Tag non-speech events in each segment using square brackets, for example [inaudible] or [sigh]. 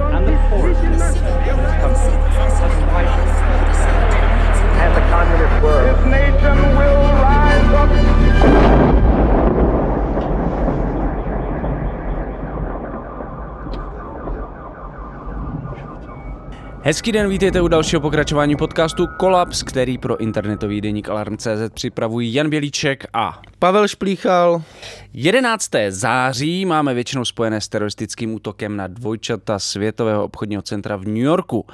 and the 10% of widened. And the communist world. This nation will rise up. Hezký den, vítejte u dalšího pokračování podcastu Kolaps, který pro internetový deník Alarm.cz připravují Jan Bělíček a Pavel Šplíchal. 11. září máme většinou spojené s teroristickým útokem na dvojčata Světového obchodního centra v New Yorku.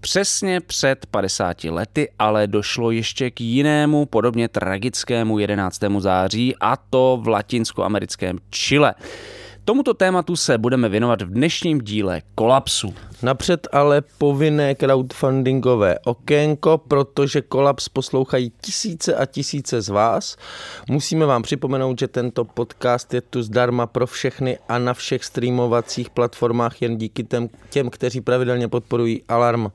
Přesně před 50 lety ale došlo ještě k jinému podobně tragickému 11. září a to v latinskoamerickém Chile. Tomuto tématu se budeme věnovat v dnešním díle Kolapsu. Napřed ale povinné crowdfundingové okénko, protože kolaps poslouchají tisíce a tisíce z vás. Musíme vám připomenout, že tento podcast je tu zdarma pro všechny a na všech streamovacích platformách jen díky těm, těm kteří pravidelně podporují Alarm.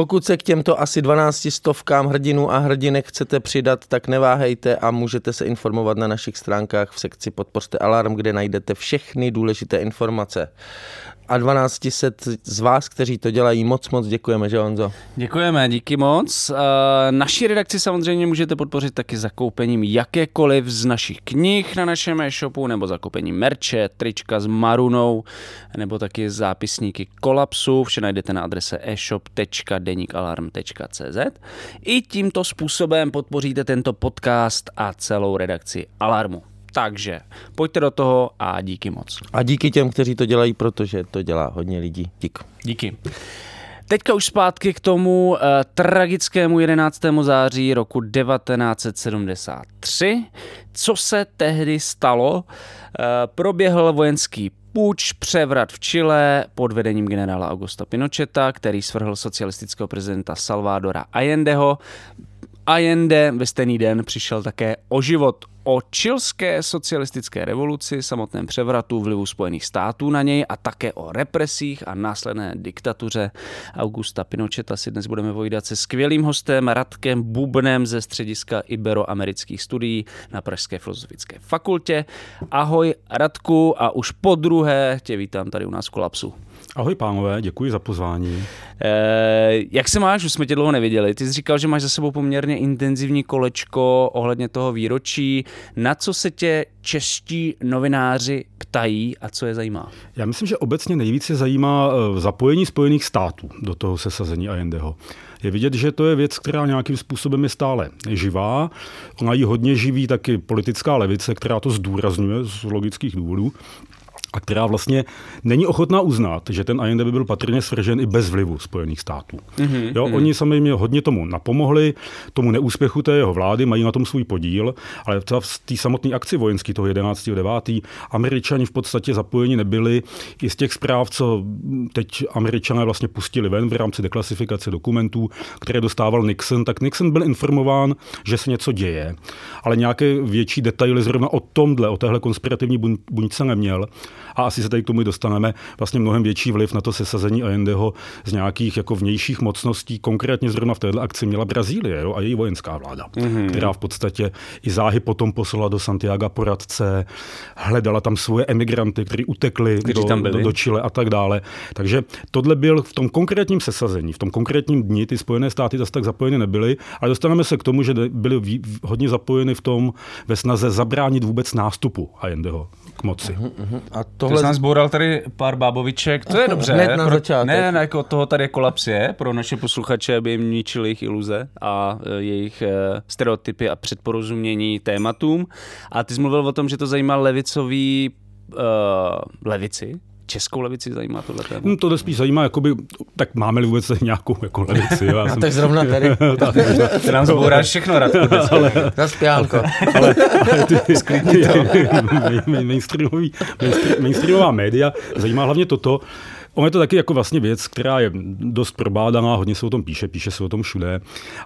Pokud se k těmto asi 12 stovkám hrdinů a hrdinek chcete přidat, tak neváhejte a můžete se informovat na našich stránkách v sekci Podpořte Alarm, kde najdete všechny důležité informace. A 1200 z vás, kteří to dělají, moc moc děkujeme, že Honzo? Děkujeme, díky moc. Eh, Naší redakci samozřejmě můžete podpořit taky zakoupením jakékoliv z našich knih na našem e-shopu, nebo zakoupením merče, trička s marunou, nebo taky zápisníky kolapsu. Vše najdete na adrese e-shop.denikalarm.cz. I tímto způsobem podpoříte tento podcast a celou redakci Alarmu. Takže pojďte do toho a díky moc. A díky těm, kteří to dělají, protože to dělá hodně lidí. Dík. Díky. Teďka už zpátky k tomu uh, tragickému 11. září roku 1973. Co se tehdy stalo? Uh, proběhl vojenský půjč, převrat v Chile pod vedením generála Augusta Pinocheta, který svrhl socialistického prezidenta Salvadora Allendeho. Allende ve stejný den přišel také o život o čilské socialistické revoluci, samotném převratu vlivu Spojených států na něj a také o represích a následné diktatuře Augusta Pinocheta si dnes budeme povídat se skvělým hostem Radkem Bubnem ze střediska Iberoamerických studií na Pražské filozofické fakultě. Ahoj Radku a už po druhé tě vítám tady u nás v Kolapsu. Ahoj pánové, děkuji za pozvání. Eh, jak se máš? Už jsme tě dlouho neviděli. Ty jsi říkal, že máš za sebou poměrně intenzivní kolečko ohledně toho výročí. Na co se tě čeští novináři ptají a co je zajímá? Já myslím, že obecně nejvíce zajímá eh, zapojení Spojených států do toho sesazení Allendeho. Je vidět, že to je věc, která nějakým způsobem je stále živá. Ona ji hodně živí taky politická levice, která to zdůrazňuje z logických důvodů a která vlastně není ochotná uznat, že ten Allende by byl patrně svržen i bez vlivu Spojených státátů. Mm-hmm. Jo, oni samozřejmě hodně tomu napomohli, tomu neúspěchu té jeho vlády, mají na tom svůj podíl, ale třeba v té samotné akci vojenské toho 11.9. američani v podstatě zapojeni nebyli. I z těch zpráv, co teď američané vlastně pustili ven v rámci deklasifikace dokumentů, které dostával Nixon, tak Nixon byl informován, že se něco děje, ale nějaké větší detaily zrovna o tomhle, o téhle konspirativní buňce neměl a asi se tady k tomu dostaneme, vlastně mnohem větší vliv na to sesazení Allendeho z nějakých jako vnějších mocností. Konkrétně zrovna v této akci měla Brazílie jo, a její vojenská vláda, mm-hmm. která v podstatě i záhy potom poslala do Santiago poradce, hledala tam svoje emigranty, kteří utekli do, tam byli? do, do Chile a tak dále. Takže tohle byl v tom konkrétním sesazení, v tom konkrétním dni ty Spojené státy zase tak zapojeny nebyly, ale dostaneme se k tomu, že byly hodně zapojeny v tom ve snaze zabránit vůbec nástupu Allendeho k moci. Uh-huh, uh-huh. A tohle... To nás boural tady pár báboviček, to je dobře. Hned na pro... začátek. Ne, ne, jako toho tady kolaps je pro naše posluchače, aby jim ničili jejich iluze a e, jejich e, stereotypy a předporozumění tématům. A ty jsi mluvil o tom, že to zajímá levicový uh, levici, českou levici zajímá tohle téma? Hmm, to spíš zajímá, jakoby, tak máme-li vůbec nějakou jako levici. Já jsem... tak zrovna tady. Ty nám zbouráš všechno, rád. ale, Zaspělko. ale, ale ty, ty, ty mainstreamový, mainstreamová média zajímá hlavně toto, ono je to taky jako vlastně věc, která je dost probádaná, hodně se o tom píše, píše se o tom všude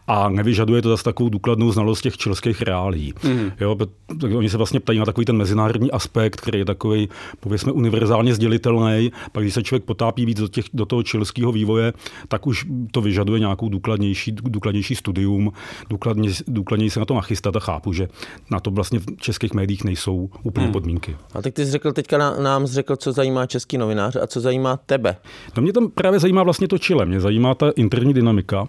a nevyžaduje to zase takovou důkladnou znalost těch čilských reálí. Mm. Jo, tak oni se vlastně ptají na takový ten mezinárodní aspekt, který je takový, pověsme, univerzálně sdělitelný. Pak, když se člověk potápí víc do, těch, do toho čilského vývoje, tak už to vyžaduje nějakou důkladnější, důkladnější studium, důkladně, důkladněji se na to nachystat a chápu, že na to vlastně v českých médiích nejsou úplně mm. podmínky. A tak ty jsi řekl, teďka nám řekl, co zajímá český novinář a co zajímá tebe. No mě tam právě zajímá vlastně to Chile, mě zajímá ta interní dynamika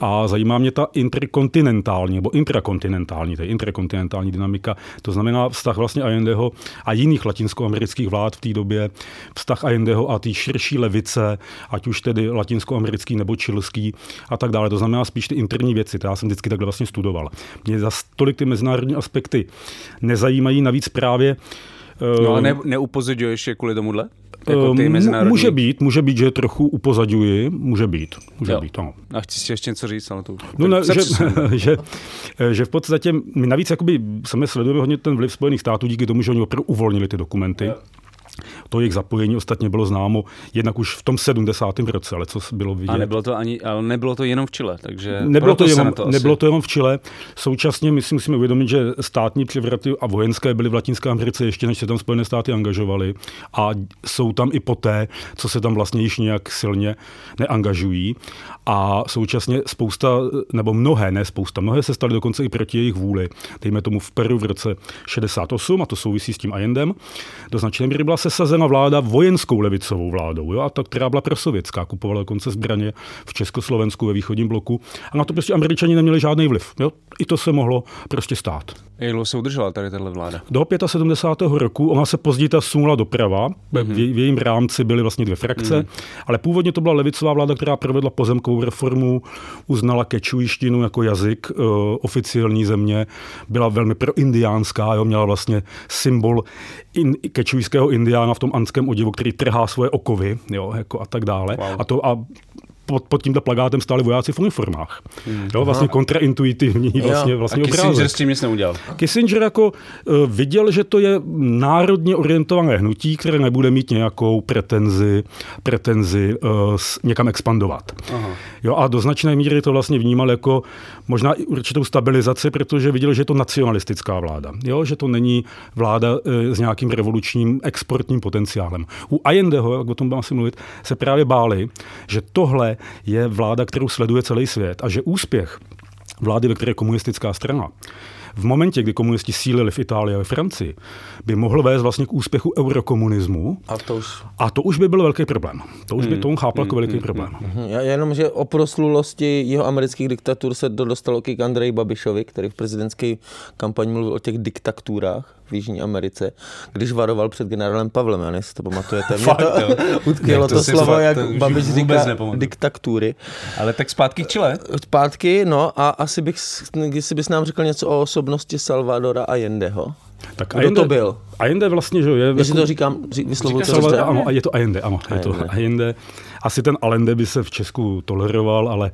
a zajímá mě ta interkontinentální nebo intrakontinentální, je interkontinentální dynamika, to znamená vztah vlastně Allendeho a jiných latinskoamerických vlád v té době, vztah Allendeho a té širší levice, ať už tedy latinskoamerický nebo čilský a tak dále. To znamená spíš ty interní věci, to já jsem vždycky takhle vlastně studoval. Mě za tolik ty mezinárodní aspekty nezajímají, navíc právě No a ne, neupozorňuješ je kvůli tomuhle? Jako ty mezinárodní... Může být, může být, že trochu upozadňuji, může být, může jo. být, ano. A chci si ještě něco říct, ale to... No ne, že, [laughs] že, že, v podstatě, my navíc jakoby, sami sledujeme hodně ten vliv Spojených států díky tomu, že oni opravdu uvolnili ty dokumenty. Jo. To jejich zapojení ostatně bylo známo jednak už v tom 70. roce, ale co bylo vidět. A nebylo to, ani, ale nebylo to jenom v Chile, takže nebylo to, jenom, to nebylo to jenom v Chile. Současně my si musíme uvědomit, že státní převraty a vojenské byly v Latinské Americe ještě, než se tam Spojené státy angažovaly a jsou tam i poté, co se tam vlastně již nějak silně neangažují. A současně spousta, nebo mnohé, ne spousta, mnohé se staly dokonce i proti jejich vůli. Dejme tomu v Peru v roce 68, a to souvisí s tím Allendem, do značné míry byla sesazena vláda vojenskou levicovou vládou, jo, a ta, která byla prosovětská, kupovala dokonce zbraně v Československu ve východním bloku. A na to prostě američani neměli žádný vliv. Jo. I to se mohlo prostě stát. Jak dlouho se udržela tady tato vláda? Do 75. roku, ona se později ta sunula doprava, mm-hmm. v, v jejím rámci byly vlastně dvě frakce, mm-hmm. ale původně to byla levicová vláda, která provedla pozemkovou reformu, uznala kečujištinu jako jazyk uh, oficiální země, byla velmi proindiánská, jo, měla vlastně symbol in, kečujského indiána v tom anském oděvu, který trhá svoje okovy jo, jako a tak dále. Wow. A, to, a pod, pod tímto plagátem stáli vojáci v uniformách. Hmm. Jo, vlastně kontraintuitivní vlastně, vlastně a Kissinger obrázek. s tím nic neudělal. Kissinger jako uh, viděl, že to je národně orientované hnutí, které nebude mít nějakou pretenzi, pretenzi uh, s, někam expandovat. Aha. Jo, a do značné míry to vlastně vnímal jako možná i určitou stabilizaci, protože viděl, že je to nacionalistická vláda. Jo, že to není vláda uh, s nějakým revolučním exportním potenciálem. U Allendeho, jak o tom asi mluvit, se právě báli, že tohle je vláda, kterou sleduje celý svět a že úspěch vlády, ve které je komunistická strana, v momentě, kdy komunisti sílili v Itálii a ve Francii, by mohl vést vlastně k úspěchu eurokomunismu. A to už, a to už by byl velký problém. To už by hmm. to on chápal jako hmm. veliký hmm. problém. Hmm. Já jenom, že o proslulosti jeho amerických diktatur se dostalo k Andrej Babišovi, který v prezidentské kampani mluvil o těch diktaturách v Jižní Americe, když varoval před generálem Pavlem, já si to pamatujete. [laughs] Mě to utkvělo to, to slovo, jak to Babiš říká, nepamatuji. diktatury. Ale tak zpátky k Chile. Zpátky, no a asi bych, když bys nám řekl něco o osobnosti Salvadora Allendeho. Tak Kdo Allende, to byl? Allende vlastně, že je... Jestli jako, to říkám, vyslovuju to Salvador, Ano, a je to Allende, ano, Allende. je to Allende. Asi ten Allende by se v Česku toleroval, ale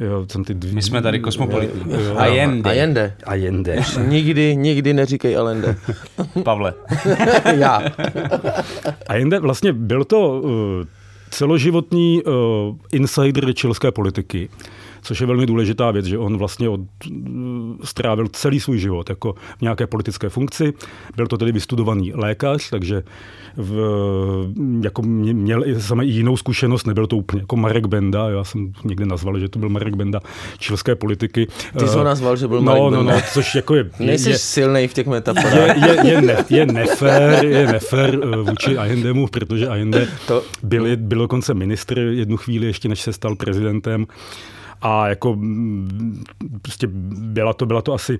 jo, jsem ty dvě... My jsme tady kosmopolitní. Allende. Allende. Allende. nikdy, nikdy neříkej Allende. [laughs] Pavle. [laughs] Já. Allende vlastně byl to uh, celoživotní uh, insider čilské politiky což je velmi důležitá věc, že on vlastně od, strávil celý svůj život jako v nějaké politické funkci. Byl to tedy vystudovaný lékař, takže v, jako měl i samé jinou zkušenost, nebyl to úplně jako Marek Benda, já jsem někde nazval, že to byl Marek Benda čilské politiky. Ty jsi ho nazval, že byl no, Marek no, Benda. No, což jako je... [laughs] Nejsi silný v těch metaforách. Je, je, je, ne, je nefér, je nefér eh, vůči Allendemu, protože Allende to... byl, byl dokonce ministr jednu chvíli, ještě než se stal prezidentem a jako mm, prostě byla to, byla to asi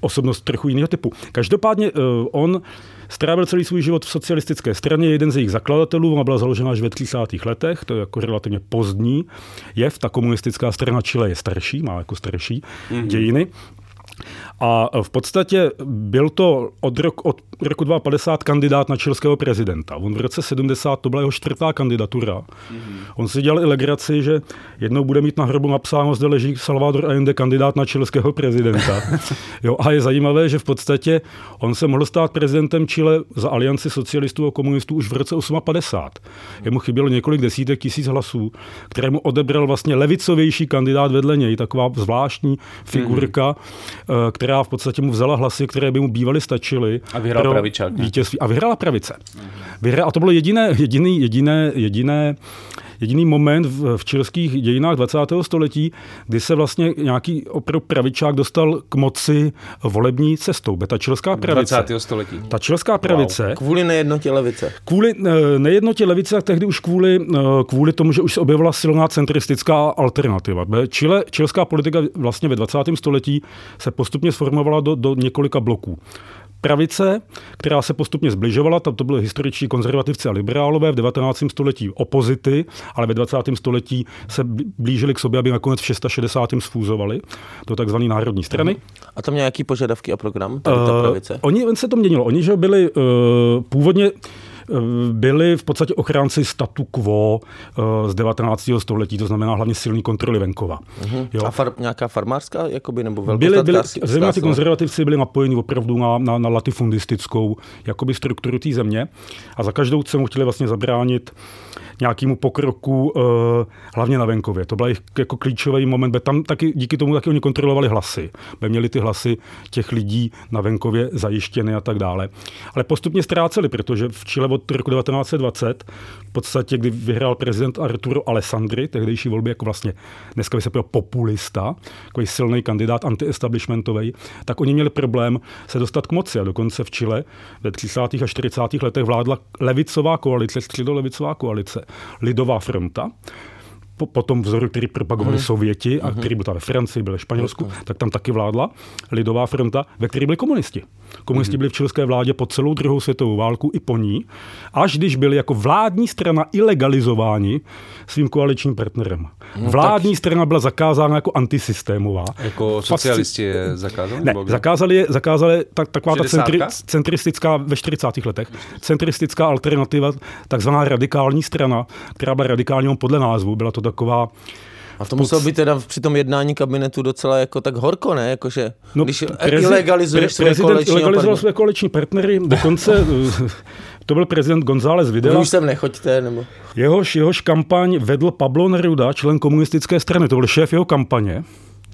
osobnost trochu jiného typu. Každopádně uh, on strávil celý svůj život v socialistické straně, jeden z jejich zakladatelů, ona byla založena až ve 30. letech, to je jako relativně pozdní jev, ta komunistická strana Chile je starší, má jako starší mm-hmm. dějiny. A v podstatě byl to od, rok, od roku 2050 kandidát na čilského prezidenta. On v roce 70 to byla jeho čtvrtá kandidatura. Mm-hmm. On si dělal i legraci, že jednou bude mít na hrobu napsáno, zde leží Salvador Allende, kandidát na čilského prezidenta. [laughs] jo, a je zajímavé, že v podstatě on se mohl stát prezidentem Chile za alianci socialistů a komunistů už v roce 58. Jemu chybělo několik desítek tisíc hlasů, kterému odebral vlastně levicovější kandidát vedle něj, taková zvláštní figurka, mm-hmm. která v podstatě mu vzala hlasy, které by mu bývaly stačily. A vyhrál pravičák. Vítězství. A vyhrála pravice. Mm-hmm. Vyhrál, a to bylo jediné, jediný, jediné, jediné jediný moment v, v čilských dějinách 20. století, kdy se vlastně nějaký opravdu pravičák dostal k moci volební cestou. Ta čilská pravice. 20. století. Ta čilská pravice. Wow. Kvůli nejednotě levice. Kvůli eh, nejednotě levice, a tehdy už kvůli, eh, kvůli tomu, že už se objevila silná centristická alternativa. Čile, čilská politika vlastně ve 20. století se postupně sformovala do, do několika bloků pravice, která se postupně zbližovala, tam to byly historičtí konzervativci a liberálové, v 19. století opozity, ale ve 20. století se blížili k sobě, aby nakonec v 660. sfúzovali do tzv. národní strany. A tam nějaký požadavky a program, tady ta eh, pravice? Uh, oni, se to měnilo. Oni, že byli uh, původně byli v podstatě ochránci statu quo eh, z 19. století, to znamená hlavně silný kontroly venkova. Uh-huh. Jo. A far, nějaká farmářská, jakoby, nebo byli, byli, Zejména ty konzervativci byli napojeni opravdu na, na, na latifundistickou jakoby strukturu té země a za každou cenu chtěli vlastně zabránit nějakému pokroku, uh, hlavně na venkově. To byl jako klíčový moment, tam taky, díky tomu taky oni kontrolovali hlasy. By měli ty hlasy těch lidí na venkově zajištěny a tak dále. Ale postupně ztráceli, protože v Chile od roku 1920, v podstatě, kdy vyhrál prezident Arturo Alessandri, tehdejší volby jako vlastně, dneska by se byl populista, takový silný kandidát anti-establishmentový, tak oni měli problém se dostat k moci a dokonce v Chile ve 30. a 40. letech vládla levicová koalice, středolevicová koalice, Lidová fronta, po, tom vzoru, který propagovali uh-huh. Sověti a uh-huh. který byl tam ve Francii, byl ve Španělsku, uh-huh. tak tam taky vládla lidová fronta, ve které byli komunisti. Komunisti uh-huh. byli v čilské vládě po celou druhou světovou válku i po ní, až když byli jako vládní strana ilegalizováni svým koaličním partnerem. No, vládní tak... strana byla zakázána jako antisystémová. Jako socialisti je zakázali? Ne, zakázali je, zakázali tak, taková ta centri, centristická ve 40. letech, centristická alternativa, takzvaná radikální strana, která byla radikální podle názvu, byla to taková a to muselo být teda při tom jednání kabinetu docela jako tak horko, ne? Jakože, no, když prezident, ilegalizuješ pre, své koaliční ilegalizoval své koaliční partnery, dokonce [laughs] to byl prezident González Videla. Už sem nechoďte, nebo... Jehož, jehož kampaň vedl Pablo Neruda, člen komunistické strany, to byl šéf jeho kampaně.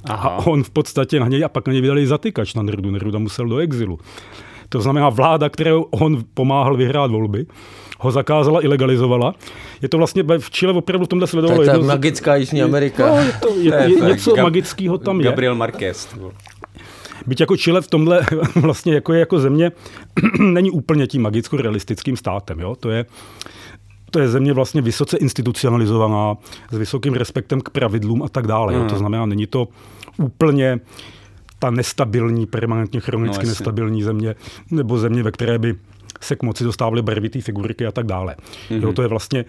Aha. A on v podstatě na něj, a pak na něj vydali zatykač na Nerudu. Neruda musel do exilu. To znamená vláda, kterou on pomáhal vyhrát volby, ho zakázala, ilegalizovala. Je to vlastně v Chile opravdu v tomhle sledovalo. To je ta magická Jižní Amerika. No, je to, je, je, je něco Gab- magického tam je. Gabriel Marquez. Byť jako Chile v tomhle [laughs] vlastně jako je jako země, [clears throat] není úplně tím magicko-realistickým státem. Jo? To je, to je země vlastně vysoce institucionalizovaná, s vysokým respektem k pravidlům a tak dále. Hmm. Jo? To znamená, není to úplně ta nestabilní, permanentně chronicky no, nestabilní země, nebo země, ve které by se k moci dostávaly barvitý figurky a tak dále. Mm-hmm. Jo, to je vlastně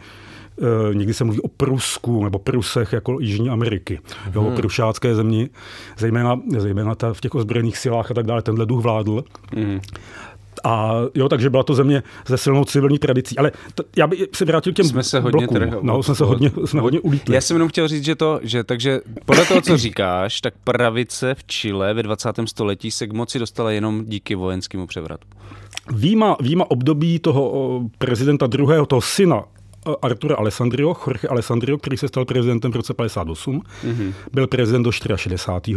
Uh, někdy se mluví o Prusku nebo Prusech jako Jižní Ameriky, mm-hmm. jo, o mhm. prušácké zemi, zejména, zejména ta v těch ozbrojených silách a tak dále, tenhle duch vládl. Mm-hmm. A jo, takže byla to země se silnou civilní tradicí. Ale to, já bych se vrátil k těm Jsme se hodně blokům. Trh, no, jsme se hodně, [laughs] jsme hodně ulítli. Já jsem jenom chtěl říct, že to, že takže podle toho, co říkáš, tak pravice v Chile ve 20. století se k moci dostala jenom díky vojenskému převratu. Výjima, výjima období toho prezidenta druhého, toho syna Artura Alessandrio, Jorge Alessandrio, který se stal prezidentem v roce 58, mm-hmm. byl prezident do 64.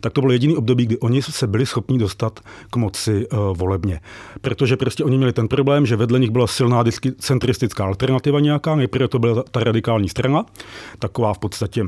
Tak to bylo jediný období, kdy oni se byli schopni dostat k moci uh, volebně. Protože prostě oni měli ten problém, že vedle nich byla silná centristická alternativa nějaká, nejprve to byla ta radikální strana, taková v podstatě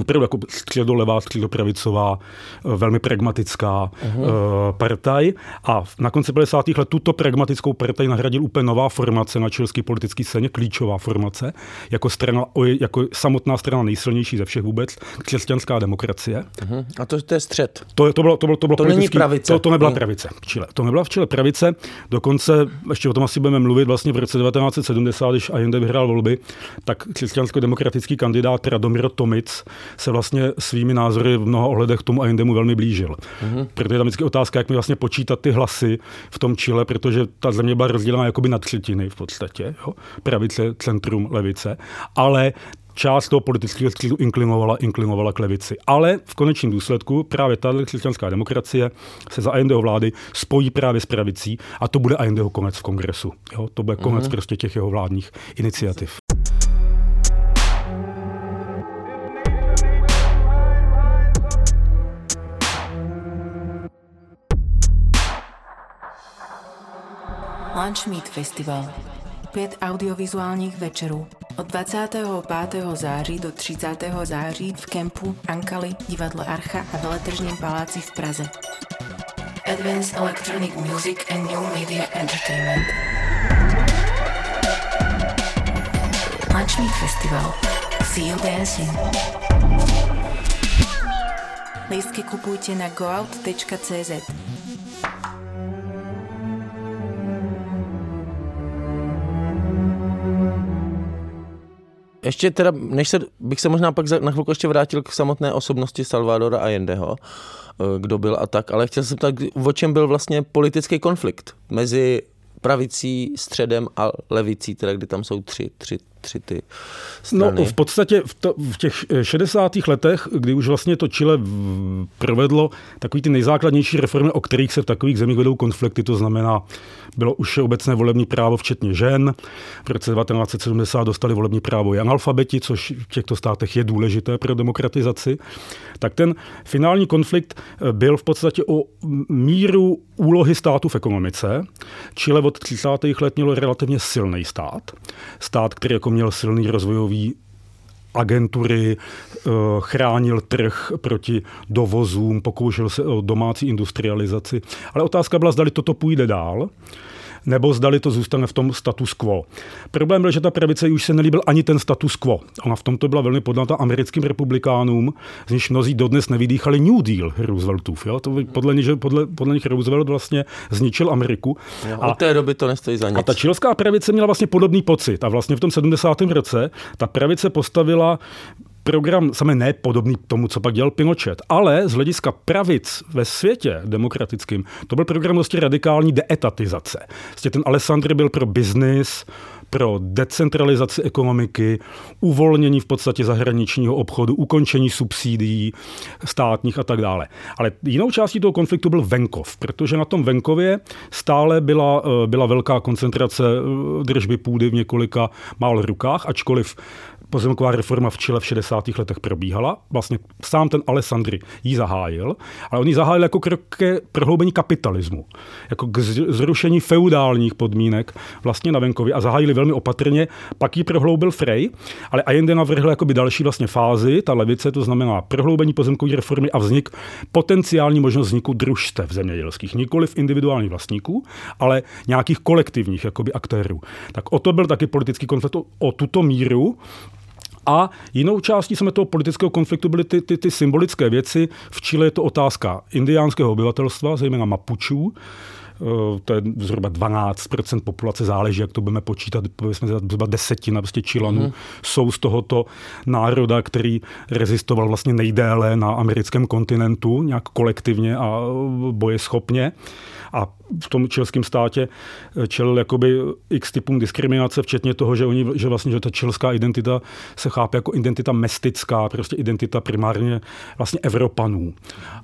opravdu jako středolevá, středopravicová, eh, velmi pragmatická uh-huh. partaj. A na konci 50. let tuto pragmatickou partaj nahradil úplně nová formace na čilské politické scéně, klíčová formace, jako, strana, jako samotná strana nejsilnější ze všech vůbec, křesťanská demokracie. Uh-huh. A to, to je střed. To, to bylo, to bylo, to bylo to není pravice. To, to nebyla uh-huh. pravice v Chile. To nebyla v Chile pravice. Dokonce, ještě o tom asi budeme mluvit, vlastně v roce 1970, když Allende vyhrál volby, tak křesťansko-demokratický kandidát Radomiro Tomic se vlastně svými názory v mnoha ohledech tomu Allendemu velmi blížil. Mm-hmm. Proto je tam vždycky otázka, jak mi vlastně počítat ty hlasy v tom Chile, protože ta země byla rozdělená jakoby na třetiny v podstatě, jo? pravice, centrum, levice, ale část toho politického středu inklinovala, inklinovala k levici. Ale v konečném důsledku právě ta křesťanská demokracie se za Allendeho vlády spojí právě s pravicí a to bude Allendeho konec v kongresu. Jo? To bude konec mm-hmm. prostě těch jeho vládních iniciativ. Lunch Meet Festival. Pět audiovizuálních večerů od 25. září do 30. září v kempu Ankali, divadle Archa a veletržním paláci v Praze. Advanced Electronic Music and New Media Entertainment. Lunch Meet Festival. See you dancing. Lístky kupujte na goout.cz. Ještě teda, než se, bych se možná pak na chvilku ještě vrátil k samotné osobnosti Salvadora Allendeho, eh, kdo byl a tak, ale chtěl jsem tak, o čem byl vlastně politický konflikt mezi pravicí, středem a levicí, teda kdy tam jsou tři, tři, tři ty strany. No v podstatě v, to, v těch 60. letech, kdy už vlastně to Chile provedlo takový ty nejzákladnější reformy, o kterých se v takových zemích vedou konflikty, to znamená, bylo už obecné volební právo, včetně žen. V roce 1970 dostali volební právo i analfabeti, což v těchto státech je důležité pro demokratizaci. Tak ten finální konflikt eh, byl v podstatě o míru úlohy státu v ekonomice. Chile od 30. let mělo relativně silný stát. Stát, který jako měl silný rozvojový agentury, eh, chránil trh proti dovozům, pokoušel se o domácí industrializaci. Ale otázka byla, zda toto půjde dál nebo zdali to zůstane v tom status quo. Problém byl, že ta pravice už se nelíbil ani ten status quo. Ona v tomto byla velmi podnata americkým republikánům, z nich mnozí dodnes nevydýchali New Deal Rooseveltův. Jo? To podle, nich, podle, podle nich Roosevelt vlastně zničil Ameriku. Jo, a, od té doby to nestojí za nic. A ta čilská pravice měla vlastně podobný pocit. A vlastně v tom 70. roce ta pravice postavila program samé ne podobný tomu, co pak dělal Pinochet, ale z hlediska pravic ve světě demokratickým, to byl program dosti radikální deetatizace. Vlastně ten Alessandri byl pro biznis, pro decentralizaci ekonomiky, uvolnění v podstatě zahraničního obchodu, ukončení subsidií státních a tak dále. Ale jinou částí toho konfliktu byl venkov, protože na tom venkově stále byla, eh, byla velká koncentrace eh, držby půdy v několika málo rukách, ačkoliv pozemková reforma v Chile v 60. letech probíhala. Vlastně sám ten Alessandri ji zahájil, ale on ji zahájil jako krok ke prohloubení kapitalismu, jako k zrušení feudálních podmínek vlastně na venkově a zahájili velmi opatrně, pak ji prohloubil Frey, ale Allende navrhl jakoby další vlastně fázi, ta levice, to znamená prohloubení pozemkové reformy a vznik, potenciální možnost vzniku družstev zemědělských, nikoli v individuálních vlastníků, ale nějakých kolektivních jakoby aktérů. Tak o to byl taky politický konflikt o, o tuto míru, a jinou částí jsme toho politického konfliktu byly ty, ty, ty symbolické věci. V Chile je to otázka indiánského obyvatelstva, zejména Mapučů, eh, to je zhruba 12% populace, záleží, jak to budeme počítat, pověřme zhruba desetina prostě Čilanů mm. jsou z tohoto národa, který rezistoval vlastně nejdéle na americkém kontinentu, nějak kolektivně a bojeschopně a v tom čilském státě eh, čelil jakoby x typům diskriminace, včetně toho, že, oni, že vlastně že ta čilská identita se chápe jako identita mestická, prostě identita primárně vlastně Evropanů.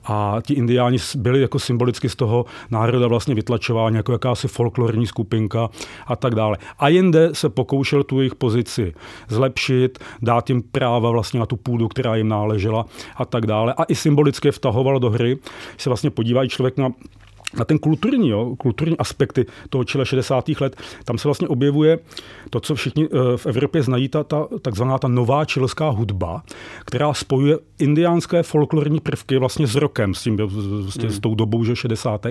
A ti indiáni byli jako symbolicky z toho národa vlastně vytlačováni jako jakási folklorní skupinka a tak dále. A jinde se pokoušel tu jejich pozici zlepšit, dát jim práva vlastně na tu půdu, která jim náležela a tak dále. A i symbolicky vtahoval do hry, se vlastně podívá člověk na na ten kulturní, jo, kulturní aspekty toho Chile 60. let, tam se vlastně objevuje to, co všichni eh, v Evropě znají, ta, ta takzvaná ta nová čilská hudba, která spojuje indiánské folklorní prvky vlastně s rokem, s, tím, vlastně hmm. s tou dobou, že 60.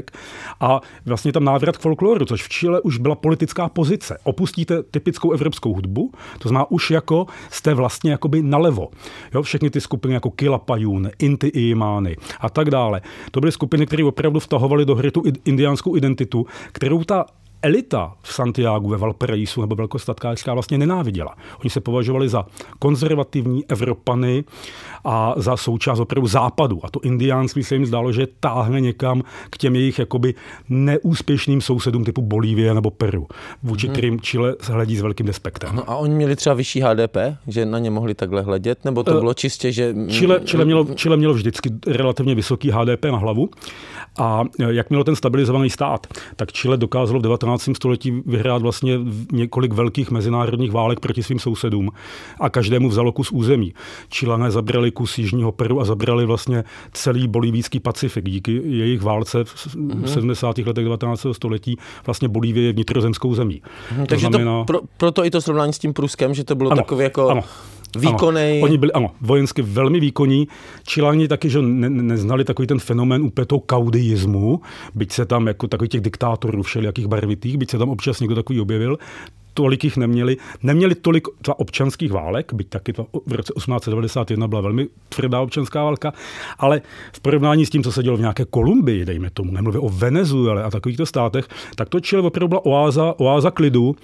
A vlastně tam návrat k folkloru, což v Chile už byla politická pozice. Opustíte typickou evropskou hudbu, to znamená už jako jste vlastně jakoby nalevo. Jo, všechny ty skupiny jako Kilapayun, Inti Imány a tak dále. To byly skupiny, které opravdu vtahovaly do hry tu indiánskou identitu, kterou ta elita v Santiago, ve Valparaisu nebo velkostatkářská vlastně nenáviděla. Oni se považovali za konzervativní Evropany a za součást opravdu západu. A to indiánství se jim zdálo, že táhne někam k těm jejich jakoby neúspěšným sousedům typu Bolívie nebo Peru, vůči hmm. kterým Chile hledí s velkým despektem. No a oni měli třeba vyšší HDP, že na ně mohli takhle hledět, nebo to uh, bylo čistě, že... Chile, Chile, mělo, Chile mělo vždycky relativně vysoký HDP na hlavu a jak mělo ten stabilizovaný stát, tak Chile dokázalo v 19. století vyhrát vlastně několik velkých mezinárodních válek proti svým sousedům a každému vzalo kus území. Chilené zabrali kus jižního Peru a zabrali vlastně celý bolivijský Pacifik. Díky jejich válce v mm-hmm. 70. letech 19. století vlastně Bolívie je vnitrozemskou zemí. Mm, takže to znamená... to pro, proto i to srovnání s tím Pruskem, že to bylo ano, takové jako... Ano. Výkonej. Ano, oni byli ano, vojensky velmi výkonní. Čiláni taky, že ne, neznali takový ten fenomén úplně toho kaudeismu, byť se tam jako takových těch diktátorů všelijakých barvitých, byť se tam občas někdo takový objevil, tolik jich neměli. Neměli tolik třeba občanských válek, byť taky to v roce 1891 byla velmi tvrdá občanská válka, ale v porovnání s tím, co se dělo v nějaké Kolumbii, dejme tomu, nemluvě o Venezuele a takovýchto státech, tak to Chile opravdu byla oáza, oáza klidu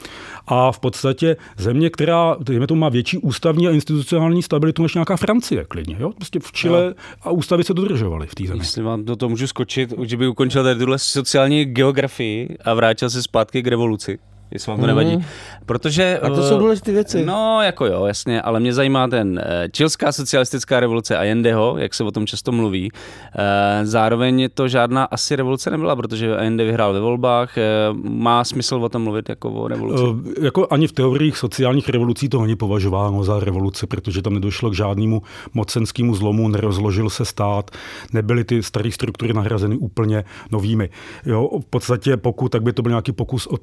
a v podstatě země, která, dejme tomu, má větší ústavní a institucionální stabilitu než nějaká Francie, klidně. Jo? Prostě v Chile no. a ústavy se dodržovaly v té zemi. Jestli vám do toho můžu skočit, že by ukončil tady tuhle sociální geografii a vrátil se zpátky k revoluci jestli vám to nevadí. Mm. Protože... A to jsou eh, důležité věci. No, jako jo, jasně, ale mě zajímá ten čilská socialistická revoluce Allendeho, jak se o tom často mluví. Uh, zároveň to žádná asi revoluce nebyla, protože Allende vyhrál ve volbách. Má smysl o tom mluvit jako o revoluci? Uh, jako ani v teoriích sociálních revolucí to není považováno za revoluci, protože tam nedošlo k žádnému mocenskému zlomu, nerozložil se stát, nebyly ty staré struktury nahrazeny úplně novými. Jo, v podstatě pokud, tak by to byl nějaký pokus o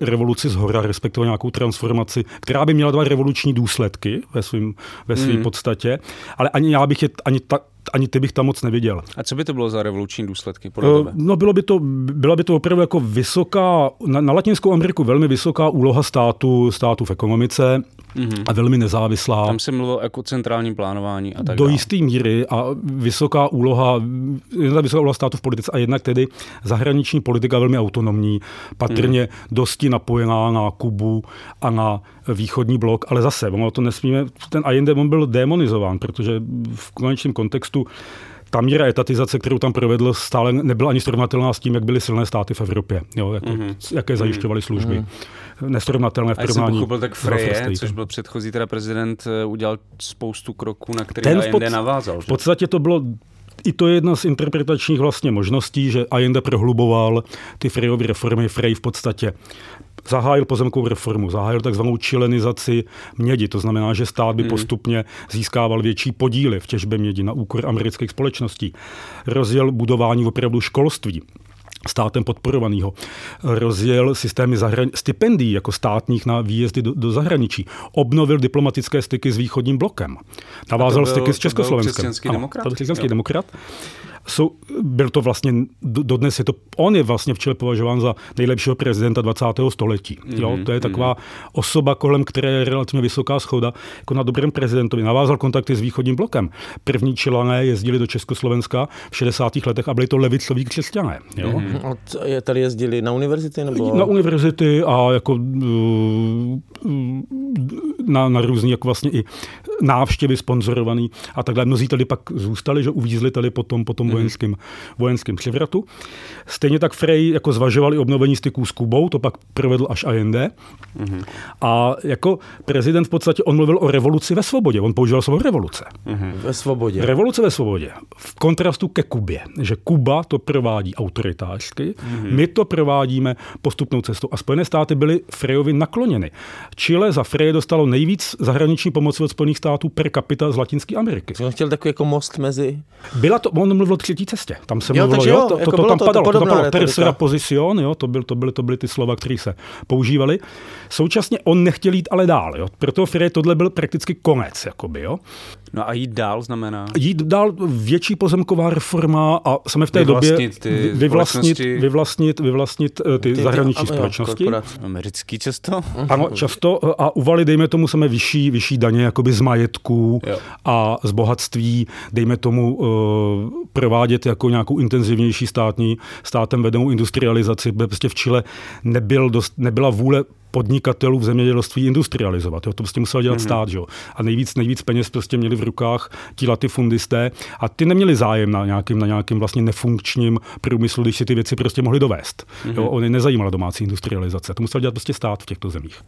revoluci revoluci z hora, respektive nějakou transformaci, která by měla dva revoluční důsledky ve, svým, ve své mm. podstatě, ale ani já bych je, ani ta, ani ty bych tam moc neviděl. A co by to bylo za revoluční důsledky? Podle tebe? No bylo by to, byla by to opravdu jako vysoká, na, na Latinskou Ameriku velmi vysoká úloha státu, státu v ekonomice mm-hmm. a velmi nezávislá. Tam se mluvilo jako centrálním plánování a tak Do jisté míry a vysoká úloha, jedna vysoká úloha státu v politice a jednak tedy zahraniční politika velmi autonomní, patrně mm. dosti napojená na Kubu a na východní blok, ale zase, ono to nesmíme, ten Allende on byl demonizován, protože v konečném kontextu ta míra etatizace, kterou tam provedl, stále nebyla ani srovnatelná s tím, jak byly silné státy v Evropě, jo, jako, mm-hmm. jaké zajišťovaly služby. Mm-hmm. Nesrovnatelné v porovnání. A tak Freje, což byl předchozí teda prezident, eh, udělal spoustu kroků, na které Ten Allende navázal. V podstatě to bylo i to je jedna z interpretačních vlastně možností, že Allende prohluboval ty Frejovy reformy. Frey v podstatě zahájil pozemkovou reformu, zahájil takzvanou čilenizaci mědi. To znamená, že stát by hmm. postupně získával větší podíly v těžbě mědi na úkor amerických společností. Rozjel budování opravdu školství státem podporovaného. Rozjel systémy zahrani- stipendií jako státních na výjezdy do, do zahraničí. Obnovil diplomatické styky s východním blokem. Navázal byl, styky s Československem. To byl demokrat. to byl křesťanský demokrat jsou, byl to vlastně, dodnes je to, on je vlastně v považován za nejlepšího prezidenta 20. století. Mm-hmm. Jo, to je taková mm-hmm. osoba, kolem které je relativně vysoká schoda, jako na dobrém prezidentovi. Navázal kontakty s východním blokem. První Čilané jezdili do Československa v 60. letech a byli to levicoví křesťané. Jo? Mm-hmm. A tady jezdili na univerzity? Nebo... Na univerzity a jako uh, na, na různý jako vlastně i návštěvy sponzorovaný a takhle. Mnozí tady pak zůstali, že uvízli tady potom, potom mm vojenském, vojenském převratu. Stejně tak Frey jako zvažovali obnovení styků s Kubou, to pak provedl až Allende. Mm-hmm. A jako prezident v podstatě on mluvil o revoluci ve svobodě. On používal slovo revoluce. Mm-hmm. Ve svobodě. Revoluce ve svobodě. V kontrastu ke Kubě. Že Kuba to provádí autoritářsky, mm-hmm. my to provádíme postupnou cestou. A Spojené státy byly Freyovi nakloněny. Chile za Frey dostalo nejvíc zahraniční pomoci od Spojených států per capita z Latinské Ameriky. On chtěl takový jako most mezi... Byla to, on mluvil třetí cestě. Tam se jo, mluvilo, jo, to, jako to, to, tam to, padalo, to, to padalo tercera position, jo, to, byl, to, byly, to byly ty slova, které se používaly. Současně on nechtěl jít ale dál, jo. Proto Frey tohle byl prakticky konec, jakoby, jo. No a jít dál znamená? Jít dál větší pozemková reforma a jsme v té době ty vyvlastnit, vyvlastnit, vyvlastnit eh, ty, ty zahraniční ty, společnosti. Americký často? Ano, často a uvalit, dejme tomu, musíme vyšší, vyšší daně jakoby z majetků Jo. a z bohatství, dejme tomu, uh, provádět jako nějakou intenzivnější státní, státem vedenou industrializaci. protože Prostě v Chile nebyl dost, nebyla vůle podnikatelů v zemědělství industrializovat. Jo. To prostě musel dělat mm-hmm. stát. Jo. A nejvíc, nejvíc peněz prostě měli v rukách ti latifundisté a ty neměli zájem na nějakým, na nějakým vlastně nefunkčním průmyslu, když si ty věci prostě mohli dovést. Mm-hmm. Jo. Oni nezajímala domácí industrializace. To musel dělat prostě stát v těchto zemích.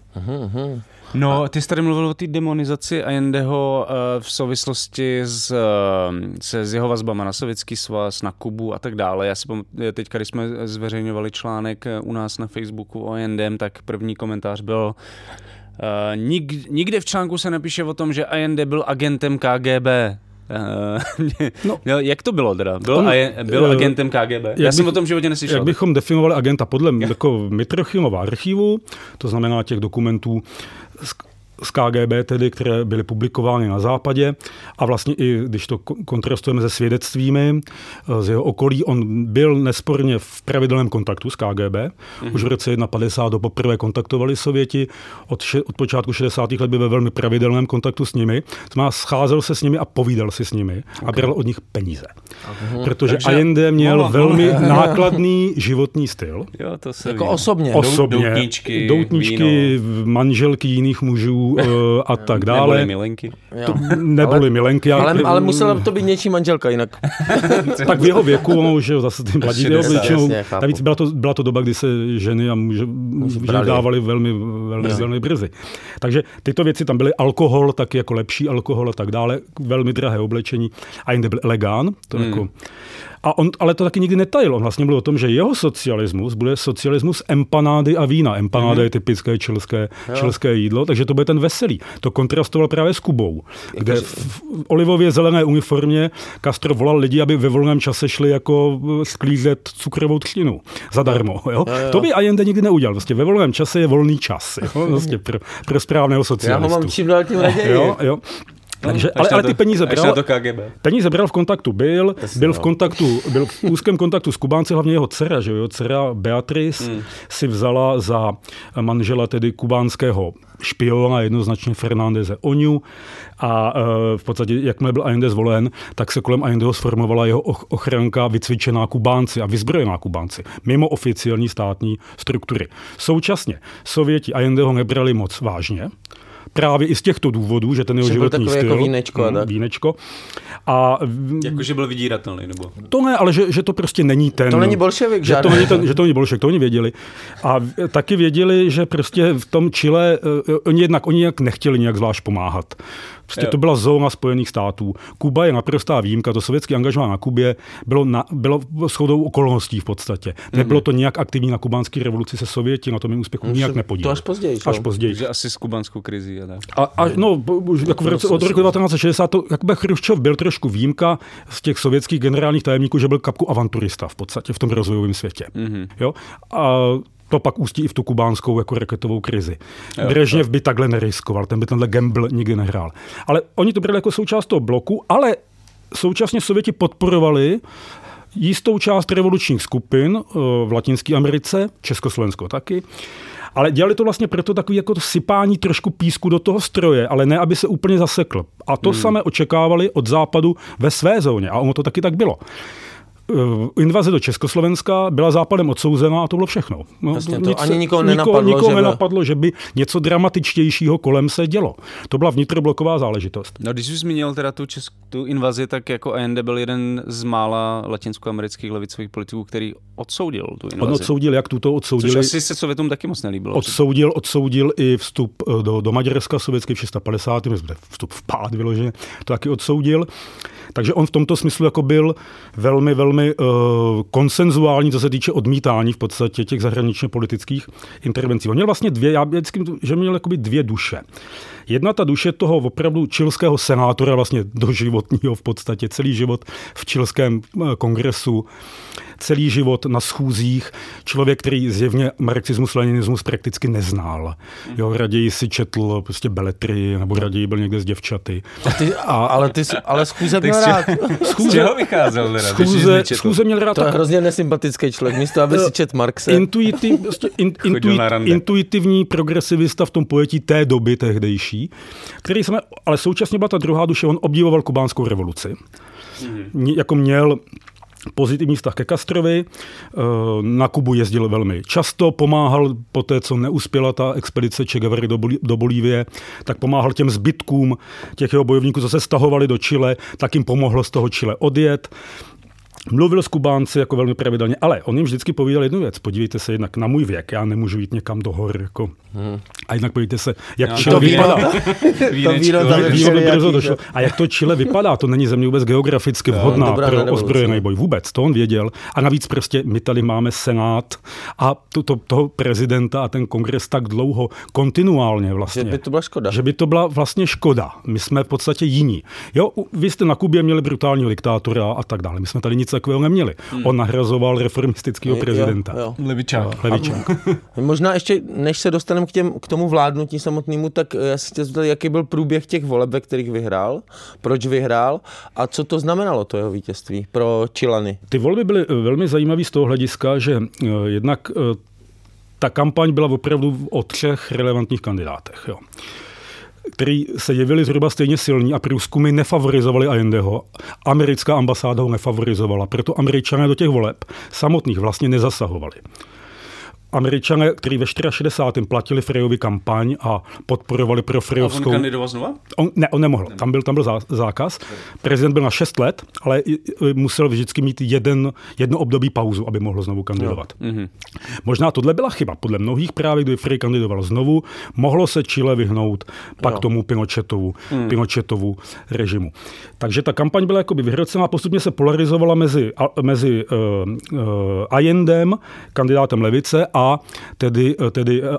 No, ty jsi tady mluvil o té demonizaci Allendeho uh, v souvislosti s, uh, se s jeho vazbama na Sovětský svaz, na Kubu a tak dále. Já si pamatuju, teďka, když jsme zveřejňovali článek eh, u nás na Facebooku o Allendem, tak první komentář byl Uh, nik, nikde v článku se nepíše o tom, že Allende byl agentem KGB. Uh, [laughs] no, jak to bylo teda? Byl, On- aje- byl eh, agentem KGB? Já jak jsem bych- o tom životě neslyšel. Jak bychom definovali agenta podle jako Mitrochimova archivu, to znamená těch dokumentů das z, KGB, tedy, které byly publikovány na západě a vlastně i když to ko- kontrastujeme se svědectvími eh, z jeho okolí, on byl nesporně v pravidelném kontaktu s KGB. Mm-hmm. Už v roce 51 ho poprvé kontaktovali Sověti, od, še, od počátku 60. let byl ve velmi pravidelném kontaktu s nimi, to znamená scházel se s nimi a povídal si s nimi okay. a bral od nich peníze. Protože Takže- Allende měl Mohla- velmi [laughs] nákladný životní styl. Jo, to se Jako ví. osobně. Osobně. doutníčky, doutníčky manželky jiných mužů eh, a tak Neboli dále. milenky. Jo. Neboli Ale- milenky. Ale, ale musela to být něčí manželka jinak. [laughs] tak v jeho věku, ono už je zase ty mladí, 60, jo, většinou, navíc byla to, byla to doba, kdy se ženy a muži, muži brali. dávali velmi, velmi, velmi brzy. Takže tyto věci tam byly alkohol, taky jako lepší alkohol a tak dále, velmi drahé oblečení a jinde byl elegán, to Hmm. jako, a on, ale to taky nikdy netajil. On vlastně byl o tom, že jeho socialismus bude socialismus empanády a vína. Empanáda Mhm. je typické čilské, čilské jídlo, takže to bude ten veselý. To kontrastoval právě s Kubou, kde v, v olivově zelené uniformě Castro volal lidi, aby ve volném čase šli jako eh, sklízet cukrovou třtinu zadarmo. Jo? To by Allende nikdy neudělal. Vlastně ve volném čase je volný čas. Jo? [laughs] Vlastně pro, pro správného Já ho socialistu. mám čím dál tím raději. Jo, jo. Takže, Až ale, ale ty peníze bral, to KGB. Peníze bral v kontaktu byl, byl v kontaktu, byl v úzkém kontaktu s Kubánci, hlavně jeho dcera, že jo, dcera Beatrice Hmm. si vzala za manžela tedy kubánského špiona, jednoznačně Fernándeze Oňu a e, v podstatě, jakmile byl Allende zvolen, tak se kolem Allendeho sformovala jeho och- ochranka vycvičená Kubánci a vyzbrojená Kubánci, mimo oficiální státní struktury. Současně Sověti Allendeho nebrali moc vážně, právě i z těchto důvodů, že ten jeho Že byl životní takový styl, jako vínečko a mm, tak. vínečko. A v- Jakože byl vydíratelný, nebo? to ne, ale že, že to prostě není ten. To není bolševik že to není, ten, že to není bolševik, to oni věděli. A v- taky věděli, že prostě v tom Chile, eh, oni jednak oni jak nechtěli nějak zvlášť pomáhat. Prostě Jo. to byla zóna Spojených států. Kuba je naprostá výjimka, to sovětské angažmá na Kubě bylo, na, bylo shodou okolností v podstatě. Nebylo to nějak aktivní na kubánské revoluci se Sověti, na tom jim úspěchu nijak nepodíleli. to až později, Až jo. později. Takže asi s kubanskou krizí a tak. A, a no, už jako v roce, od roku 1960 to, jakoby Chruščov byl trošku výjimka z těch sovětských generálních tajemníků, že byl kapku avanturista v podstatě v tom rozvojovém světě. Mm-hmm. Jo? A to pak ústí i v tu kubánskou jako raketovou krizi. Brežněv by takhle neriskoval, ten by tenhle gamble nikdy nehrál. Ale oni to brali jako součást toho bloku, ale současně Sověti podporovali jistou část revolučních skupin eh, v Latinské Americe, Československo taky, ale dělali to vlastně proto takový jako to sypání trošku písku do toho stroje, ale ne, aby se úplně zasekl. A to hmm. samé očekávali od západu ve své zóně. A ono to taky tak bylo. Eh, Invaze do Československa byla západem odsouzena a to bylo všechno. No, Jasně, to ani nikoho nenapadlo, nikoho že by- nenapadlo, že by něco dramatičtějšího kolem se dělo. To byla vnitrobloková záležitost. No, když jsi zmínil teda tu, česk- tu invazi, tak jako Allende byl jeden z mála latinskoamerických levicových politiků, který odsoudil tu invazi. On odsoudil, jak tuto Což odsoudili. asi se Sovětům taky moc nelíbilo. Odsoudil, odsoudil i vstup eh, do, do Maďarska sovětský v 650. respektive vstup v pád vyloženě, to taky odsoudil. Takže on v tomto smyslu jako byl velmi, velmi uh, konsenzuální, co se týče odmítání v podstatě těch zahraničně politických intervencí. On měl vlastně dvě, já vždycky, že měl jakoby dvě duše. Jedna ta duše toho opravdu čilského senátora, vlastně doživotního v podstatě, celý život v čilském eh, kongresu, celý život na schůzích, člověk, který zjevně marxismus, leninismus prakticky neznal. Jo, raději si četl prostě beletry, nebo raději byl někde s děvčaty. A ty, a, ale ty, jsi- ale schůze měl rád. [laughs] Z čeho vycházel Schůze, schůze měl rád To je tak hrozně nesympatický člověk. Místo, aby si čet Marxe. intuitiv, prostě in, [laughs] intuit, intuitivní progresivista v tom pojetí té doby tehdejší. který jsme, ale současně byla ta druhá duše, on obdivoval kubánskou revoluci. Mm. Jako měl pozitivní vztah ke Castrovi, eh, na Kubu jezdil velmi často, pomáhal po té, co neuspěla ta expedice Che Guevary do Bolívie, tak pomáhal těm zbytkům těch jeho bojovníků, co se stahovali do Chile, tak jim pomohlo z toho Chile odjet. Mluvil s Kubánci jako velmi pravidelně, ale on jim vždycky povídal jednu věc. Podívejte se jednak na můj věk, já nemůžu jít někam do hor. Jako. Hmm. A jednak podívejte se, jak Já Chile to vypadá. Došlo. A jak to Chile vypadá, to není země vůbec geograficky vhodná dobrá na pro revoluci. ozbrojený boj. Vůbec, to on věděl. A navíc prostě my tady máme senát a to, to, toho prezidenta a ten kongres tak dlouho, kontinuálně vlastně. Že by to byla škoda. Že by to byla vlastně škoda. My jsme v podstatě jiní. Jo, vy jste na Kubě měli brutálního diktátora a tak dále. My jsme tady nic takového neměli. Hmm. On nahrazoval reformistického prezidenta. Jo, jo. Levičák. Levičák. [laughs] Možná ještě, než se dostaneme k, těm, k tomu vládnutí samotnému, tak eh, já se chtěl zeptat, jaký byl průběh těch voleb, ve kterých vyhrál, proč vyhrál a co to znamenalo, to jeho vítězství pro Čilany. Ty volby byly eh, velmi zajímavé z toho hlediska, že eh, jednak ta kampaň byla opravdu o třech relevantních kandidátech. Jo který se jevili zhruba stejně silní a průzkumy nefavorizovali Allendeho. Americká ambasáda ho nefavorizovala, proto američané do těch voleb samotných vlastně nezasahovali. Američané, kteří ve 64. platili Frejovi kampaň a podporovali pro A on Frejovskou... kandidoval znova? On, ne, on nemohl. Tam byl, tam byl zá- zákaz. Prezident byl na 6 let, ale musel vždycky mít jeden, jedno období pauzu, aby mohl znovu kandidovat. Mhm. Možná tohle byla chyba. Podle mnohých právě, kdy Frey kandidoval znovu, mohlo se Chile vyhnout pak tomu Pinochetovu, Pinochetovu režimu. Takže ta kampaň byla jakoby vyhrocená, postupně se polarizovala mezi, a, mezi uh, uh, Allendem, kandidátem levice, a tedy, uh, tedy uh,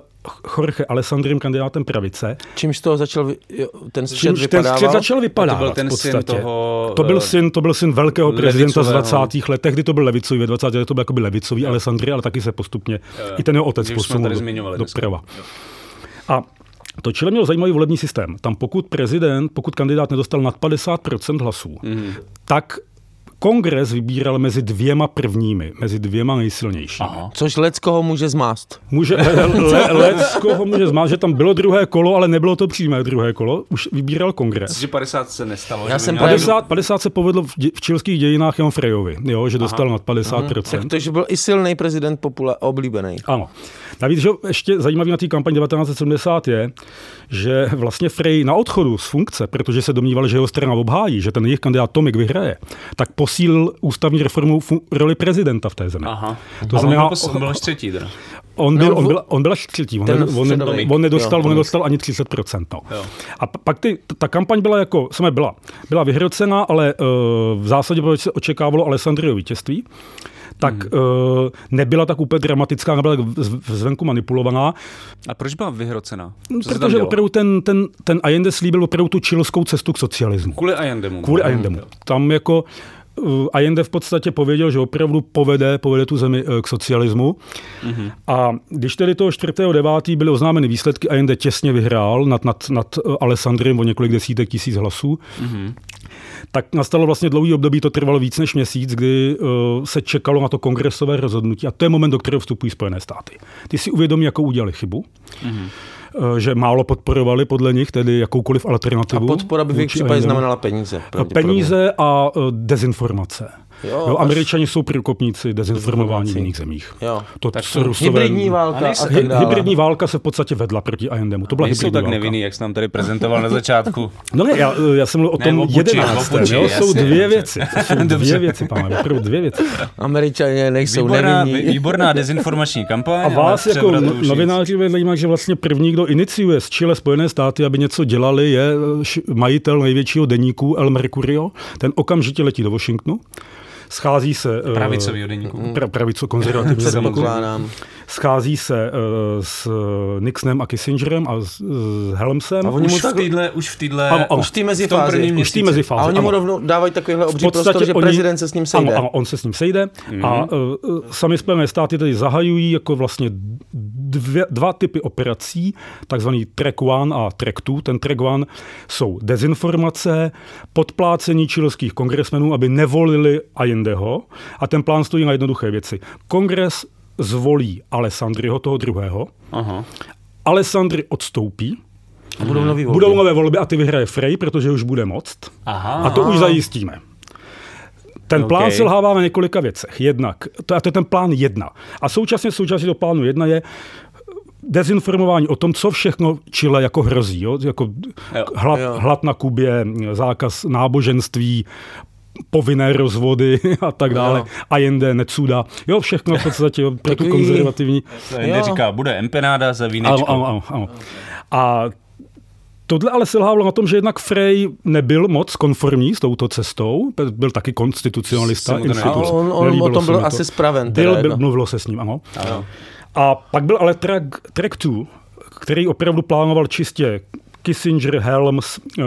Jorge Alessandrem, kandidátem pravice. Čímž z toho začal jo, ten střed Čímž ten vypadával? střed začal vypadat. A to byl ten v syn toho, to byl eh, syn, to byl syn velkého prezidenta z levicového. 20. let. Tehdy to byl levicový, ve 20. letech to byl jakoby levicový Alessandri, ale taky se postupně i ten jeho otec posunul do, doprava. A to Chile mělo zajímavý volební systém. Tam pokud prezident, pokud kandidát nedostal nad 50% hlasů, mm. tak kongres vybíral mezi dvěma prvními, mezi dvěma nejsilnějšími. Aha. Což Lecko může zmást. Může, [laughs] le, le, Lecko ho může zmát, že tam bylo druhé kolo, ale nebylo to přímé druhé kolo, už vybíral kongres. Že 50 se nestalo. Já že jsem měl- právě- 50, 50 se povedlo v, dě- v čilských dějinách jenom Frejovi, jo, že dostal nad 50%. Takže byl i silný prezident popula- oblíbený. Ano. Navíc, že ještě zajímavý na té kampaň 1970 je, že vlastně Frey na odchodu z funkce, protože se domníval, že jeho strana obhájí, že ten jejich kandidát Tomik vyhraje, tak posílil ústavní reformou fu- roli prezidenta v té zemi. Aha. To znamená, on, byl, pos- on byl až třetí teda. On byl, No, on byl, on byl až třetí, on, ten ne, on, on, nedostal, Jo, on nedostal ani 30%. No. Jo. A pak ty, ta kampaň byla jako, sama byla, byla vyhrocená, ale uh, v zásadě se očekávalo Alessandrio vítězství, tak Mhm. uh, nebyla tak úplně dramatická, nebyla tak zvenku manipulovaná, A proč byla vyhrocená? Co protože opravdu ten, ten, ten Allende slíbil opravdu tu čilskou cestu k socialismu. Kvůli Allendemu. Kvůli Allendemu. Tam jako uh, Allende v podstatě pověděl, že opravdu povede, povede tu zemi eh, k socialismu. Mm-hmm. A když tedy toho 4.9. byly oznámeny výsledky, Allende těsně vyhrál nad, nad, nad eh, Alessandrem o několik desítek tisíc hlasů, mm-hmm. tak nastalo vlastně dlouhý období, to trvalo víc než měsíc, kdy uh, se čekalo na to kongresové rozhodnutí. A to je moment, do kterého vstupují Spojené státy. Ty si uvědomí, jakou udělali chybu. Mm-hmm že málo podporovali podle nich, tedy jakoukoliv A alternativu. podpora by v jejich případě znamenala peníze. Peníze a eh, dezinformace. Jo, Jo, až- Američani jsou průkopníci dezinformování v jiných zemích. Jo. To Tak to- Rusové... Hybridní válka A a tak dále. Hybridní válka se v podstatě vedla proti Allendemu. To byla hybridní tak válka. nevinný, jak jsi nám tady prezentoval na začátku. [laughs] No ne, já, já jsem mluvil o Ne, tom Buči, jo, jsou jasně, dvě věci. Jsou [laughs] dvě věci, pánové, opravdu dvě věci. Američané nejsou Výborná, nevinní. výborná dezinformační kampaň. A vás jako no- novináři zajímá, že vlastně první, kdo iniciuje z Chile Spojené státy, aby něco dělali, je majitel největšího deníku El Mercurio. Ten okamžitě letí do Washingtonu. Schází se... eh, Pravicovýho deníku. Pra, pravico. Předpokládám. Schází se uh, s Nixonem a Kissingerem a s, s Helmsem. A oni mu Už v tak, týdle, už v týdle, Ano, ano. už v té v tom mezifázi. už v té měsíci. mezifázi. A oni mu ano. rovnou dávají takovýhle V obří prostor, že oni- prezident se s ním sejde. Ano, ano, on se s ním sejde mm. a uh, sami Spojené státy tedy zahajují jako vlastně dvě, dva typy operací, takzvaný track one a track two. Ten track one jsou dezinformace, podplácení čilských kongresmenů, aby nevolili Allendeho a ten plán stojí na jednoduché věci. Kongres zvolí Alessandriho, toho druhého, Aha. Alessandri odstoupí, A budou nový volby. Budou nové volby a ty vyhraje Frey, protože už bude. Aha. A to už zajistíme. Ten plán OK. selhává na několika věcech. Jednak, to, a to je ten plán jedna. A současně současně do plánu jedna je dezinformování o tom, co všechno Chile jako hrozí. Jo? Jako Jo. hlad, Jo. hlad na Kubě, zákaz náboženství, povinné rozvody [laughs] a tak dále. Jo. Allende, Necuda. Jo, všechno v podstatě jo, [laughs] Takový- protikonzervativní. To jen říká, bude empenáda za vínečko. Ano, ano, ano. A Tohle ale selhávalo na tom, že jednak Frey nebyl moc konformní s touto cestou, byl taky konstitucionalista. A on, on o tom byl to. asi spraven. Byl, teda, byl, no. mluvilo se s ním, ano. Ano. A pak byl ale track, track two, který opravdu plánoval čistě Kissinger, Helms, uh,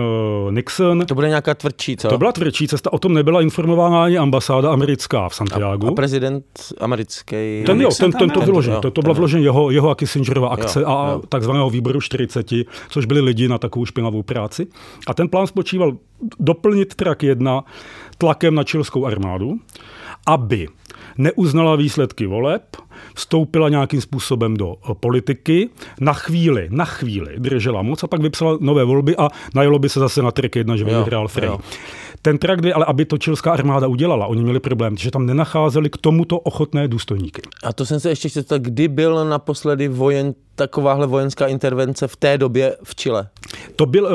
Nixon. To bude nějaká tvrdší, co? To byla tvrdší cesta, o tom nebyla informována ani ambasáda americká v Santiago. A prezident americký. Ten jo, ten, ten to. Jo, To, to byla vložen jeho, jeho a Kissingerova akce Jo, a jo. takzvaného výboru 40, což byli lidi na takovou špinavou práci. A ten plán spočíval doplnit trak 1 tlakem na čilskou armádu, aby neuznala výsledky voleb, vstoupila nějakým způsobem do eh, politiky, na chvíli, na chvíli držela moc a pak vypsala nové volby a najelo by se zase na track 1, že by vyhrál Frey. jo. Ten track 2, ale aby to čilská armáda udělala, oni měli problém, že tam nenacházeli k tomuto ochotné důstojníky. A to jsem se ještě chtěl kdy byl naposledy vojen, takováhle vojenská intervence v té době v Chile? To byl uh,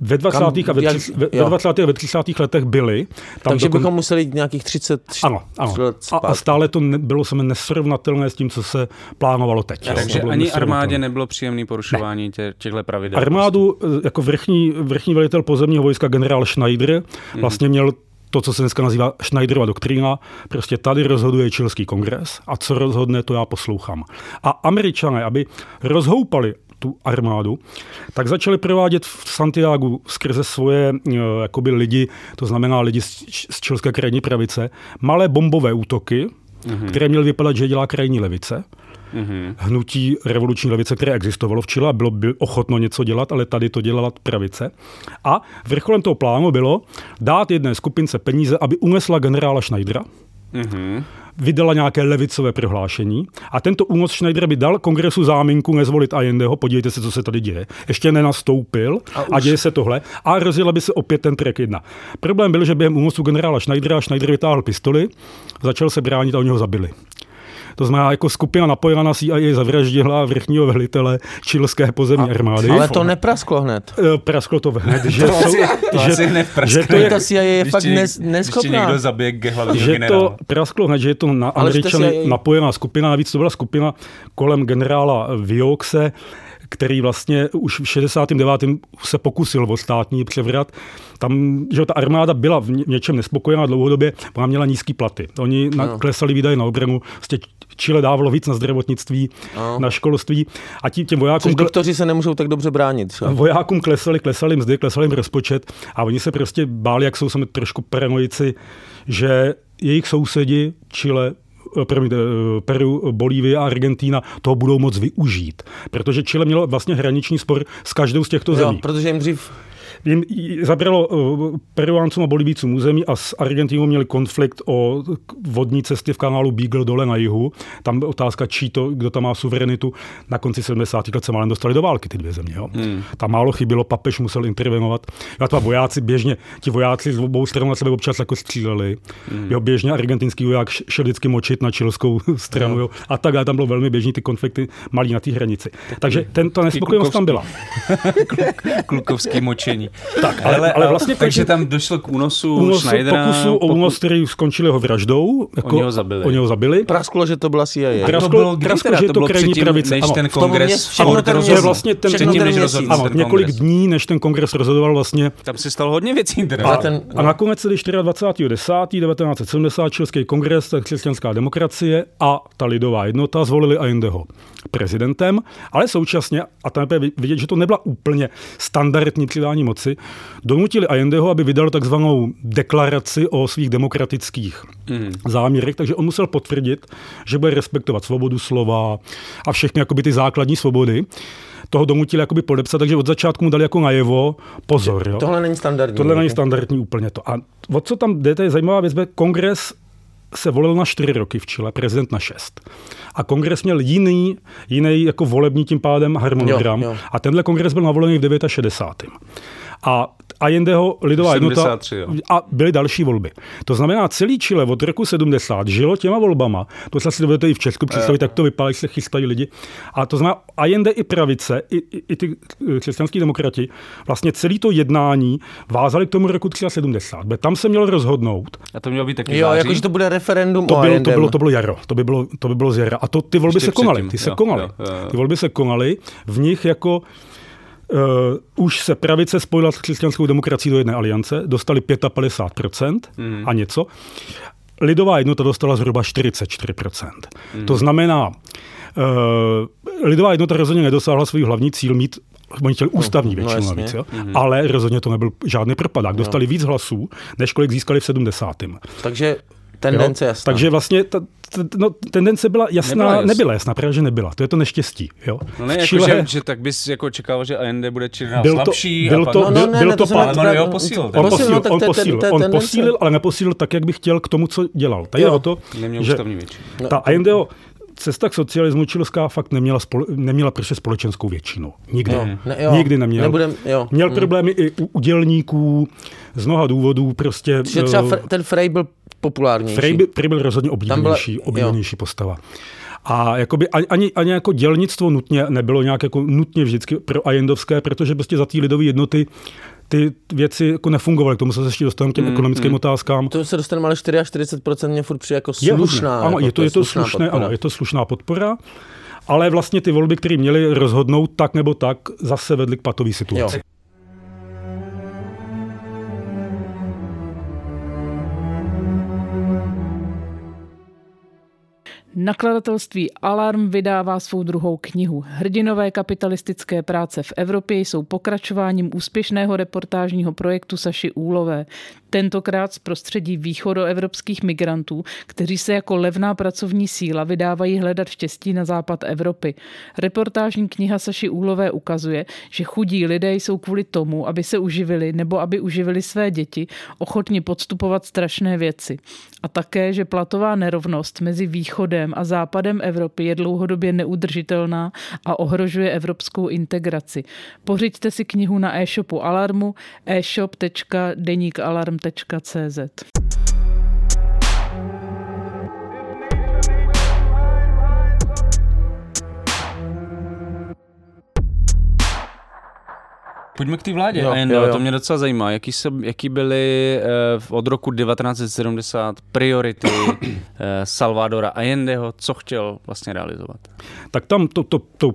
ve 20. Kam- a ve, jak- ve, ve 20. a ve 30. letech byli. Tam Takže dokon- bychom museli jít nějakých 30 Ano, ano. let A, a zpátky. stále to ne, bylo se nesrovnatelné s tím, co se plánovalo teď. jo. Takže ani nesrovnatelné. armádě nebylo příjemné porušování tě, těchto pravidel. Armádu eh, jako vrchní, vrchní velitel pozemního vojska generál Schneider Mhm. vlastně měl to, co se dneska nazývá Schneiderova doktrína, prostě tady rozhoduje čilský kongres a co rozhodne, to já poslouchám. A američané, aby rozhoupali tu armádu, tak začali provádět v Santiago skrze svoje eh, jakoby lidi, to znamená lidi z, z čilské krajní pravice, malé bombové útoky, Mhm. které měly vypadat, že dělá krajní levice hnutí revoluční levice, které existovalo v Chile a bylo by ochotno něco dělat, ale tady to dělala pravice. A vrcholem toho plánu bylo dát jedné skupince peníze, aby unesla generála Schneidera, Mhm. vydala nějaké levicové prohlášení a tento únos Schneider by dal kongresu záminku nezvolit Allendeho, podívejte se, co se tady děje. Ještě nenastoupil a, a děje se tohle a rozjela by se opět ten track 1. Problém byl, že během únosu generála Schneidera Schneider vytáhl pistoli, začal se bránit a oni ho zabili. To znamená, jako skupina napojená na CIA zavraždila vrchního velitele čilské pozemní armády. Ale to neprasklo hned. Eh, Prasklo to hned, [laughs] že, To jsou, asi, to že, asi že to je, Ta CIA je Když fakt nes, Když neschopná. někdo zabije ge- hlavního že to generála. prasklo hned, že je to na Američany CIA napojená skupina, navíc to byla skupina kolem generála Vioxe, který vlastně už v 69. se pokusil o státní převrat. Tam, že ta armáda byla v ně- něčem nespokojená dlouhodobě, ona měla nízký platy. Oni No. klesali výdaje na obranu, vlastně Chile dávalo víc na zdravotnictví, No. na školství a tím těm vojákům Což doktoři se nemůžou tak dobře bránit. Že? vojákům klesali, klesali mzdy, klesal jim rozpočet a oni se prostě báli, jak jsou sami trošku paranoici, že jejich sousedi Chile eh, promiňte, eh, Peru, Bolívie a Argentína toho budou moc využít. Protože Chile mělo vlastně hraniční spor s každou z těchto Jo, zemí. protože jim dřív Jim zabralo uh, Peruáncům a Bolivicům území a s Argentínou měli konflikt o vodní cesty v kanálu Beagle dole na jihu. Tam byla otázka, čí to, kdo tam má suverenitu. Na konci 70. let se málem dostali do války ty dvě země. Jo. Hmm. Tam málo chybilo, papež musel intervenovat. A to vojáci běžně, ti vojáci z obou stran na sebe občas jako stříleli. Hmm. Jo, běžně argentinský voják šel vždycky močit na čilskou [laughs] stranu. Jo. A tak dále. Tam bylo velmi běžný ty konflikty malý na té hranici. Takže ten, ta nespokojenost tam byla. [laughs] Klukovský močení. Tak, ale- ale vlastně takže tam došlo k únosu únos, Schneidera. pokusu o únos, který skončil jeho vraždou. Jako, Oni ho zabili. Oni ho zabili. prasklo, že to byla CIA. Prasklo- to bylo kdy prasklo, teda? že To to bylo krajní předtím, pravice, než ano. ten V tom kongres všechno ten rozhodl. Vlastně ten, Předtím, ten než měsíc. rozhodl ano, ten několik kongres. dní, než ten kongres rozhodoval vlastně. Tam se stalo hodně věcí. Teda. Ale ten, A nakonec tedy 24.10.1970 Čilský kongres, ta křesťanská demokracie a ta lidová jednota zvolili Allendeho prezidentem, ale současně, a tam je vidět, že to nebyla úplně standardní přidání moci, donutili Allendeho, aby vydal takzvanou deklaraci o svých demokratických Mhm. záměrech, takže on musel potvrdit, že bude respektovat svobodu slova a všechny jakoby ty základní svobody. Toho donutili jakoby podepsat, takže od začátku mu dali jako najevo, pozor. Jo? tohle není standardní. Tohle není standardní úplně to. A o co tam jde, to je zajímavá věc, že kongres se volil na čtyři roky v Chile, prezident na šest. A kongres měl jiný, jiný jako volební tím pádem harmonogram. Jo, jo. A tenhle kongres byl navolený v 69. A Allendeho lidová 73, jo. jednota a byly další volby. To znamená, celý Chile od roku 70 žilo těma volbama. To se asi dovedete i v Česku představit, jak to vypadá, jak se chystají lidi. A to znamená, Allende i pravice, i, i, i ty eh, křesťanský demokrati, vlastně celý to jednání vázali k tomu roku 73. Protože Tam se mělo rozhodnout, A to mělo být taky Jo, jakože to bude referendum to o bylo, to, bylo, to bylo jaro, to by bylo, to by bylo z jara. A to, ty volby Ještě se konaly, ty se jo, konaly. jo, jo, jo. Ty volby se konaly, v nich jako Uh, už se pravice spojila s křesťanskou demokracií do jedné aliance, dostali 55% Mhm. a něco. Lidová jednota dostala zhruba 44%. Mhm. To znamená, uh, lidová jednota rozhodně nedosáhla svůj hlavní cíl mít Oni chtěli ústavní no většinu jasně. navíc, jo? Mhm. ale rozhodně to nebyl žádný propadák. Dostali víc hlasů, než kolik získali v 70. Takže tendence Jo? jasná. Takže vlastně ta, ta, no, tendence byla jasná, Nebyla nebyla, jasná. nebyla jasná, právě že nebyla. To je to neštěstí. Jo? No ne, jako, Chile že, že, tak bys jako očekával, že AND bude dál byl to, slabší. byl a pak... to, No, no, byl, ne, byl ne, to to pán, on posílil. on Posílil, no, on to posílil, to on posílil, ale neposílil tak, jak by chtěl k tomu, co dělal. Tady je o to, Neměl že ústavní většinu. ta Allendeo cesta k socialismu čilská fakt neměla, spole, neměla prostě společenskou většinu. Nikdy. Jo, ne, jo. Nikdy neměl. Nebudem, jo. Měl Mm. problémy i u, dělníků z mnoha důvodů. Prostě, Že třeba eh, ten Frey byl populárnější. Frey byl, Frey byl rozhodně byla- oblíbenější, jo. oblíbenější postava. A jakoby ani, ani, ani jako dělnictvo nutně nebylo nějak jako nutně vždycky pro ajendovské, protože prostě za té lidové jednoty ty věci jako nefungovaly. K tomu se ještě dostaneme k těm Mm, ekonomickým mm. otázkám. To se dostaneme, ale 44% mě furt přijde jako Je slušná. Ano, jako je to, je to slušná slušné, podpora. ano, je to slušná podpora. Ale vlastně ty volby, které měly rozhodnout tak nebo tak, zase vedly k patové situaci. Jo. Nakladatelství Alarm vydává svou druhou knihu. Hrdinové kapitalistické práce v Evropě jsou pokračováním úspěšného reportážního projektu Saši Úlové. Tentokrát z prostředí východoevropských migrantů, kteří se jako levná pracovní síla vydávají hledat štěstí na západ Evropy. Reportážní kniha Saši Úlové ukazuje, že chudí lidé jsou kvůli tomu, aby se uživili nebo aby uživili své děti, ochotni podstupovat strašné věci. A také, že platová nerovnost mezi východem a západem Evropy je dlouhodobě neudržitelná a ohrožuje evropskou integraci. Pořiďte si knihu na e-shopu Alarmu e-shop.denikalarm.cz Pojďme k té vládě. Jo, jo, jo. To mě docela zajímá. Jaký, se, jaký byly eh, od roku 1970 priority eh, Salvadora Allendeho, co chtěl vlastně realizovat? Tak tam to, to, to,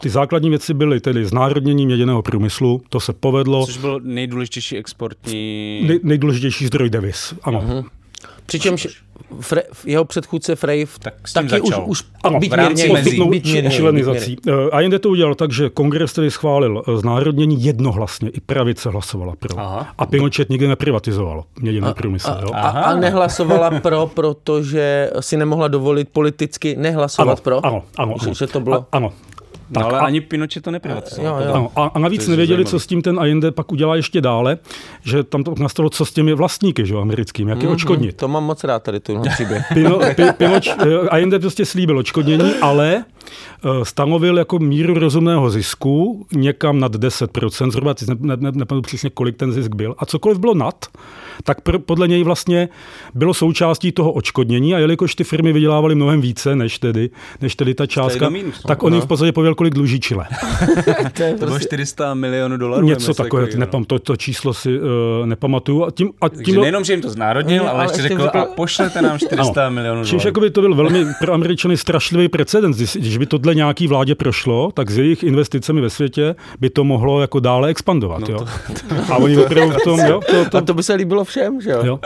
ty základní věci byly tedy znárodnění měděného průmyslu, to se povedlo. Což byl nejdůležitější exportní... Nej, nejdůležitější zdroj devis, ano. Mhm. Přičemž Fre, jeho předchůdce Frey v- Tak s tím taky už, začal. už Ano, byť v rámci mírně, byť mírně, čilenizací. byť mírně. Eh, A jinde to udělal tak, že kongres tedy schválil eh, znárodnění jednohlasně, i pravice hlasovala pro. Aha. A Pinochet nikdy neprivatizoval měděný A, průmysl. a, jo? a, a nehlasovala pro, protože si nemohla dovolit politicky nehlasovat pro? Ano, ano, Že, ano. že to bylo... A, ano. No, ale a- ani Pinochet to neprivatizoval. Jo, jo. Ano, a, a navíc To nevěděli, zajímavé. co s tím ten Allende pak udělá ještě dále, že tam to nastalo, co s těmi vlastníky že, jo, americkými, jak je očkodnit. To mám moc rád tady tu příběh. [laughs] Pino, pi, Pinoč, eh, Allende prostě slíbil odškodnění, ale eh, stanovil jako míru rozumného zisku někam nad 10%, zhruba ne, ne, ne, nepamatuji přesně, kolik ten zisk byl. A cokoliv bylo nad, tak pr, podle něj vlastně bylo součástí toho odškodnění a jelikož ty firmy vydělávaly mnohem více než tedy, než tedy ta částka, mínusu. tak on jim v podstatě pověděl, kolik dluží Chile. [laughs] to je To bylo prostě, 400 milionů dolarů. Něco takového, nepam, to, to číslo si uh, nepamatuju. A tím, a tím Takže nejenom, že jim to znárodnil, ale ale ještě řekl, řekl- a pošlete nám 400 Ano. milionů Čímž dolarů. jako by to byl velmi pro Američany strašlivý precedens. Když, když by tohle nějaký vládě prošlo, tak s jejich investicemi ve světě by to mohlo jako dále expandovat. No jo? A oni [laughs] opravdu v tom, jo, to, a to, to by se líbilo všem, že jo? jo.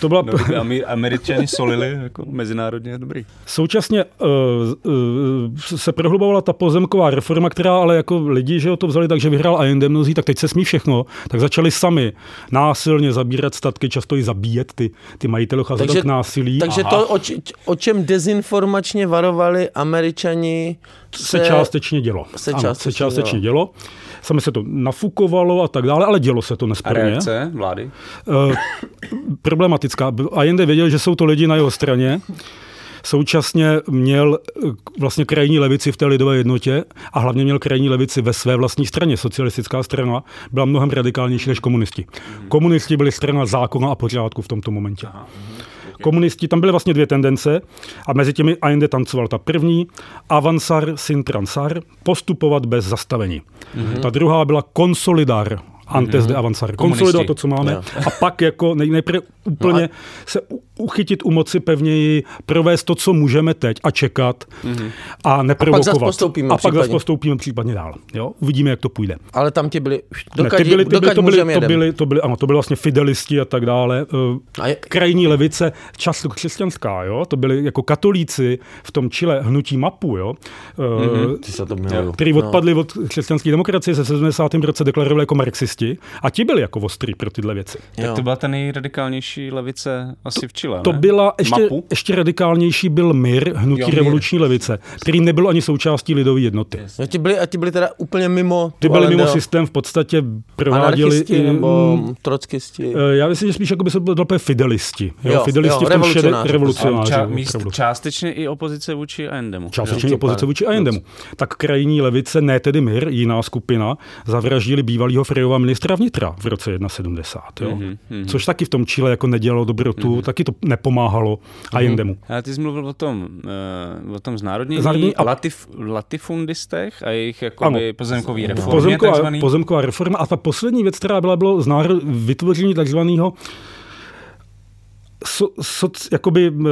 To byla, No, Američani solili jako mezinárodně dobrý. Současně uh, uh, se prohlubovala ta pozemní pozemková reforma, která ale jako lidi, že ho to vzali tak, že vyhrál Allende mnozí, tak teď se smí všechno, tak začali sami násilně zabírat statky, často i zabíjet ty, ty majitele, takže, k násilí. Takže Aha. to, o, o čem dezinformačně varovali američani, se, se částečně dělo. Se ano, částečně, se částečně dělo. dělo. Sami se to nafukovalo a tak dále, ale dělo se to nesporně. A reakce vlády? Uh, problematická. Allende věděl, že jsou to lidi na jeho straně. Současně měl eh, vlastně krajní levici v té lidové jednotě a hlavně měl krajní levici ve své vlastní straně. Socialistická strana byla mnohem radikálnější než komunisti. Komunisti byli strana zákona a pořádku v tomto momentě. Komunisti, tam byly vlastně dvě tendence a mezi těmi Allende tancoval ta první, avansar sin transar, postupovat bez zastavení. Mm-hmm. Ta druhá byla konsolidar, antes mm-hmm. de avanzar. Konsolidovat to, co máme yeah. a pak jako nejprve úplně no a... se uchytit u moci pevněji, provést to, co můžeme teď a čekat mm-hmm. a neprovokovat. A pak zase postoupíme, a pak zase postoupíme případně dál. Jo? Uvidíme, jak to půjde. Ale tam ti byli, dokud, ne, ty byli, ty byli, to, byli, to, byli, to, byli, ano, to byli vlastně fidelisti a tak dále. A je... Krajní levice, často křesťanská, jo? to byli jako katolíci v tom Chile hnutí mapu, jo? Mm-hmm. který no. odpadli od křesťanské demokracie se 70. roce deklarovali jako marxisti a ti byli jako ostrý pro tyhle věci. Jo. Tak to byla ta nejradikálnější levice asi v Chile To byla ještě, ještě radikálnější byl MIR, hnutí jo, revoluční mír. levice, který nebyl ani součástí lidové jednoty. A ti byli, a ti byli teda úplně mimo Ty byli mimo systém, v podstatě prováděli... i, nebo mm, trockisti? Eh, já myslím, že spíš jako by se bylo fidelisti. Jo, jo, fidelisti jo, v tom šede, revolucionáři. Ča, míst, částečně i opozice vůči Allendemu. Částečně i opozice vůči Allendemu. Tak krajní levice, ne tedy MIR, jiná skupina, zavraždili bývalého Frejova ministra vnitra v roce 71. Jo? Mm-hmm, mm-hmm. Což taky v tom Chile jako nedělalo dobrotu, mm-hmm. taky to nepomáhalo a mhm. jindemu. A ty jsi mluvil o tom, uh, o tom znárodnění, Znárodní a... latif, latifundistech a jejich jakoby pozemkový reformě. Pozemková, takzvaný... pozemková reforma a ta poslední věc, která byla, bylo znárod, vytvoření takzvaného so, so, jakoby, uh,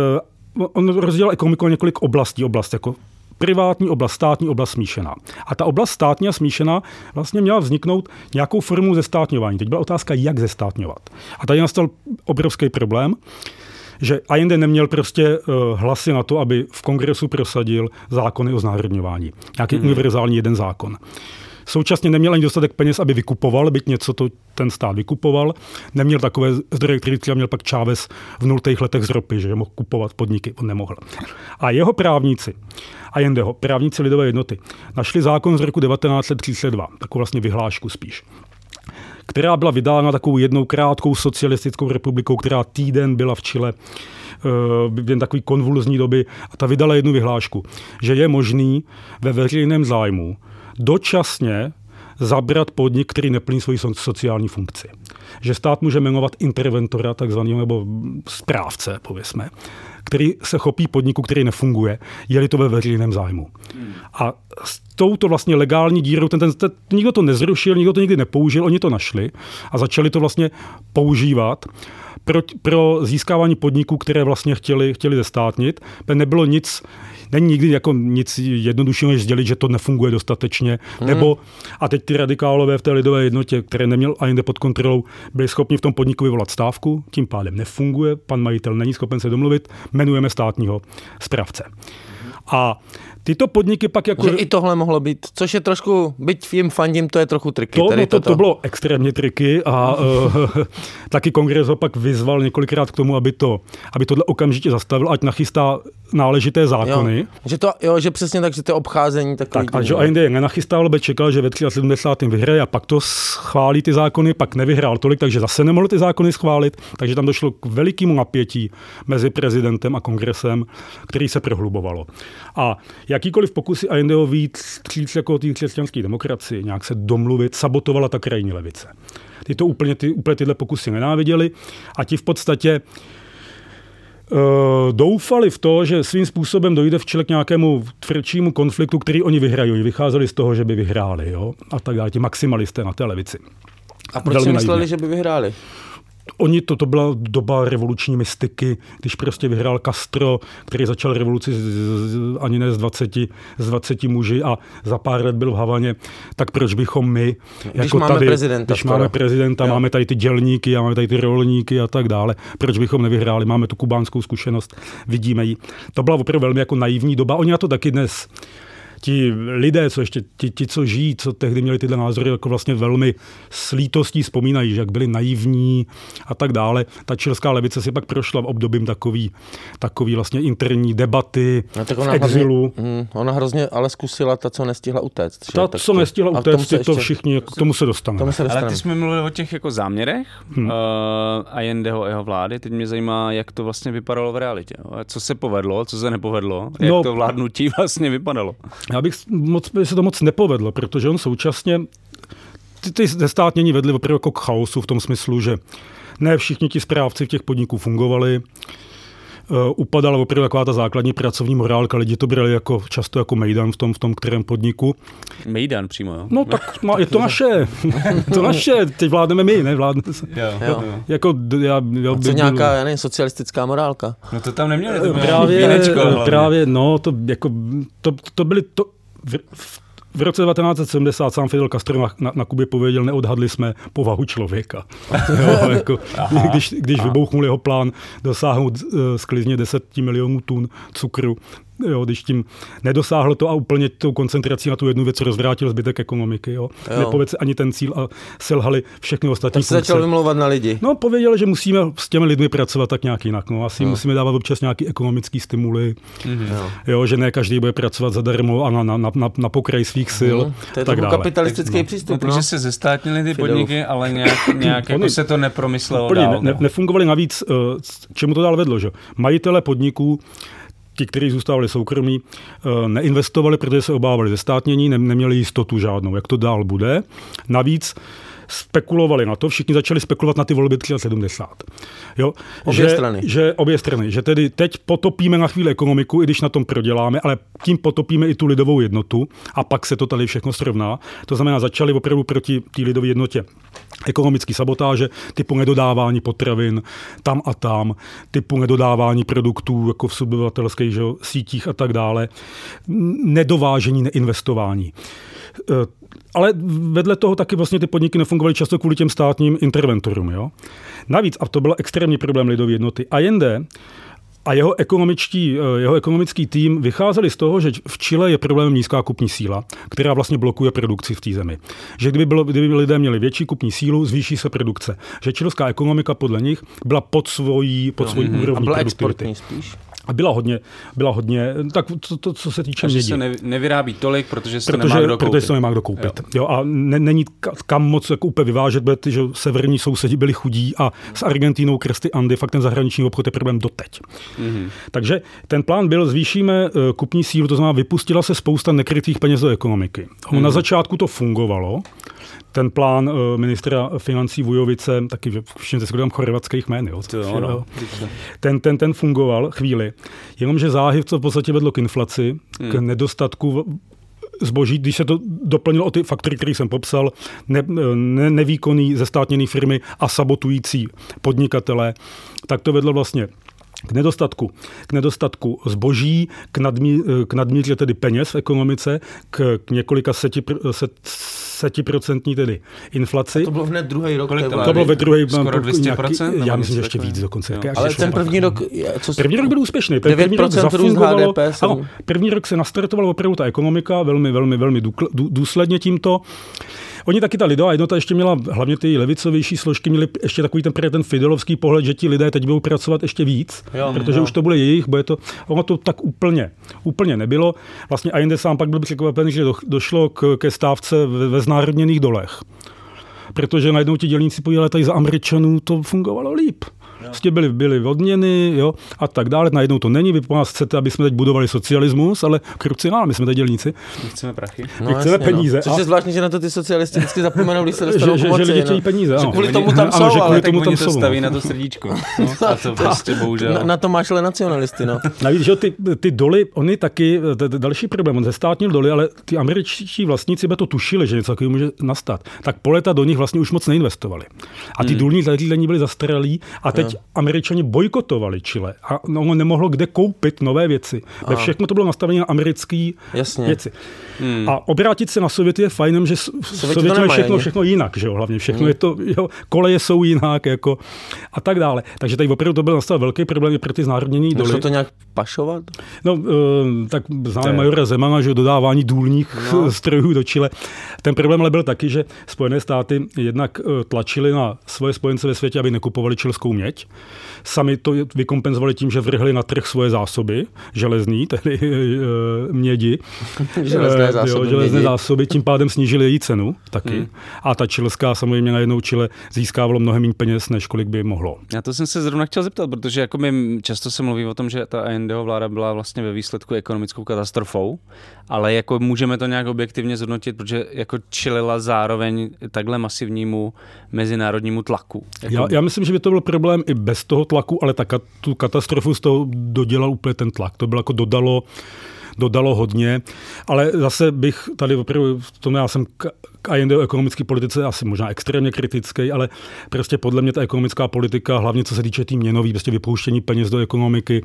on rozdělil ekonomiku na několik oblastí. Oblast jako privátní oblast, státní oblast smíšená. A ta oblast státní a smíšená vlastně měla vzniknout nějakou formu zestátňování. Teď byla otázka, jak zestátňovat. A tady nastal obrovský problém, že Allende neměl prostě uh, hlasy na to, aby v kongresu prosadil zákony o znárodňování. Nějaký hmm. univerzální jeden zákon. Současně neměl ani dostatek peněz, aby vykupoval, byť něco to ten stát vykupoval. Neměl takové zdroje, které třeba měl pak Chávez v nultých letech z ropy, že mohl kupovat podniky, on nemohl. A jeho právníci, a jendeho, právníci lidové jednoty, našli zákon z roku 1932, takovou vlastně vyhlášku spíš která byla vydána takovou jednou krátkou socialistickou republikou, která týden byla v Chile jen eh, takový konvulzní doby a ta vydala jednu vyhlášku, že je možný ve veřejném zájmu dočasně zabrat podnik, který neplní svoji sociální funkci. Že stát může jmenovat interventora, takzvaného, nebo správce, pověsme, který se chopí podniku, který nefunguje, je-li to ve veřejném zájmu. A s touto vlastně legální dírou, ten, ten, ten, nikdo to nezrušil, nikdo to nikdy nepoužil, oni to našli a začali to vlastně používat pro, pro získávání podniků, které vlastně chtěli, chtěli zestátnit. Nebylo nic není nikdy jako nic jednoduššího, než sdělit, že to nefunguje dostatečně. Hmm. Nebo, a teď ty radikálové v té lidové jednotě, které neměl ani pod kontrolou, byli schopni v tom podniku vyvolat stávku, tím pádem nefunguje, pan majitel není schopen se domluvit, jmenujeme státního správce. A Tyto podniky pak jako... Že i tohle mohlo být, což je trošku, byť jim fandím, to je trochu triky. To, no to, to bylo extrémně triky a uh, [laughs] taky kongres ho pak vyzval několikrát k tomu, aby to, aby tohle okamžitě zastavil, ať nachystá náležité zákony. Jo, že, to, jo, že přesně tak, že to je obcházení takový. Tak, a že AND je nenachystal, by čekal, že ve 73. vyhraje a pak to schválí ty zákony, pak nevyhrál tolik, takže zase nemohl ty zákony schválit, takže tam došlo k velikému napětí mezi prezidentem a kongresem, který se prohlubovalo. A jakýkoliv pokusy Allendeho víc stříc jako té křesťanské demokracii, nějak se domluvit, sabotovala ta krajní levice. Ty to úplně, ty, úplně tyhle pokusy nenáviděli a ti v podstatě uh, doufali v to, že svým způsobem dojde v čele k nějakému tvrdšímu konfliktu, který oni vyhrají. Vycházeli z toho, že by vyhráli. Jo? A tak dále, ti maximalisté na té levici. A proč Velmi si mysleli, naivně. že by vyhráli? Oni, to, to byla doba revoluční mystiky, když prostě vyhrál Castro, který začal revoluci z, z, ani ne z 20, z 20 muži a za pár let byl v Havaně, tak proč bychom my, když jako máme tady, prezidenta, když máme prezidenta, jo. máme tady ty dělníky a máme tady ty rolníky a tak dále, proč bychom nevyhráli, máme tu kubánskou zkušenost, vidíme ji. To byla opravdu velmi jako naivní doba, oni na to taky dnes ti lidé, co ještě ti, ti, co žijí, co tehdy měli tyhle názory, jako vlastně velmi s lítostí vzpomínají, že jak byli naivní a tak dále. Ta čilská levice si pak prošla v obdobím takový, takový vlastně interní debaty no, tak ona v exilu. Hrozně, mm, ona hrozně ale zkusila ta, co nestihla utéct. Že? Ta, co nestihla utéct, to ještě, všichni, k tomu se dostaneme. Tomu se dostaneme. Ale ty jsme mluvili o těch jako záměrech hmm. uh, a Jendeho jeho vlády. Teď mě zajímá, jak to vlastně vypadalo v realitě. Co se povedlo, co se nepovedlo, jak no, to vládnutí [laughs] vlastně vypadalo. Já bych moc, by se to moc nepovedlo, protože on současně ty, ty zestátnění vedly opravdu jako k chaosu v tom smyslu, že ne všichni ti správci v těch podniků fungovali, upadala opravdu taková ta základní pracovní morálka, lidi to brali jako, často jako mejdan v tom, v tom kterém podniku. Mejdan přímo, jo? No tak má, je to naše, [laughs] to naše, teď vládneme my, ne? Vládne, jo, jo. Jako, já, já A co nějaká, já nevím, socialistická morálka? No to tam neměli, to právě, vínečko, právě, no, to, jako, to, to byly, to, v, v v roce 1970 sám Fidel Castro na, na, na Kubě pověděl, neodhadli jsme povahu člověka. [laughs] jo, jako, když když vybouchnul jeho plán dosáhnout uh, sklizně 10 milionů tun cukru, jo, když tím nedosáhlo to a úplně tou koncentrací na tu jednu věc rozvrátil zbytek ekonomiky. Jo. Jo. Nepovedl se ani ten cíl a selhali všechny ostatní Tak se začal vymlouvat na lidi. No, pověděl, že musíme s těmi lidmi pracovat tak nějak jinak. No. Asi jo. musíme dávat občas nějaký ekonomický stimuly. Mm-hmm. Jo, že ne každý bude pracovat zadarmo a na, na, na, na, na pokraj svých sil. Mm, to je tak dále. kapitalistický tak, přístup. No, takže no. se zestátnili ty podniky, ale nějak, [clears throat] nějak jako se to nepromyslelo dál. Ne, nefungovali navíc, uh, čemu to dál vedlo, že majitele podniků ti, kteří zůstávali soukromí, eh, neinvestovali, protože se obávali zestátnění, neměli jistotu žádnou, jak to dál bude. Navíc spekulovali na to, všichni začali spekulovat na ty volby 73. Jo? Obě že, strany. Že, obě strany. Že tedy teď potopíme na chvíli ekonomiku, i když na tom proděláme, ale tím potopíme i tu lidovou jednotu a pak se to tady všechno srovná. To znamená, začali opravdu proti té lidové jednotě ekonomické sabotáže, typu nedodávání potravin tam a tam, typu nedodávání produktů jako v subovateleckých sítích a tak dále, nedovážení, neinvestování. Ale vedle toho taky vlastně ty podniky nefungovaly často kvůli těm státním interventorům. Jo? Navíc, a to byl extrémní problém lidové jednoty, Allende a jeho, ekonomický, eh, jeho ekonomický tým vycházeli z toho, že v Chile je problém nízká kupní síla, která vlastně blokuje produkci v té zemi. Že kdyby, bylo, kdyby lidé měli větší kupní sílu, zvýší se produkce. Že čilská ekonomika podle nich byla pod svojí, pod svojí mm-hmm. úrovní produktivity. spíš. A byla hodně, byla hodně, tak to, to co se týče mědi. se ne, nevyrábí tolik, protože se protože, nemá kdo koupit. Protože se nemá kdo koupit. Jo. jo a ne, není kam moc jako úplně vyvážet, protože že severní sousedi byli chudí a s Argentínou kresty Andy fakt ten zahraniční obchod je problém doteď. Mm-hmm. Takže ten plán byl, zvýšíme eh, kupní sílu, to znamená, vypustila se spousta nekrytých peněz do ekonomiky. Mm-hmm. Na začátku to fungovalo, ten plán eh, ministra financí Vujovice, taky všem se chorvatských jmén, jo, to, no. ten, ten, ten fungoval chvíli, jenomže záhy, co v podstatě vedlo k inflaci, hmm. k nedostatku zboží, když se to doplnilo o ty faktory, které jsem popsal, ne, ne, nevýkonný zestátněný firmy a sabotující podnikatele, tak to vedlo vlastně k nedostatku, k nedostatku zboží, k, nadmí, k nadmíře tedy peněz v ekonomice, k, k několika seti, set, desetiprocentní tedy inflaci. A to bylo hned druhý rok. Kolik to, to bylo ve druhý Skoro 200%? Nějaký, já myslím, že ještě víc dokonce. Jo. Ale ten první rok... Co první rok byl úspěšný. První rok zafungovalo, HDP, ano, první rok se nastartovala opravdu ta ekonomika velmi, velmi, velmi důsledně tímto. Oni taky ta lidová jednota ještě měla, hlavně ty levicovější složky, měli ještě takový ten, ten fidelovský pohled, že ti lidé teď budou pracovat ještě víc, jo, protože jo. už to bude jejich, bude to, ono to tak úplně, úplně nebylo. Vlastně Allende sám pak byl překvapený, že do, došlo k, ke stávce ve, ve znárodněných dolech. Protože najednou ti dělníci podíleli tady za Američanů, to fungovalo líp. Prostě byli, byli odměny jo, a tak dále. Najednou to není. Vy po nás chcete, aby jsme teď budovali socialismus, ale kruci, no, my jsme teď dělníci. My chceme prachy. No, my chceme jasně, no. peníze. No. Což je zvláštní, že na to ty socialisti vždycky zapomenou, když se [laughs] dostanou že, že, že lidi chtějí peníze. Že kvůli tomu tam jsou, že ale tomu tam to staví na to srdíčko. [laughs] No, a to prostě bohužel. Na, na to máš ale nacionalisty, no. [laughs] Navíc, že ty, ty doly, oni taky, další problém, on zestátnil doly, ale ty američtí vlastníci by to tušili, že něco takového může nastat. Tak po leta do nich vlastně už moc neinvestovali. A ty hmm. důlní zařízení byly zastaralí a teď američani bojkotovali Chile a ono nemohlo kde koupit nové věci. Ve všechno to bylo nastavené na americké věci. Hmm. A obrátit se na Sověty je fajnem, že Sověti mají všechno, všechno jinak, že jo, hlavně všechno hmm. je to, jo, koleje jsou jinak, jako a tak dále. Takže tady opravdu to byl nastal velký problém pro ty znárodnění doly. To nějak pašovat? No, uh, tak známe majora Zemana, že dodávání důlních no. [laughs] strojů do Chile. Ten problém ale byl taky, že Spojené státy jednak uh, tlačili na svoje spojence ve světě, aby nekupovali čilskou měď. Sami to vykompenzovali tím, že vrhli na trh svoje zásoby železný, tedy uh, [laughs] mědi. [laughs] železné zásoby, jo, železné zásoby, tím pádem snížili její cenu taky. Hmm. A ta čilská samozřejmě najednou Chile získávalo mnohem méně peněz, než kolik by mohlo. Já to jsem se zrovna chtěl zeptat, protože jako my často se mluví o tom, že ta ANDho vláda byla vlastně ve výsledku ekonomickou katastrofou, ale jako můžeme to nějak objektivně zhodnotit, protože jako čelila zároveň takhle masivnímu mezinárodnímu tlaku. Jako... Já, já myslím, že by to byl problém i bez toho tlaku, ale ta, tu katastrofu z toho dodělal úplně ten tlak. To bylo jako dodalo dodalo hodně, ale zase bych tady opravdu, v tom já jsem k IND o ekonomické politice asi možná extrémně kritický, ale prostě podle mě ta ekonomická politika, hlavně co se týče tý měnový, prostě vypouštění peněz do ekonomiky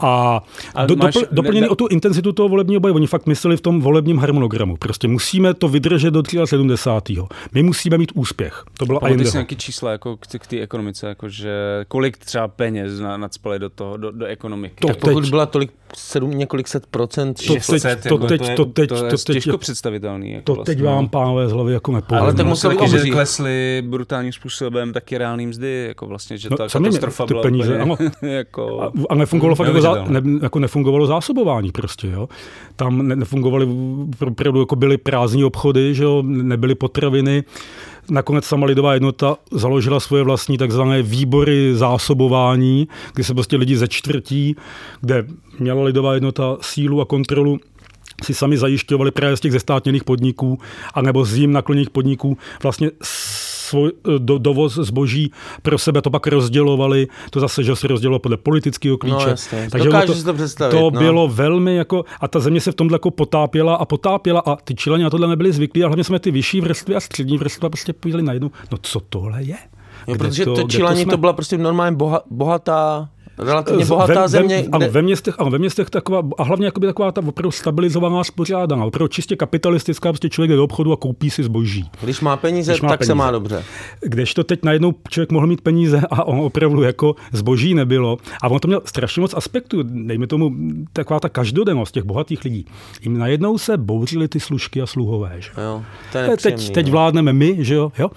a, a do, máš, dopl, doplněný ne, ne, o tu intenzitu toho volebního boje. Oni fakt mysleli v tom volebním harmonogramu. Prostě musíme to vydržet do 70. My musíme mít úspěch. To bylo IND. nějaký čísla jako k, k té ekonomice, jako že kolik třeba peněz nadspali do toho, do, do ekonomiky. To tak pokud teď, byla tolik sedm, několik set procent. To teď, to, teď, to, teď, to, je těžko představitelný. Jako to vlastně. teď vám pánové z hlavy jako nepovím. Ale tak museli taky, že klesly brutálním způsobem taky reálný mzdy, jako vlastně, že no, ta katastrofa ty byla peníze, úplně, ano. [laughs] jako a, a nefungovalo fakt jako, zá, ne, jako nefungovalo zásobování prostě, jo. Tam ne, nefungovaly, opravdu jako byly prázdní obchody, že jo, nebyly potraviny, Nakonec sama lidová jednota založila svoje vlastní takzvané výbory zásobování, kde se prostě lidi ze čtvrtí, kde měla lidová jednota sílu a kontrolu si sami zajišťovali právě z těch zestátněných podniků anebo z jim nakloněných podniků vlastně svůj do, dovoz zboží pro sebe, to pak rozdělovali, to zase, že se rozdělovalo podle politického klíče. No, jasně. Takže to, to představit. To no. bylo velmi jako, a ta země se v tomhle jako potápěla a potápěla a ty čilani na tohle nebyli zvyklí a hlavně jsme ty vyšší vrstvy a střední vrstvy prostě pojili najednou, no co tohle je? Jo, protože to, to Čilani to, jsme... to byla prostě normálně boha, bohatá relativně bohatá ve, země. Ve, kde... ve městech, ano, ve městech taková, a hlavně jakoby taková ta opravdu stabilizovaná, spořádaná, opravdu čistě kapitalistická, prostě člověk jde do obchodu a koupí si zboží. Když má peníze, Když má tak peníze. se má dobře. Kdežto teď najednou člověk mohl mít peníze a on opravdu jako zboží nebylo. A on to měl strašně moc aspektů, dejme tomu taková ta každodennost těch bohatých lidí. Jim najednou se bouřily ty služky a sluhové. Že? Jo, to je teď, teď no. vládneme my, že jo? jo?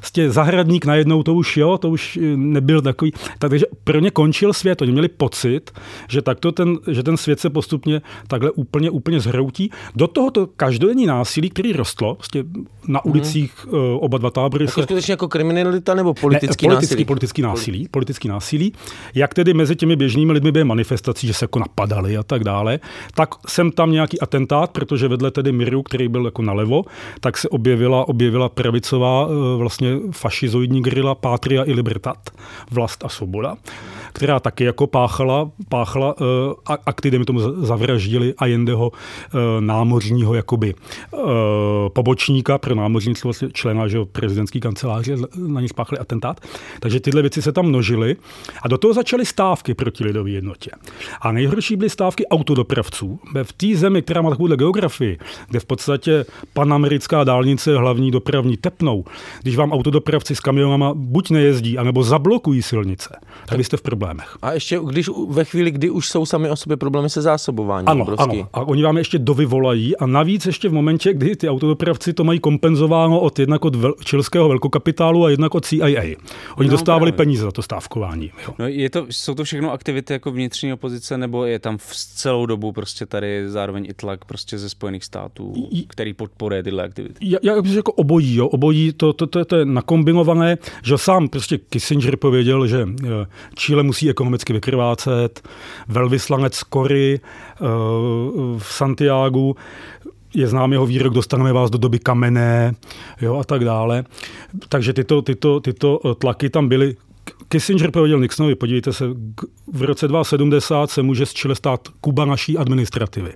Prostě zahradník najednou to už jo, to už nebyl takový. Takže pro ně končil svět. Oni měli pocit, že takto ten, že ten svět se postupně takhle úplně, úplně zhroutí. Do toho to každodenní násilí, který rostlo, vlastně na mhm. ulicích mm. oba dva tábory. Jako se... skutečně jako kriminalita nebo politický, ne, politický násilí? Politický násilí, politický násilí. Jak tedy mezi těmi běžnými lidmi byly manifestací, že se jako napadali a tak dále, tak jsem tam nějaký atentát, protože vedle tedy Miru, který byl jako nalevo, tak se objevila, objevila pravicová eh, vlastně fašizoidní grila Patria i Libertat, vlast a svoboda která taky jako páchala, páchala uh, akty, mi tomu zavraždili Allendeho uh, námořního jakoby uh, pobočníka pro námořnictvo, vlastně člena že, prezidentské kanceláře, na ně spáchali atentát. Takže tyhle věci se tam množily a do toho začaly stávky proti lidové jednotě. A nejhorší byly stávky autodopravců. V té zemi, která má takovou geografii, kde v podstatě panamerická dálnice je hlavní dopravní tepnou, když vám autodopravci s kamionama buď nejezdí, anebo zablokují silnice, tak vy jste v problémech. A ještě když ve chvíli, kdy už jsou sami o sobě problémy se zásobováním. Ano, ano. A oni vám ještě dovyvolají a navíc ještě v momentě, kdy ty autodopravci to mají kompenzováno od jednak od vel, čilského velkokapitálu a jednak od CIA. Oni no, dostávali právě. peníze za to stávkování. Jo. No, je to, jsou to všechno aktivity jako vnitřní opozice, nebo je tam v celou dobu prostě tady zároveň i tlak prostě ze Spojených států, který podporuje tyhle aktivity? Já, já bych jako obojí, jo, obojí, to, to, to, to je nakombinované, že sám prostě Kissinger pověděl, že Chile musí ekonomicky vykrvácet, velvyslanec Kory eh, v Santiago je znám jeho výrok, dostaneme vás do doby kamenné jo, a tak dále. Takže tyto, tyto, tyto tlaky tam byly Kissinger pověděl Nixonovi, podívejte se, v roce 2070 se může z Chile stát Kuba naší administrativy.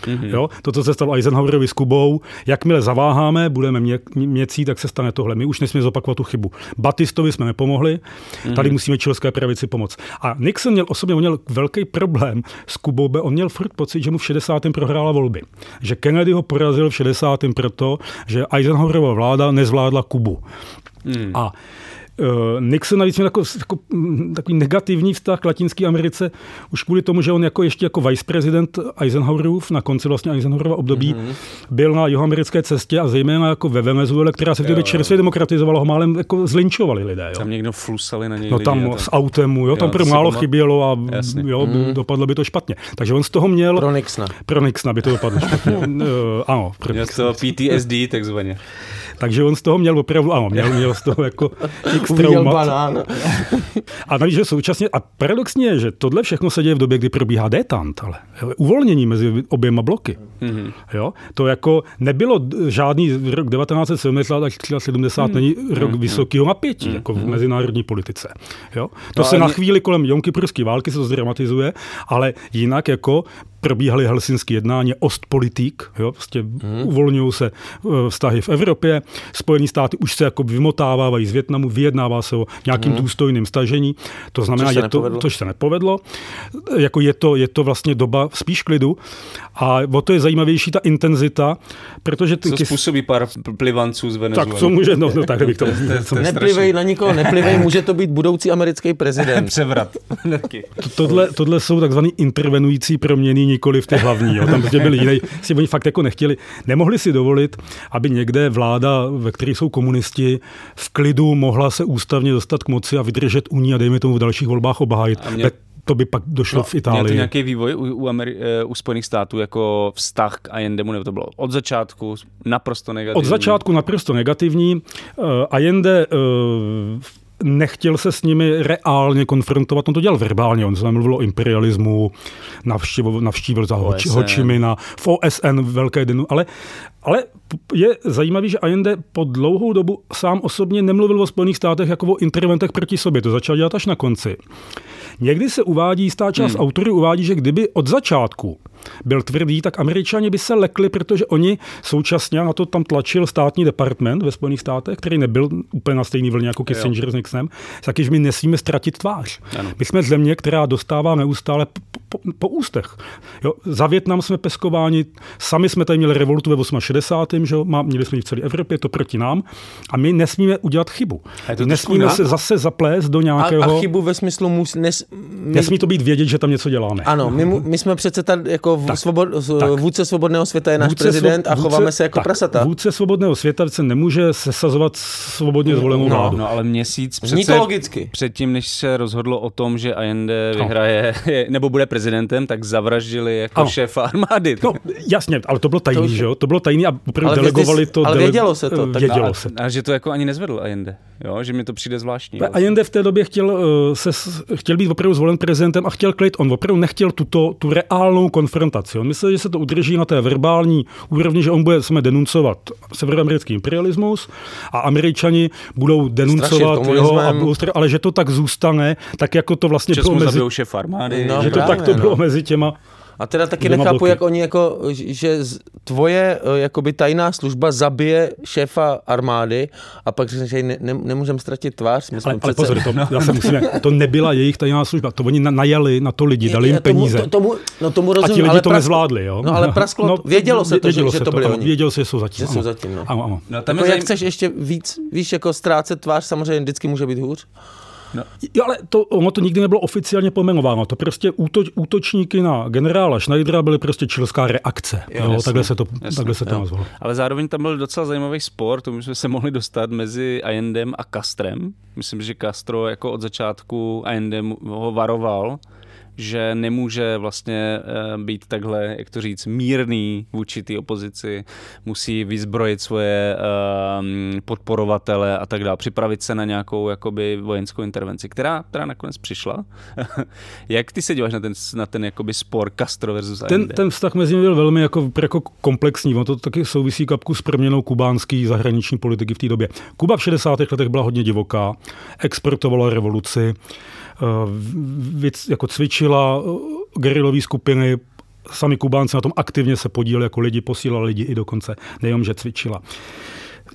Mm-hmm. Jo? To, co se stalo Eisenhowerovi s Kubou, jakmile zaváháme, budeme mě, měcí, tak se stane tohle. My už nesmíme zopakovat tu chybu. Batistovi jsme nepomohli, mm-hmm. tady musíme čilské pravici pomoct. A Nixon měl osobně měl velký problém s Kubou, on měl furt pocit, že mu v 60. prohrála volby. Že Kennedy ho porazil v 60. proto, že Eisenhowerova vláda nezvládla Kubu. Mm. A Nixon navíc měl jako, jako, mm, takový negativní vztah k Latinské Americe, už kvůli tomu, že on jako ještě jako viceprezident Eisenhowerův na konci vlastně Eisenhowerova období mm-hmm. byl na jihoamerické cestě a zejména jako ve Venezuele, která se v době čerstvě demokratizovala, ho málem jako zlinčovali lidé. Jo. Tam někdo flusali na něj No tam lidi, s autem, jo, jo tam pro málo chybělo a jo, mm. dopadlo by to špatně. Takže on z toho měl... Pro Nixona. Pro Nixona by to dopadlo špatně. uh, [laughs] ano. Pro měl z toho PTSD takzvaně. Takže on z toho měl opravdu, ano, měl, měl z toho jako x traumat. banán. A navíc, že současně, a paradoxně je, že tohle všechno se děje v době, kdy probíhá détant, ale uvolnění mezi oběma bloky. Mm-hmm. Jo? To jako nebylo žádný rok 1970 až 1970 mm-hmm. není rok mm-hmm. vysokého napětí, mm-hmm. jako v mezinárodní politice. Jo? To no, se na mě... chvíli kolem Jonkypurské války se to zdramatizuje, ale jinak jako probíhaly helsinské jednání, Ostpolitik, jo, prostě hmm. uvolňují se eh, vztahy v Evropě, Spojené státy už se jako vymotávají z Větnamu, vyjednává se o nějakým hmm. důstojným stažení, to znamená, že to, což se nepovedlo, jako je to, je to vlastně doba spíš klidu a o to je zajímavější ta intenzita, protože ty... Co způsobí pár plivanců z Venezuely. Tak co může, no, no tak bych to... [laughs] Neplivej na nikoho, neplivej, [laughs] může to být budoucí americký prezident. [laughs] Převrat. tohle, tohle jsou takzvaný intervenující proměny nikoli v ty hlavní. Jo. Tam prostě byli jiný, si oni fakt jako nechtěli, nemohli si dovolit, aby někde vláda, ve které jsou komunisti, v klidu mohla se ústavně dostat k moci a vydržet u ní a dejme tomu v dalších volbách obhájit. Mě... To by pak došlo no, v Itálii. Měl to nějaký vývoj u, u, Ameri- eh, u Spojených států jako vztah k Allendemu, nebo to bylo od začátku naprosto negativní? Od začátku naprosto negativní. Uh, Allende uh, nechtěl se s nimi reálně konfrontovat, on to dělal verbálně, on se mluvil o imperialismu, navštívil, navštívil za Hočimina, v OSN velké dnu, ale, ale je zajímavý, že Allende po dlouhou dobu sám osobně nemluvil o Spojených státech jako o interventech proti sobě, to začal dělat až na konci. Někdy se uvádí, jistá část hmm. autorů uvádí, že kdyby od začátku byl tvrdý, tak američani by se lekli, protože oni současně, na to tam tlačil státní department ve Spojených státech, který nebyl úplně na stejný vlně jako Kissinger s Nixonem, taky, že my nesmíme ztratit tvář. Ano. My jsme země, která dostává neustále po, po, ústech. Jo, za Větnam jsme peskováni, sami jsme tady měli revolutu ve 68. Že Má, měli jsme ji v celé Evropě, to proti nám. A my nesmíme udělat chybu. Nesmíme se zase zaplést do nějakého... A, a chybu ve smyslu mus, nes, my... Nesmí to být vědět, že tam něco děláme. Ano, my, my jsme přece tady jako v, tak, svobod, tak. vůdce svobodného světa je náš vůdce prezident svo, a chováme vůdce, se jako tak, prasata. Vůdce svobodného světa se nemůže sesazovat svobodně zvolenou no, vládu. No, ale měsíc přece, to logicky. předtím, než se rozhodlo o tom, že Allende no. vyhraje [laughs] nebo bude prezidentem, tak zavraždili jako ano. šéfa armády. No, jasně, ale to bylo tajný, to, že jo? To bylo tajný a opravdu delegovali to. Ale vědělo se to. Tak vědělo se. A, a, že to jako ani nezvedl Allende, jo? Že mi to přijde zvláštní. Allende v té době chtěl, uh, se, chtěl být opravdu zvolen prezidentem a chtěl klid. On opravdu nechtěl tuto, tu reálnou konfrontaci. On myslel, že se to udrží na té verbální úrovni, že on bude jsme denuncovat severoamerický imperialismus a američani budou denuncovat jeho, a ale že to tak zůstane, tak jako to vlastně bylo mezi... šéf armády. No, že to tak to no. bylo mezi těma a teda taky nechápu, bloky. jak oni jako, že tvoje eh, jakoby tajná služba zabije šéfa armády a pak řekne, že ne, ne, nemůžeme ztratit tvář. My jsme ale, ale přece... pozor, to, [laughs] no. já se musím, to nebyla jejich tajná služba, to oni najali na to lidi, dali jim peníze. Tomu, tomu, no tomu rozumím, a ti lidi ale to prask... nezvládli, jo? No ale prasklo, no, vědělo se to, vědělo že, se že to byli oni. Vědělo se, že jsou zatím. Že jsou zatím, no. Ano, ano. No, tam jako jak chceš ještě víc, víš, jako ztrácet tvář samozřejmě vždycky může být hůř. No. Jo, ale to, ono to nikdy nebylo oficiálně pojmenováno. To prostě úto, útočníky na generála Schneidera byly prostě čilská reakce. Jo, jo, jasný, takhle se to, jasný, takhle se to nazvalo. Ale zároveň tam byl docela zajímavý spor, to jsme se mohli dostat mezi Allendem a Castrem. Myslím, že Castro jako od začátku Allendem ho varoval, že nemůže vlastně uh, být takhle, jak to říct, mírný vůči té opozici, musí vyzbrojit svoje uh, podporovatele a tak dále, připravit se na nějakou jakoby vojenskou intervenci, která, která nakonec přišla. [laughs] jak ty se díváš na ten, na ten jakoby spor Castro versus ten, AND? ten vztah mezi nimi byl velmi jako, jako komplexní. On to taky souvisí kapku s proměnou kubánský zahraniční politiky v té době. Kuba v 60. letech byla hodně divoká, exportovala revoluci, eh, jako cvičila eh, gerilové skupiny, sami Kubánci na tom aktivně se podíleli, jako lidi posílali lidi i dokonce, nejenom, že cvičila.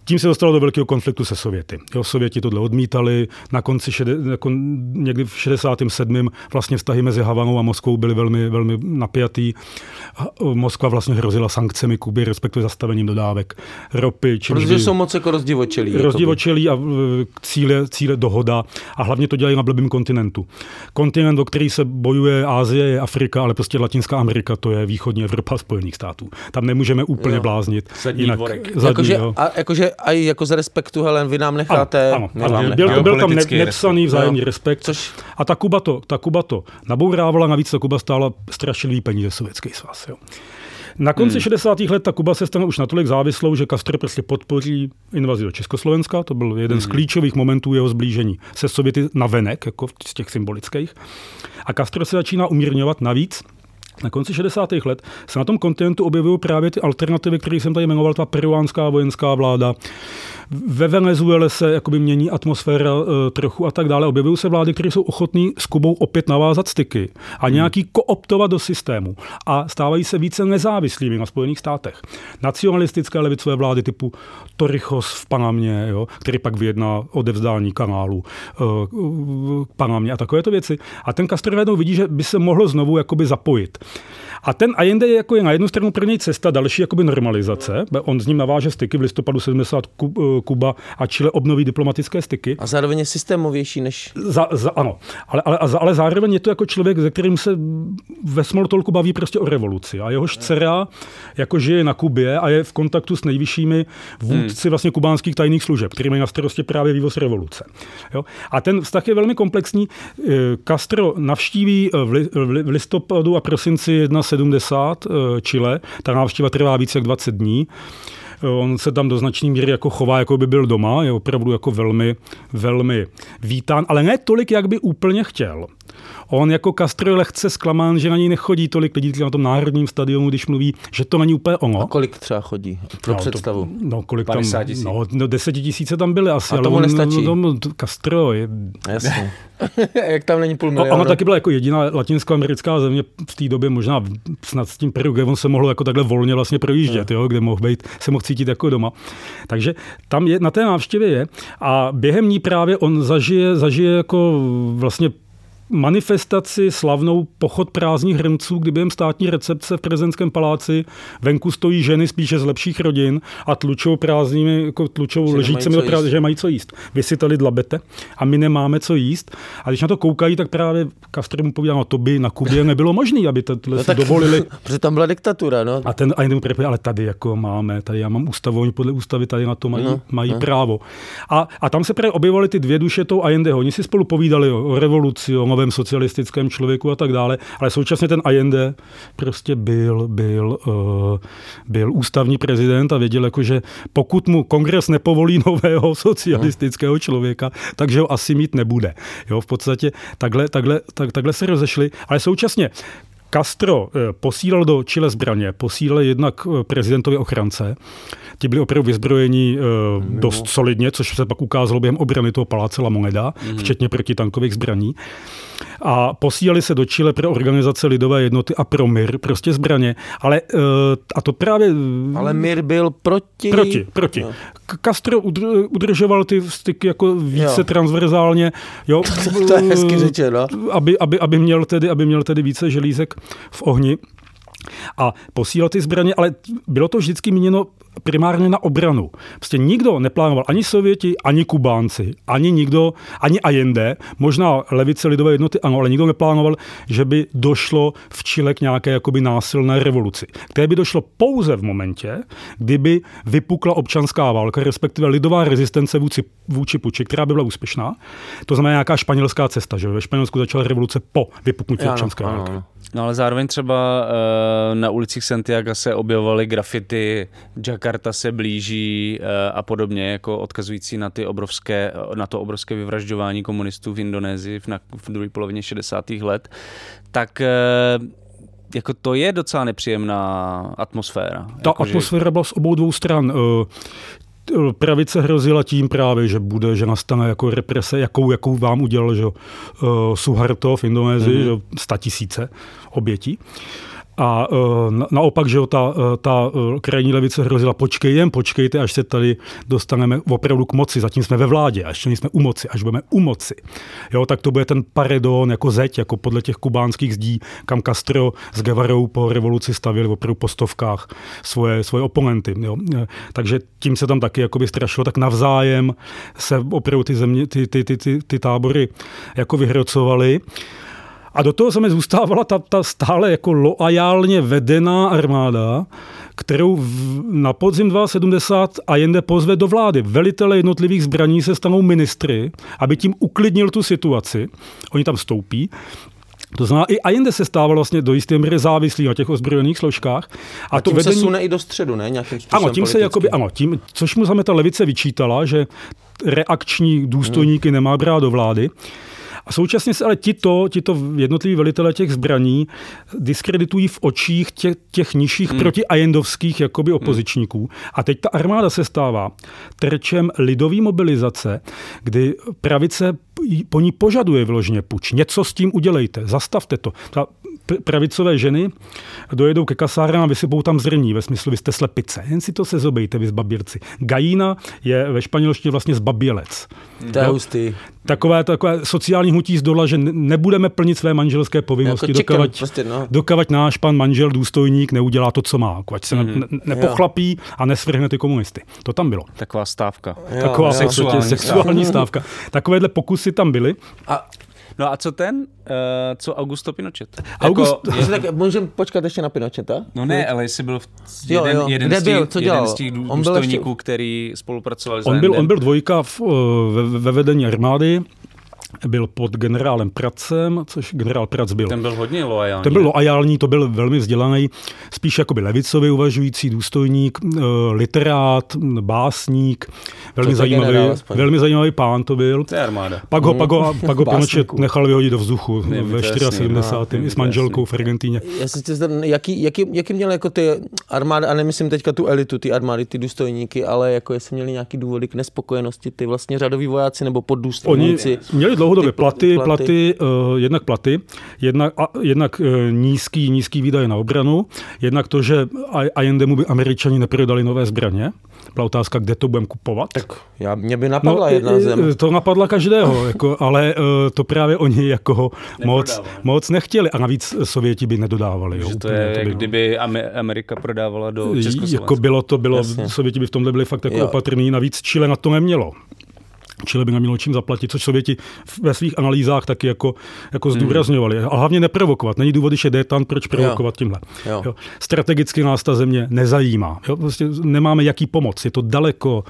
Tím se dostalo do velkého konfliktu se Sověty. Jo, Sověti tohle odmítali, na konci šede, jako někdy v 67. vlastně vztahy mezi Havanou a Moskvou byly velmi, velmi napjatý. Moskva vlastně hrozila sankcemi Kuby, respektive zastavením dodávek ropy. Protože by, jsou moc jako rozdivočelí. Rozdivočelí a cíle, cíle dohoda a hlavně to dělají na blbým kontinentu. Kontinent, o který se bojuje Ázie, je Afrika, ale prostě Latinská Amerika, to je východní Evropa Spojených států. Tam nemůžeme úplně jo. bláznit. Zadní jinak, zadní, jakože, a, jakože a jako z respektu, Helen, vy nám necháte... Ano, ano, ano. Byl, byl tam ne, nepsaný vzájemný Jo. respekt. Což- A ta Kuba, to, ta Kuba to nabourávala, navíc ta Kuba stála strašlivý peníze Sovětský svaz. Jo. Na konci hmm. 60. let ta Kuba se stane už natolik závislou, že Castro prostě podpoří invazi do Československa. To byl jeden hmm. z klíčových momentů jeho zblížení se Sověty na venek, jako z těch symbolických. A Castro se začíná umírňovat navíc. Na konci 60. let se na tom kontinentu objevují právě ty alternativy, které jsem tady jmenoval, ta peruánská vojenská vláda. Ve Venezuele se jakoby mění atmosféra e, trochu a tak dále. Objevují se vlády, které jsou ochotní s Kubou opět navázat styky a nějaký kooptovat do systému. A stávají se více nezávislými na Spojených státech. Nacionalistické levicové vlády typu Torrijos v Panamě, jo, který pak vyjedná odevzdání kanálu e, Panamě a takovéto věci. A ten Castro vidí, že by se mohlo znovu jakoby zapojit. A ten Allende je, jako je na jednu stranu pro něj cesta další jakoby normalizace. On s ním naváže styky v listopadu 70 Ku- Kuba a Chile obnoví diplomatické styky. A zároveň je systémovější než... Za, za, ano, ale, ale, ale zároveň je to jako člověk, se kterým se ve Smoltolku baví prostě o revoluci. A jehož dcera jako žije na Kubě a je v kontaktu s nejvyššími vůdci vlastně kubánských tajných služeb, který mají na starosti právě vývoz revoluce. Jo? A ten vztah je velmi komplexní. Eh, Castro navštíví v, li, v listopadu a prosinci 1,70 Chile. Ta návštěva trvá více jak 20 dní. On se tam do značné míry jako chová, jako by byl doma, je opravdu jako velmi, velmi vítán, ale ne tolik, jak by úplně chtěl. On jako Castro je lehce zklamán, že na něj nechodí tolik lidí na tom národním stadionu, když mluví, že to není úplně ono. A kolik třeba chodí? Pro no, představu. To, no, kolik tam, 50 tisíc. no, no, desetitisíce tam byly asi, A ale tomu on, nestačí. No, no, Castro je, Jasně. [laughs] Jak tam není půl milionu? ona taky byla jako jediná latinskoamerická země v té době, možná snad s tím Peru, kde on se mohl jako takhle volně vlastně projíždět, jo, kde mohl být, se mohl cítit jako doma. Takže tam je, na té návštěvě je a během ní právě on zažije, zažije jako vlastně manifestaci slavnou pochod prázdných hrnců, kdy během státní recepce v prezidentském paláci venku stojí ženy spíše z lepších rodin a tlučou prázdnými, jako tlučou jíst. že mají co jíst. Vy si tady dlabete a my nemáme co jíst. A když na to koukají, tak právě Castro mu povídá, no to by na Kubě [laughs] nebylo možné, aby tohle No si dovolili. [laughs] Protože tam byla diktatura, no. A ten a jenom prepe, ale tady jako máme, tady já mám ústavu, oni podle ústavy tady na to mají, No, mají no. právo. A, a tam se právě objevovaly ty dvě duše tou Allendeho. Oni si spolu povídali o, o revoluci, o novém socialistickém člověku a tak dále, ale současně ten Allende prostě byl, byl, uh, byl ústavní prezident a věděl, jako, že pokud mu kongres nepovolí [laughs] nového socialistického člověka, takže ho asi mít nebude. Jo, v podstatě takhle, takhle, tak, takhle se rozešli, ale současně Castro eh, posílal do Chile zbraně, posílal jednak eh, prezidentovi ochrance. Ti byli opravdu vyzbrojeni eh, dost solidně, což se pak ukázalo během obrany toho paláce La Moneda, včetně protitankových zbraní. A posílali se do Chile pro organizace lidové jednoty a pro mír, prostě zbraně. Ale eh, a to právě Ale mír byl proti... Proti, proti. K- Castro udr- udržoval ty styky jako více jo. transverzálně, jo, [laughs] To je hezky řečeno. aby, aby, aby, měl tedy, aby měl tedy více želízek v ohni. A posílal ty zbraně, ale bylo to vždycky míněno primárně na obranu. Prostě nikdo neplánoval, ani Sověti, ani Kubánci, ani nikdo, ani Allende, možná levice lidové jednoty, ano, ale nikdo neplánoval, že by došlo v Chile k nějaké jakoby násilné revoluci. Které by došlo pouze v momentě, kdyby vypukla občanská válka, respektive lidová rezistence vůči, vůči puči, která by byla úspěšná. To znamená nějaká španělská cesta, že ve Španělsku začala revoluce po vypuknutí občanské války. No ale zároveň třeba uh, na ulicích Santiago se objevovaly grafity, Jakarta se blíží uh, a podobně, jako odkazující na, ty obrovské, na to obrovské vyvražďování komunistů v Indonésii v, na, v druhé polovině 60. let. Tak uh, jako to je docela nepříjemná atmosféra. Ta jako, atmosféra že... byla z obou dvou stran pravice hrozila tím právě, že bude, že nastane jako represe, jakou, jakou vám udělal že, uh, Suharto v Indonésii, mm-hmm. 100 tisíce obětí. A uh, naopak, že ta, uh, ta uh, krajní levice hrozila, počkej jen, počkejte, až se tady dostaneme opravdu k moci. Zatím jsme ve vládě, až jsme u moci, až budeme u moci. Jo, tak to bude ten paredon jako zeď, jako podle těch kubánských zdí, kam Castro s Guevarou po revoluci stavili opravdu po stovkách svoje, svoje oponenty. Jo. Takže tím se tam taky jakoby strašilo, tak navzájem se opravdu ty, země, ty, ty, ty, ty, ty tábory jako vyhrocovaly. A do toho se mi zůstávala ta, ta stále jako loajálně vedená armáda, kterou v, na podzim 270 a jende pozve do vlády. Velitele jednotlivých zbraní se stanou ministry, aby tím uklidnil tu situaci. Oni tam stoupí. To znamená, i Allende se stával vlastně do jisté míry závislý na těch ozbrojených složkách. A, a to tím vedení... se sune i do středu, ne? Nějakým ano, tím se jakoby, ano, tím, což mu ta levice vyčítala, že reakční důstojníky hmm. nemá brát do vlády. A současně se ale tito, tito jednotliví velitelé těch zbraní diskreditují v očích těch, těch nižších hmm. protiajendovských jakoby hmm. opozičníků. Hmm. A teď ta armáda se stává terčem lidové mobilizace, kdy pravice po ní požaduje vyloženě puč. Něco s tím udělejte, zastavte to. Ta pravicové ženy dojedou ke kasárnám a vysypou tam zrní, ve smyslu, vy jste slepice. Jen si to se zobejte, vy zbabírci. Gajína je ve španělštině vlastně zbabělec. To je hustý. Takové, takové sociální hnutí z dola, že nebudeme plnit své manželské povinnosti, jako chicken, dokavať, prostě, no. dokavať náš pan manžel, důstojník, neudělá to, co má. Ať se mm. ne, nepochlapí a nesvrhne ty komunisty. To tam bylo. Taková stávka. Jo, Taková jo. Sexuální, sexuální stávka. Takovéhle pokusy tam byly. A No a co ten, uh, co Augusto Pinochet? August, jako, je... tak můžeme počkat ještě na Pinocheta? No ne, ale jestli byl v jeden, jo, jeden, Kde z těch, byl? Co dělal? jeden z těch důstojníků, ještě... který spolupracoval s on byl, on byl dvojka v, ve, ve vedení armády, byl pod generálem Pracem, což generál Prac byl. Ten byl hodně loajální. Ten byl loajální, to byl velmi vzdělaný, spíš jakoby levicově uvažující důstojník, eh, literát, básník, velmi zajímavý, generál, velmi zajímavý pán to byl. To je armáda. Pak ho, pak ho, pak ho [laughs] Pinochet nechal vyhodit do vzduchu ve 74. No, s manželkou v Argentině. Já se chci jaký, jaký, jaký měl jako ty armády, a nemyslím teďka tu elitu, ty armády, ty důstojníky, ale jako jestli měli nějaký důvody k nespokojenosti, ty vlastně řadoví vojáci nebo poddůstojníci. Oni měli dlouhodobě platy, platy, platy uh, jednak platy, jednak, a, jednak uh, nízký, nízký výdaje na obranu, jednak to, že Allende mu by američani neprodali nové zbraně. Byla otázka, kde to budeme kupovat. Tak já, mě by napadla no, jedna zem. To napadla každého, [laughs] jako, ale uh, to právě oni jako moc, moc nechtěli. A navíc Sověti by nedodávali. Jo, to je, to bylo. kdyby Amerika prodávala do Československa. Jako bylo to, bylo, Sověti by v tomhle byli fakt jako opatrní. Navíc Chile na to nemělo. Chile by nemělo čím zaplatit, což Sověti ve svých analýzách taky jako, jako hmm. zdůrazňovali. A hlavně neprovokovat. Není důvod, že je tam, proč provokovat jo. tímhle. Jo. Jo. Strategicky nás ta země nezajímá. Jo. Prostě nemáme jaký pomoc. Je to daleko,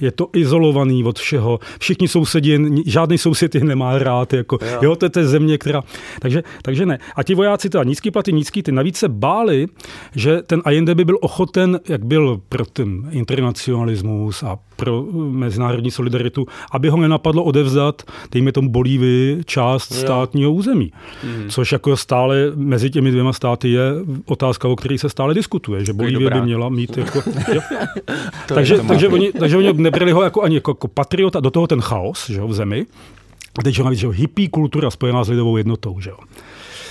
je to izolovaný od všeho. Všichni sousedí, žádný soused je nemá rád. Jako, jo. jo. to je ta země, která... Takže, takže ne. A ti vojáci, teda nízký platy, nízký, ty navíc se báli, že ten Allende by byl ochoten, jak byl pro ten internacionalismus a pro mezinárodní solidaritu, aby ho nenapadlo odevzdat, dejme tomu Bolívii, část jo. státního území. Hmm. Což jako stále mezi těmi dvěma státy je otázka, o které se stále diskutuje, že Bolívie by měla mít jako... [laughs] [laughs] takže, takže, oni, takže oni nebrali ho jako ani jako, jako patriota, do toho ten chaos že jo, v zemi. A teď, že navíc, že hippie kultura spojená s lidovou jednotou. Že jo.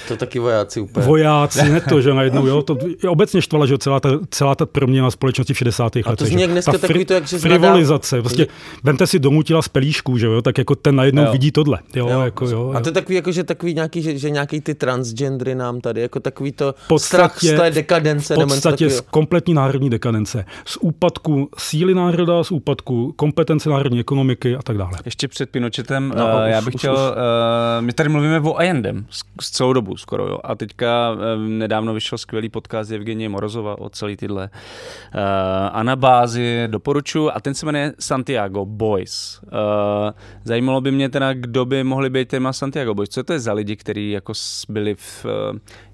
To taky vojáci úplně. Vojáci, ne to, že najednou, [laughs] jo, to je obecně štvala, že celá ta, celá ta proměna společnosti v 60. letech. A to zní jak dneska ta takový to, jak že frivolizace, prostě vemte si domutila z pelíšku, že jo, tak jako ten najednou jo. vidí tohle, jo, jo. Jako, jo, A to je takový, jako, že takový nějaký, že, že nějaký ty transgendry nám tady, jako takový to podstatě, strach z té dekadence. V podstatě z kompletní národní dekadence. Z úpadku síly národa, z úpadku kompetence národní ekonomiky a tak dále. Ještě před Pinochetem, no, uh, já bych už, chtěl, už. Uh, my tady mluvíme o Allendem z celou dobu skoro, jo. A teďka uh, nedávno vyšel skvělý podcast Evgenie Morozova o celý tyhle. Uh, a na bázi doporučuji, a ten se jmenuje Santiago Boys. Uh, zajímalo by mě teda, kdo by mohli být téma Santiago Boys. Co to je za lidi, kteří jako byli v,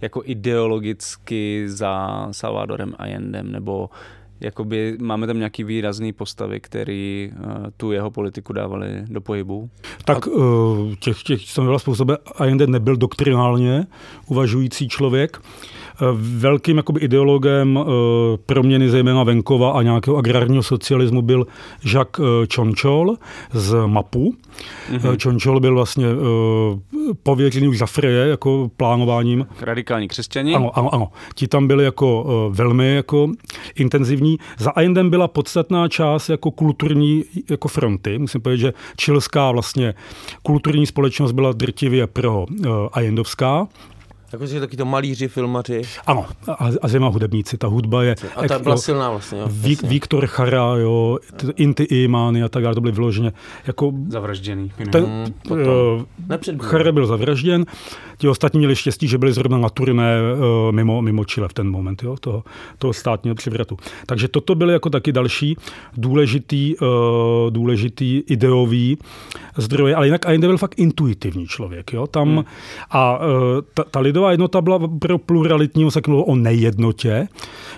jako ideologicky za Salvadorem Allendem, nebo jakoby máme tam nějaký výrazný postavy, který uh, tu jeho politiku dávali do pohybu? Tak uh, těch, těch jsem byla spousta, Allende nebyl doktrinálně uvažující člověk. Velkým jakoby, ideologem uh, proměny zejména venkova a nějakého agrárního socialismu byl Jacques uh, Chonchol z MAPu. Mm-hmm. Chonchol byl vlastně pověřený už za Freje jako plánováním. Radikální křesťani? Ano, ano, ano. Ti tam byli jako velmi jako intenzivní. Za Allendem byla podstatná část jako kulturní jako fronty. Musím povedat, že čilská vlastně kulturní společnost byla drtivě pro uh, Allendovská. Jakože taky to malíři, filmaři. Ano, a, a zejména hudebníci. Ta hudba je... A ta byla silná vlastně, jo. Vík, Viktor Chara, jo, Inti Imány a tak dále, to byly vyloženě jako... Zavražděný. Ten, mm, uh, Chara byl zavražděn, ti ostatní měli štěstí, že byli zrovna na turné uh, mimo, mimo Chile v ten moment, jo, toho, toho státního přivratu. Takže toto byly jako taky další důležitý, uh, důležitý ideový zdroje, ale jinak Allende byl fakt intuitivní člověk, jo, tam hmm. a uh, ta, ta lidová lidová jednota byla pro pluralitního, se o nejednotě,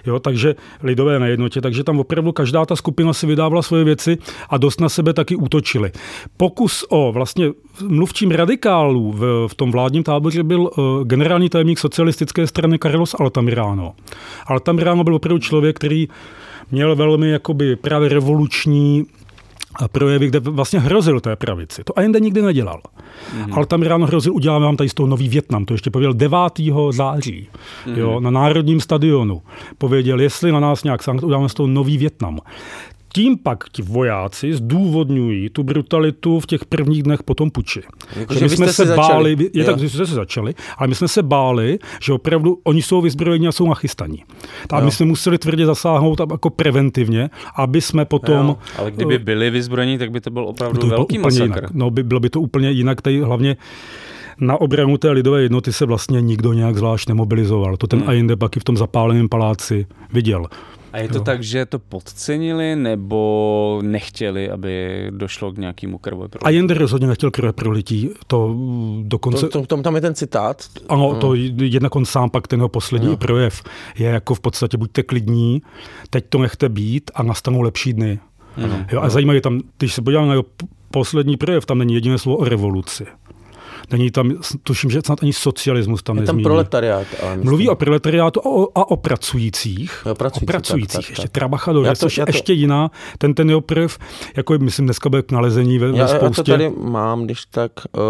jo, takže lidové nejednotě, takže tam opravdu každá ta skupina si vydávala svoje věci a dost na sebe taky útočili. Pokus o vlastně mluvčím radikálů v, v tom vládním táboře byl uh, generální tajemník socialistické strany Carlos Altamirano. Altamirano byl opravdu člověk, který měl velmi jakoby právě revoluční projevy, kde vlastně hrozil té pravici. To Allende nikdy nedělal. Mm-hmm. Ale tam ráno hrozil, uděláme vám tady z toho nový Větnam. To ještě pověděl 9. září mm-hmm. jo, na Národním stadionu. Pověděl, jestli na nás nějak sankt, uděláme z toho nový Větnam tím pak ti vojáci zdůvodňují tu brutalitu v těch prvních dnech po tom puči. Jako, že my jsme se báli, začali. je tak, že jste se začali, ale my jsme se báli, že opravdu oni jsou vyzbrojeni a jsou nachystaní. Tak my jsme museli tvrdě zasáhnout jako preventivně, aby jsme potom... Jo. Ale kdyby byli vyzbrojeni, tak by to byl opravdu to velký masakr. Jinak. No, by, bylo by to úplně jinak, tady hlavně na obranu té lidové jednoty se vlastně nikdo nějak zvlášť nemobilizoval. To ten hmm. Allende pak i v tom zapáleném paláci viděl. A je to jo. tak, že to podcenili nebo nechtěli, aby došlo k nějakému krve A Jender rozhodně nechtěl krve prolití. To dokonce... To, to, tam je ten citát. Ano, hmm. to jednak on sám pak ten jeho poslední no. projev je jako v podstatě buďte klidní, teď to nechte být a nastanou lepší dny. Hmm. Jo, a zajímavé tam, když se podíváme na jeho poslední projev, tam není jediné slovo o revoluci. Není tam, tuším, že snad ani socialismus tam Je tam proletariát. Ale Mluví o proletariátu a o, a o pracujících. Jo, pracující, o pracujících. Tak, tak, ještě tak. trabachador, to, to, ještě jiná. Ten, ten jeho projev, jako myslím, dneska bude k nalezení ve, já, ve spoustě. Já to tady mám, když tak uh,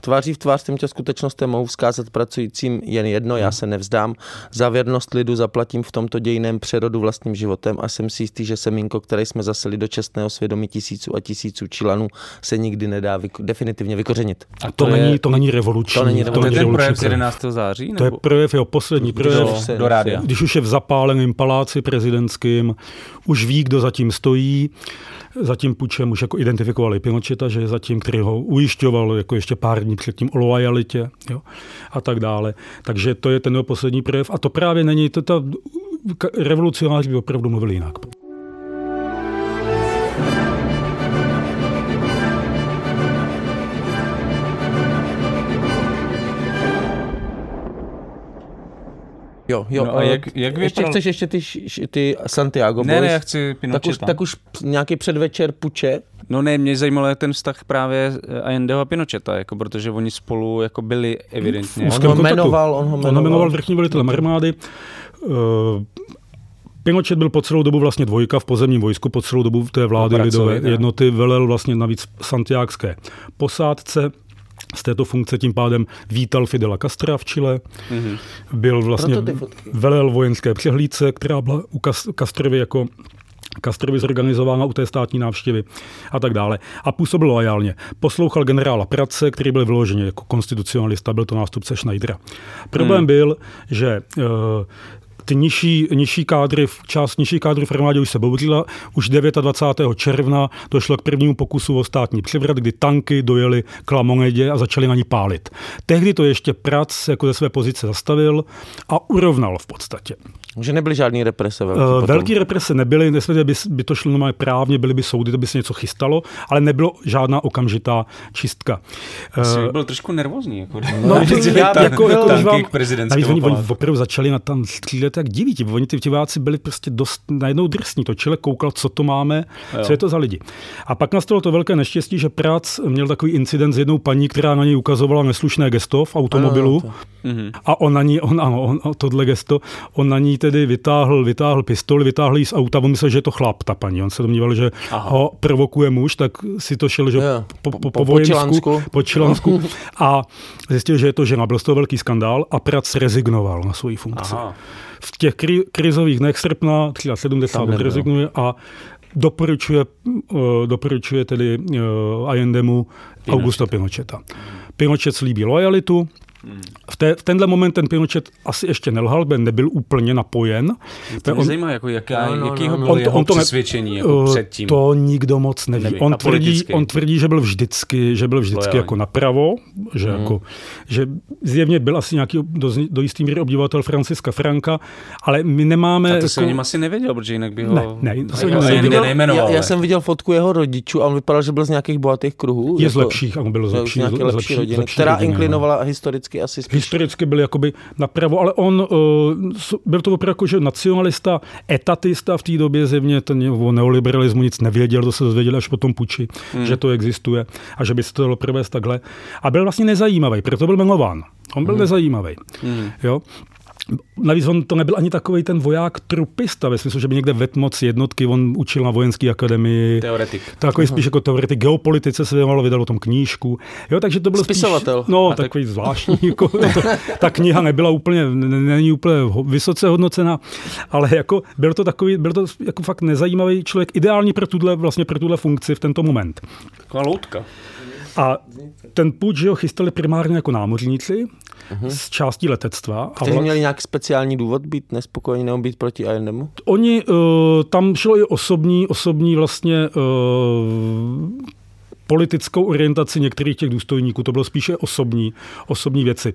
tváří v tvář těmto skutečnostem mohu vzkázat pracujícím jen jedno, já hmm. se nevzdám. Za věrnost lidu zaplatím v tomto dějiném přerodu vlastním životem a jsem si jistý, že semínko, které jsme zaseli do čestného svědomí tisíců a tisíců čilanů, se nikdy nedá vyko- definitivně vykořenit. A to, to není to není revoluční. To není, to není ten projev z 11. září? Nebo? To je projev, jeho poslední projev. Do, do rádia. Když už je v zapáleném paláci prezidentským, už ví, kdo zatím stojí. Zatím pučem už jako identifikovali Pinocheta, že je zatím, který ho ujišťoval jako ještě pár dní předtím o lojalitě jo, a tak dále. Takže to je ten jeho poslední projev. A to právě není, to ta revolucionáři by opravdu mluvili jinak. Jo, jo. No a jak, jak ještě vypadal... chceš ještě ty, ty Santiago Boys? Ne, ne, já chci tak už, tak už nějaký předvečer puče? No ne, mě zajímalo ten vztah právě Allendeho a Pinocheta, jako, protože oni spolu jako byli evidentně. On ho jmenoval, on ho jmenoval. On ho jmenoval vrchní velitelem armády. Uh, Pinochet byl po celou dobu vlastně dvojka v pozemním vojsku, po celou dobu té vlády lidové jednoty velel vlastně navíc santiákské posádce z této funkce tím pádem vítal Fidela Castra v Chile, mm-hmm. byl vlastně velel vojenské přehlídce, která byla u Castrovi jako Castrovi zorganizována u té státní návštěvy a tak dále. A působil loajálně. Poslouchal generála Prace, který byl vyloženě jako konstitucionalista, byl to nástupce Schneidera. Problém hmm. byl, že uh, ty nižší, nižší kádry, část nižší kádry v armádě už se bouřila. Už 29. června došlo k prvnímu pokusu o státní převrat, kdy tanky dojeli k Lamonedě a začali na ní pálit. Tehdy to ještě Prac jako ze své pozice zastavil a urovnal v podstatě. Že nebyly žádné represe velký uh, Velké represe nebyly, nesvětě by, by to šlo normálně právně, byly by soudy, to by se něco chystalo, ale nebylo žádná okamžitá čistka. Uh, byl trošku nervózní. Jako, no, [laughs] no to, já, jako, jako, tanky vám, k prezidentskému oni, oni opravdu začali na tam střílet jak diví. Ti, oni ty diváci byli prostě dost najednou drsní. To čile koukal, co to máme, jo. co je to za lidi. A pak nastalo to velké neštěstí, že Prac měl takový incident s jednou paní, která na něj ukazovala neslušné gesto v automobilu. Ano, to. A on na ní, on, ano, on, tohle gesto, on na ní tedy vytáhl, vytáhl pistoli, vytáhl jí z auta, on myslel, že je to chlap, ta paní. On se domníval, že Aha. ho provokuje muž, tak si to šel, že jo, po, po, po, po, vojensku, po Čilansku [laughs] a zjistil, že je to žena. Byl z toho velký skandál a Prac rezignoval na svoji funkci. Aha. V těch kri, krizových dnech srpna 73 rezignuje a doporučuje, uh, doporučuje tedy uh, Allendemu Augusta Pinocheta. Pinochet slíbí lojalitu, v, té, v tenhle moment ten Pinochet asi ještě nelhal, Ben nebyl úplně napojen. To mě zajímá, jako jaká, no, no, jakýho no, no. jeho on to přesvědčení jako uh, předtím. To nikdo moc neví. neví. On, tvrdí, on tvrdí, že byl vždycky, že byl vždycky jako napravo, že, mm. jako, že zjevně byl asi nějaký do, do jistý míry obdivatel Franciska Franka, ale my nemáme... A to jako... se o něm asi nevěděl, protože jinak by ho ne, ne, to se jako, neviděl, já, já, jsem viděl fotku jeho rodičů a on vypadal, že byl z nějakých bohatých kruhů. Je jako, z lepších, on byl z lepších, z lepší, rodiny, která rodiny, inklinovala historicky asi spíš historicky byl jakoby napravo, ale on uh, byl to opravdu jako, že nacionalista, etatista v té době zjevně ten o neoliberalismu nic nevěděl, to se dozvěděl až po tom puči, hmm. že to existuje a že by se to dalo provést takhle. A byl vlastně nezajímavý, proto byl jmenován. On byl hmm. nezajímavý. Hmm. Jo? Navíc on to nebyl ani takový ten voják trupista, ve smyslu, že by někde vedl moc jednotky, on učil na vojenské akademii. Teoretik. Takový spíš jako teoretik geopolitice se věnoval, vydal o tom knížku. Jo, takže to byl Spisovatel. Spíš, no, A takový tak... zvláštní. [laughs] Jako, to, ta kniha nebyla úplně, není úplně vysoce hodnocena, ale jako byl to takový, byl to jako fakt nezajímavý člověk, ideální pro tuhle, vlastně pro tuhle funkci v tento moment. Taková loutka. A ten půjč, že ho chystali primárně jako námořníci uh-huh. z částí letectva. Kteří vlak... měli nějaký speciální důvod být nespokojení nebo být proti INDMu? Oni, uh, tam šlo i osobní, osobní vlastně uh, politickou orientaci některých těch důstojníků, to bylo spíše osobní, osobní věci.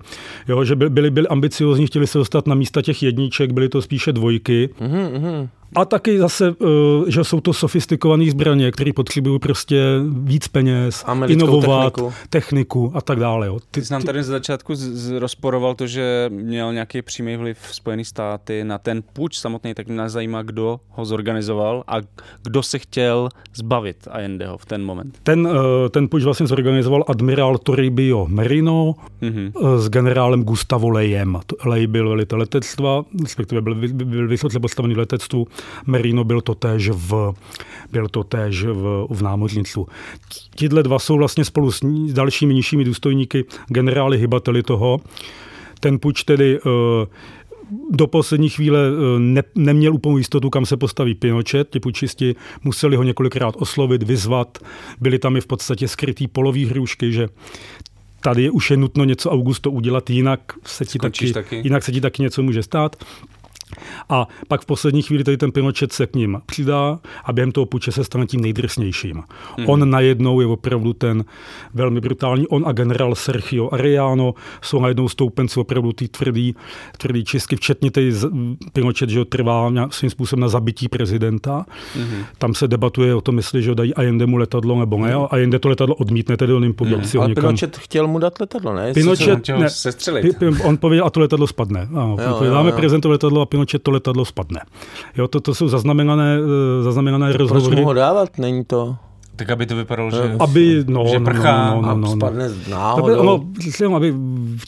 Jo, že byli, byli ambiciozní, chtěli se dostat na místa těch jedniček, byly to spíše dvojky. Uh-huh, A taky zase, eh, že jsou to sofistikované zbraně, které potřebují prostě víc peněz, Americkou inovovat, techniku. techniku a tak dále. Jo. Ty, ty jsi nám tady z začátku z, z, rozporoval to, že měl nějaký přímý vliv v Spojených státy na ten půjč samotný, tak mě zajímá, kdo ho zorganizoval a kdo se chtěl zbavit Allendeho v ten moment. Ten, eh, ten půjč vlastně zorganizoval admirál Toribio Merino mm-hmm. s generálem Gustavo Lejem. Lej byl velitel letectva, respektive byl, byl vysoce postavený letectvu Merino byl to též v, byl to též v, v námořnictvu. Tihle dva jsou vlastně spolu s dalšími nižšími důstojníky generály hybateli toho. Ten puč tedy uh, do poslední chvíle eh, ne, neměl úplnou jistotu, kam se postaví Pinochet. Ti pučisti museli ho několikrát oslovit, vyzvat. Byli tam i v podstatě skrytý polový hrušky, že tady už je nutno něco Augusto udělat, jinak se ti, taky, taky. Jinak se ti taky něco může stát. A pak v poslední chvíli tady ten Pinochet se k ním přidá a během toho puče se stane tím nejdrsnějším. Mm. On najednou je opravdu ten velmi brutální. On a generál Sergio Arellano jsou najednou stoupenci opravdu ty tvrdý, tvrdý čistky, včetně tej Pinochet, že trvá svým způsobem na zabití prezidenta. Mm. Tam se debatuje o tom, jestli že dají Allendemu letadlo nebo ne. Mm. Allende to letadlo odmítne, tedy on jim mm. Ale někam... Pinochet chtěl mu dát letadlo, ne? Pinochet, ne, on pověděl, a to letadlo spadne. Ano, jo, jo, dáme prezidentu letadlo a Pinochet to letadlo spadne. Jo, to, to jsou zaznamenané, eh, zaznamenané rozhovory. Proč mu ho dávat? Není to... Tak aby to vypadalo, že, aby, no, že no, prchá. no, no, no, no. Spadne Aby, náhodou. ono, myslím, aby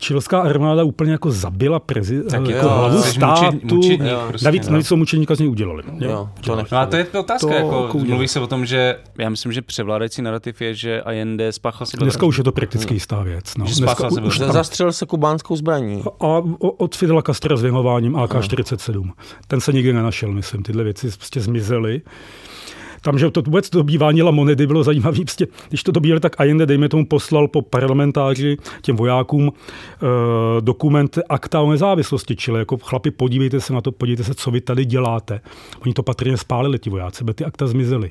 čilská armáda úplně jako zabila prezi, Tak jako jo, hlavu státu. prostě, navíc, no. navíc co mučeníka z něj udělali. Jo, to. No a to je otázka, To jako, jako udělal. mluví se o tom, že já myslím, že převládající narrativ je, že Allende spáchal sebe. Dneska už je to prakticky jistá věc. No. Že Dneska spáchal sebe- už tam, Zastřelil se kubánskou zbraní. a o- od Fidela Castra s věnováním AK-47. Ten se nikdy nenašel, myslím. Tyhle věci prostě zmizely. Tam, že to vůbec dobývání La Monedy bylo zajímavé. Prostě, když to dobíjeli, tak Allende, dejme tomu, poslal po parlamentáři těm vojákům eh, dokument akta o nezávislosti, čili jako chlapi, podívejte se na to, podívejte se, co vy tady děláte. Oni to patrně spálili, ti vojáci, by ty akta zmizely.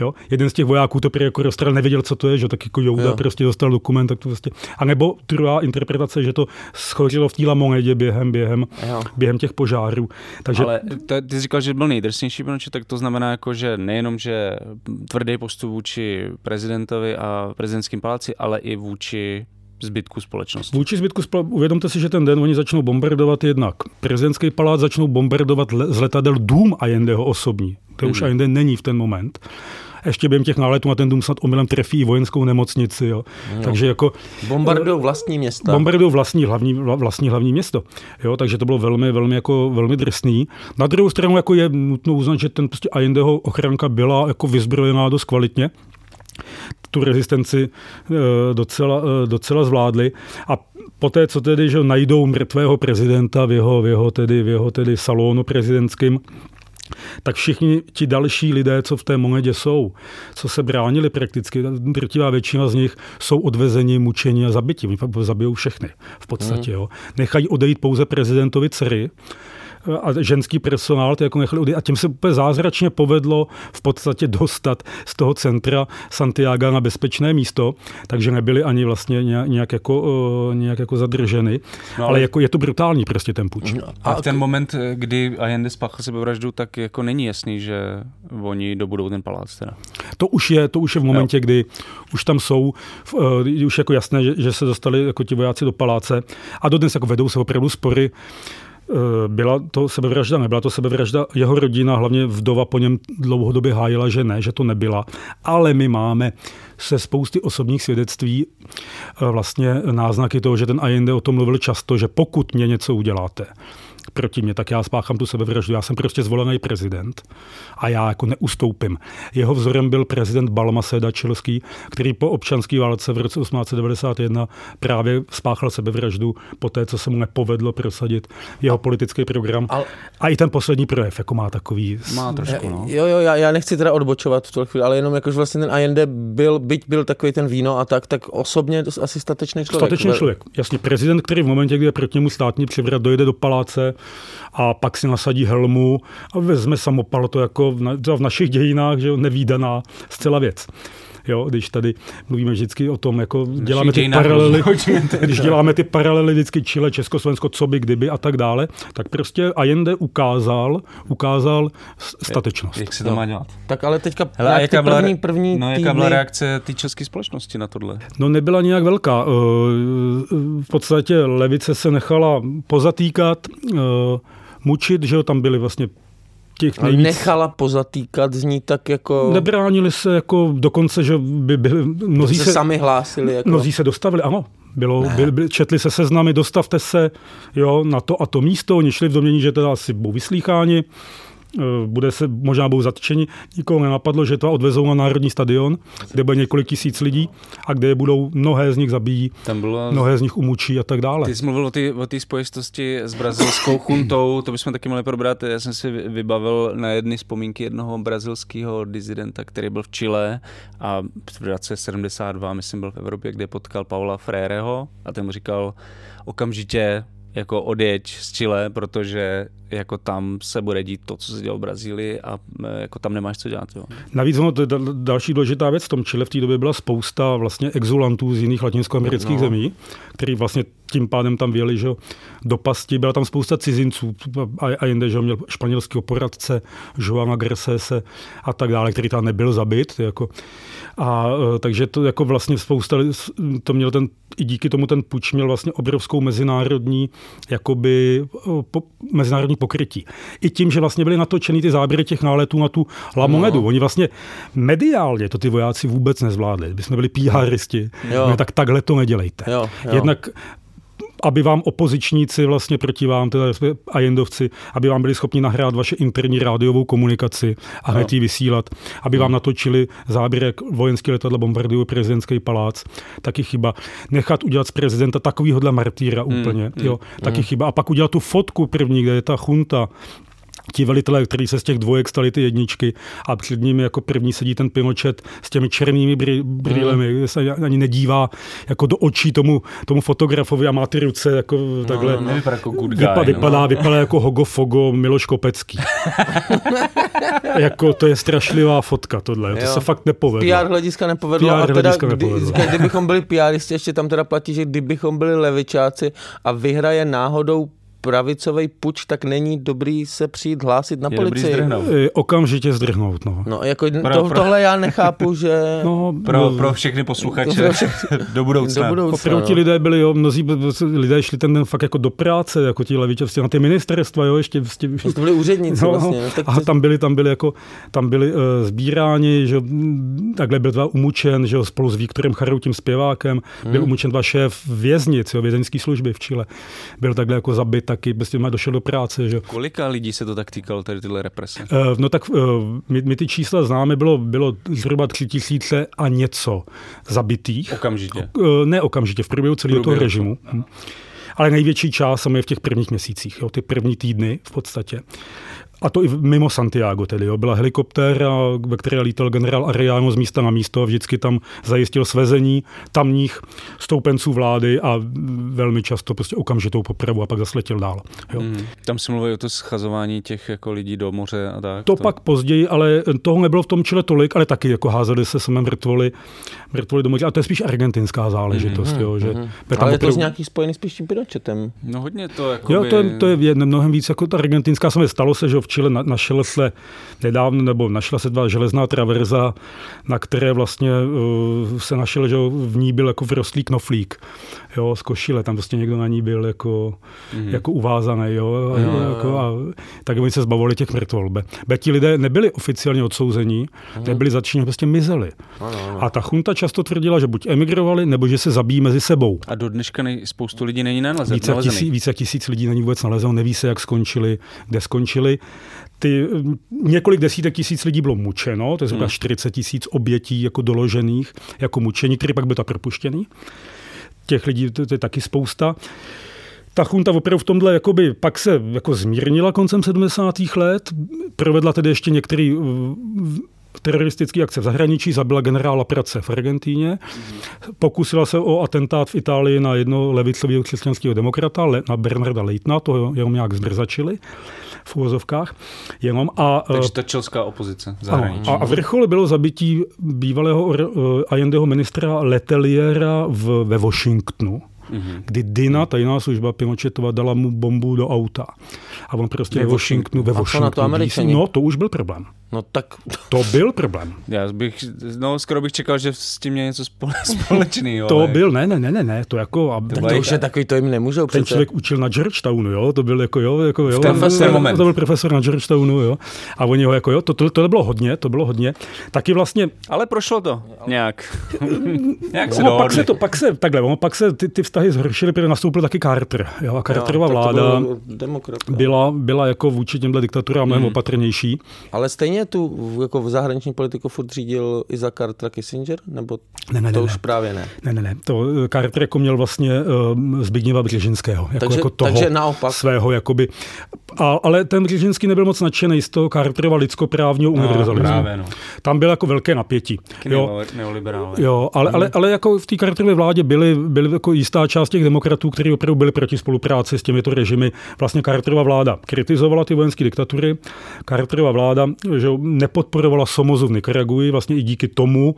Jo? Jeden z těch vojáků to prý jako rozstřelil, nevěděl, co to je, že tak jako Jouda Jo. jo. prostě dostal dokument, tak to prostě. A nebo druhá interpretace, že to schořilo v té Lamonedě během, během, Jo. během těch požárů. Takže Ale to, ty jsi říkal, že byl nejdrsnější Pinochet, tak to znamená, jako, že nejenom, že tvrdý postup vůči prezidentovi a prezidentským paláci, ale i vůči zbytku společnosti. Vůči zbytku, spla- uvědomte si, že ten den oni začnou bombardovat jednak prezidentský palác, začnou bombardovat le- z letadel dům Allendeho osobní. To už Mhm. Allende není v ten moment. Ještě během těch náletů na ten dům snad omylem trefí i vojenskou nemocnici. Jo. Takže jako Bombardují vlastní města. bombardují vlastní hlavní, vla- vlastní hlavní město. Jo, takže to bylo velmi, velmi, jako, velmi drsný. Na druhou stranu jako je nutno uznat, že ten prostě Allendeho ochranka byla jako vyzbrojená dost kvalitně tu rezistenci eh, docela, eh, docela zvládli. A poté, co tedy že najdou mrtvého prezidenta v jeho, v jeho, tedy, v jeho tedy salonu prezidentským, tak všichni ti další lidé, co v té monedě jsou, co se bránili prakticky, drtivá většina z nich jsou odvezeni, mučeni a zabiti. Zabijou všechny v podstatě. Jo. Nechají odejít pouze prezidentovi dcery, a ženský personál, ty jako nechali odejít. A tím se úplně zázračně povedlo v podstatě dostat z toho centra Santiago na bezpečné místo, takže nebyli ani vlastně nějak, jako, uh, nějak jako zadrženy. No, No, ale- ale jako je to brutální prostě ten puč. A v ten moment, kdy Allende spáchal sebevraždu, tak jako není jasný, že oni dobudou ten palác. Teda. To už je, to už je v momentě, kdy už tam jsou, eh, už je jako jasné, že, že se dostali jako ti vojáci do paláce a dodnes jako vedou se opravdu spory. Eh, Byla to sebevražda, nebyla to sebevražda. Jeho rodina, hlavně vdova, po něm dlouhodobě hájila, že ne, že to nebyla. Ale my máme se spousty osobních svědectví eh, vlastně náznaky toho, že ten Allende o tom mluvil často, že pokud mě něco uděláte, proti mě, tak já spáchám tu sebevraždu. Já jsem prostě zvolený prezident a já jako neustoupím. Jeho vzorem byl prezident Balmaseda Čilský, který po občanské válce v roce 1891 právě spáchal sebevraždu po té, co se mu nepovedlo prosadit jeho politický program. Ale- A i ten poslední projev jako má takový... Má trošku, no. Jo, jo, já, já nechci teda odbočovat v tuhle chvíli, ale jenom jakož vlastně ten Allende byl, byť byl takový ten víno a tak, tak osobně to asi statečný člověk. Statečný člověk. Jasně, prezident, který v momentě, kdy je proti němu státní převrat, dojde do paláce a pak si nasadí helmu a vezme samopal, to jako v, na, v našich dějinách, že nevýdaná zcela věc. Jo, když tady mluvíme vždycky o tom, jako děláme ty paralely, [laughs] když děláme ty paralely vždycky Chile, Československo, co by, kdyby a tak dále, tak prostě Allende ukázal, ukázal statečnost. Jak se to má dělat? Tak ale teďka Hele, ty jaká byla, první, první no, jaká byla reakce té české společnosti na tohle? No nebyla nějak velká. Eh, V podstatě levice se nechala pozatýkat, eh, mučit, že jo, tam byli vlastně těch nejvíc... nechala pozatýkat z ní tak jako... Nebránili se jako dokonce, že by byli, mnozí se, se, sami hlásili. Jako... mnozí se dostavili, ano, bylo, byli, byli, četli se seznamy, dostavte se jo, na to a to místo, oni šli v domění, že teda asi budou vyslýcháni, bude se, možná budou zatčeni. Nikoho nenapadlo, že to odvezou na Národní stadion, kde bude několik tisíc lidí a kde je budou, mnohé z nich zabijí, Tam bylo... mnohé z nich umučí a tak dále. Ty jsi mluvil o té spojitosti s brazilskou chuntou, to bychom taky mohli probrat. Já jsem si vy- vybavil na jedny vzpomínky jednoho brazilského dizidenta, který byl v Chile a v roce 72, myslím, byl v Evropě, kde potkal Paula Fréreho a ten mu říkal okamžitě jako odjeď z Chile, protože jako tam se bude dít to, co se dělo v Brazílii a e, jako tam nemáš co dělat. Jo. Navíc ono, to je dal- další důležitá věc v tom Chile v té době byla spousta vlastně exulantů z jiných latinskoamerických No. zemí, který vlastně tím pádem tam věli že, do pasti. Byla tam spousta cizinců a, a jinde, že měl španělského poradce Joana Garcese a tak dále, který tam nebyl zabit. Jako. A e, takže to jako vlastně spousta, to měl ten, i díky tomu ten puč měl vlastně obrovskou mezinárodní, jakoby, po, mezinárodní pokrytí. I tím, že vlastně byly natočeny ty záběry těch náletů na tu Lamonedu. No. Oni vlastně mediálně to ty vojáci vůbec nezvládli. My jsme byli PRisti, no, tak takhle to nedělejte. Jo, jo. Jednak aby vám opozičníci vlastně proti vám, teda ajendovci, aby vám byli schopni nahrát vaše interní rádiovou komunikaci a hned ji vysílat, aby vám natočili záběr, jak vojenský letadla bombardují prezidentský palác, taky chyba. Nechat udělat z prezidenta takovýhodle martýra úplně, mm, jo, taky mm. chyba. A pak udělat tu fotku první, kde je ta chunta, ti velitelé, kteří se z těch dvojek stali ty jedničky a před nimi jako první sedí ten Pinochet s těmi černými brýlemi, mm. se ani nedívá jako do očí tomu, tomu fotografovi a má ty ruce jako no, takhle. No, no, vypadá jako good guy, vypadá, no. vypadá, vypadá jako Hogo Fogo Miloš Kopecký. [laughs] jako to je strašlivá fotka tohle, to jo. se fakt nepovedlo. PR hlediska nepovedlo PR a teda, hlediska kdy, nepovedlo. kdybychom byli PRisti, ještě tam teda platí, že kdybychom byli levičáci a vyhraje náhodou pravicový puč, tak není dobrý se přijít hlásit na Je dobrý policii. zdrhnout. E, Okamžitě zdrhnout, no. No, jako Pro- to, pro- tohle já nechápu, [laughs] že no Pro, pro všechny posluchače [laughs] do budoucna. do budoucna. Opravdu ti no. lidé byli, jo, mnozí lidé šli ten den fakt jako do práce, jako ti levičovci, na ty ministerstva, jo, ještě, ještě No, to byli úředníci No, vlastně. No, tak a tam byli, tam byli jako, tam byli uh, sbíráni, že takhle byl třeba umučen, že jo, spolu s Viktorem Charou, tím zpěvákem, hmm. byl umučen dva šéf věznic, jo, vězeňský služby v Chile. Byl takhle jako zabit taky, prostě má došel do práce, že. Kolika lidí se to tak týkalo, tady tyhle represe? Eh, No tak eh, my, my ty čísla známe, bylo, bylo zhruba tři tisíce a něco zabitých. Okamžitě. Eh, Ne okamžitě, v průběhu celého toho režimu. Hm. Ale největší část samozřejmě v těch prvních měsících, jo, ty první týdny v podstatě. A to i mimo Santiago tedy. Jo. Byla helikoptéra, ve které lítal generál Ariano z místa na místo a vždycky tam zajistil svezení tamních stoupenců vlády a velmi často prostě okamžitou popravu a pak zase letěl dál. Jo. Hmm. Tam se mluví o to schazování těch jako lidí do moře a tak. To, pak později, ale toho nebylo v tom Chile tolik, ale taky jako házeli se samé mrtvoli, mrtvoli do moře. A to je spíš argentinská záležitost, jo, že tam Ale je to opravdu- z nějaký spojený spíš s tím Pinochetem. No hodně to jako Jo, to je, to je mnohem víc jako ta argentinská. Samozřejmě stalo se, že v Chile na, našel se nedávno, nebo našla se dva železná traverza, na které vlastně uh, se našel, že v ní byl jako vyrostlý knoflík, jo, z košile, tam prostě někdo na ní byl jako, mm-hmm. jako uvázaný, jo, a, Jo, jako, a, tak oni se zbavili těch mrtvol. Be, be ti lidé nebyli oficiálně odsouzení, nebyli zatčeni, prostě mizeli. A ta chunta často tvrdila, že buď emigrovali, nebo že se zabíjí mezi sebou. A do dneška nej, spoustu lidí není nalezen, Více tisíc, více tisíc lidí není vůbec nalezeno, neví se, jak skončili, kde skončili. Ty, několik desítek tisíc lidí bylo mučeno, to je zhruba Hmm. 40 tisíc obětí jako doložených jako mučení, který pak byl tak propuštěný. Těch lidí to, to je taky spousta. Ta chunta opravdu v tomhle jakoby, pak se jako zmírnila koncem 70. let, provedla tedy ještě některý uh, teroristický akce v zahraničí, zabila generála Prace v Argentíně, pokusila se o atentát v Itálii na jedno levicového křesťanského demokrata, na Bernarda Leitna, to jenom nějak zdrzačili v úvozovkách. Jenom a, eh, Takže ta čelská opozice zahraničí. a, a vrchol bylo zabití bývalého uh, Allendeho ministra Leteliera v, ve Washingtonu, mm-hmm. kdy Dina, tajná služba Pinochetova, dala mu bombu do auta. A on prostě ve, Ve Washingtonu, ve na Washingtonu, to Američani? DC, no to už byl problém. No tak To byl problém. Já bych, no skoro bych čekal, že s tím je něco spole, [laughs] společného. To ale- byl, ne, ne, ne, ne, ne, to jako... A, to byla už je takový, to jim nemůžou ten přece. člověk učil na Georgetownu, jo, to byl jako, jo, jako, jo, profesor to, moment. to byl profesor na Georgetownu, jo, a oni ho jako, jo, to, to, to bylo hodně, to bylo hodně, taky vlastně, Ale prošlo to nějak. [laughs] nějak se ono pak se to, pak se, takhle, ono pak se ty, ty vztahy zhoršily, protože nastoupil taky Carter, jo, a Carterova to vláda demokrat, no. byla, byla jako vůči těmhle diktaturám mnohem opatrnější. Ale stejně tu jako v zahraniční politiku furt řídil i za Cartera Kissinger? Nebo Ne, ne, to ne, už ne. právě ne? Ne, ne, ne, to eh, Carter jako měl vlastně uh, Zbigněva Břežinského, jako, Takže- jako toho takže naopak. svého, jakoby. A, ale ten Břežinský nebyl moc nadšený z toho Carterova lidskoprávního No, univerzalismu. právě, no. Tam bylo jako velké napětí. Taky Jo, neoliberálové. Jo, ale, ale, ale jako v té Carterově vládě byly, byly jako jistá část těch demokratů, kteří opravdu byli proti spolupráci s těmito režimy. Vlastně Carterova vláda kritizovala ty vojenské diktatury. Carterova vláda že nepodporovala Somozu v Nikaraguji, vlastně i díky tomu,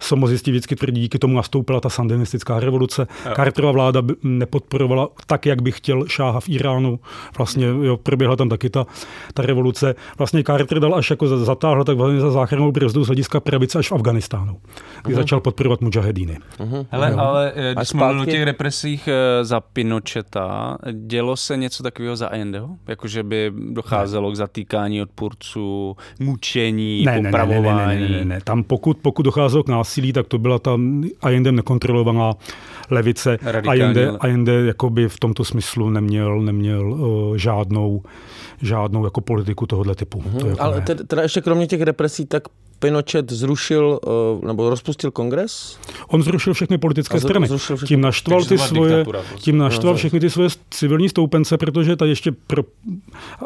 Somozisti vždycky tvrdí, díky tomu nastoupila ta sandinistická revoluce. Carterova vláda nepodporovala tak, jak by chtěl šáha v Iránu, vlastně jo, proběhla tam taky ta, ta revoluce. Vlastně Carter dal až jako zatáhl tak vlastně za záchranou brzdu z hlediska pravice až v Afganistánu, kdy uh-huh. začal podporovat mujahedíny. Uh-huh. Hele, jo. ale eh, když jsme o těch represích eh, za Pinocheta, dělo se něco takového za Allendeho? Jakože by docházelo ne. k zatýkání odpůrců, mučení, ne, popravování? Ne, ne, ne, ne, ne, ne. Tam pokud, pokud docházelo k násilí, tak to byla tam Allendem nekontrolovaná levice. Allende, Allende jakoby v tomto smyslu neměl, neměl uh, žádnou žádnou jako politiku tohohle typu. Mm-hmm. To jako Ale ne. teda ještě kromě těch represí, tak Pinochet zrušil uh, nebo rozpustil kongres? On zrušil všechny politické zru, strany. Zrušil všechny. Tím naštval ty svoje, prostě. tím naštval no, všechny ty svoje civilní stoupence, protože tady ještě, pro,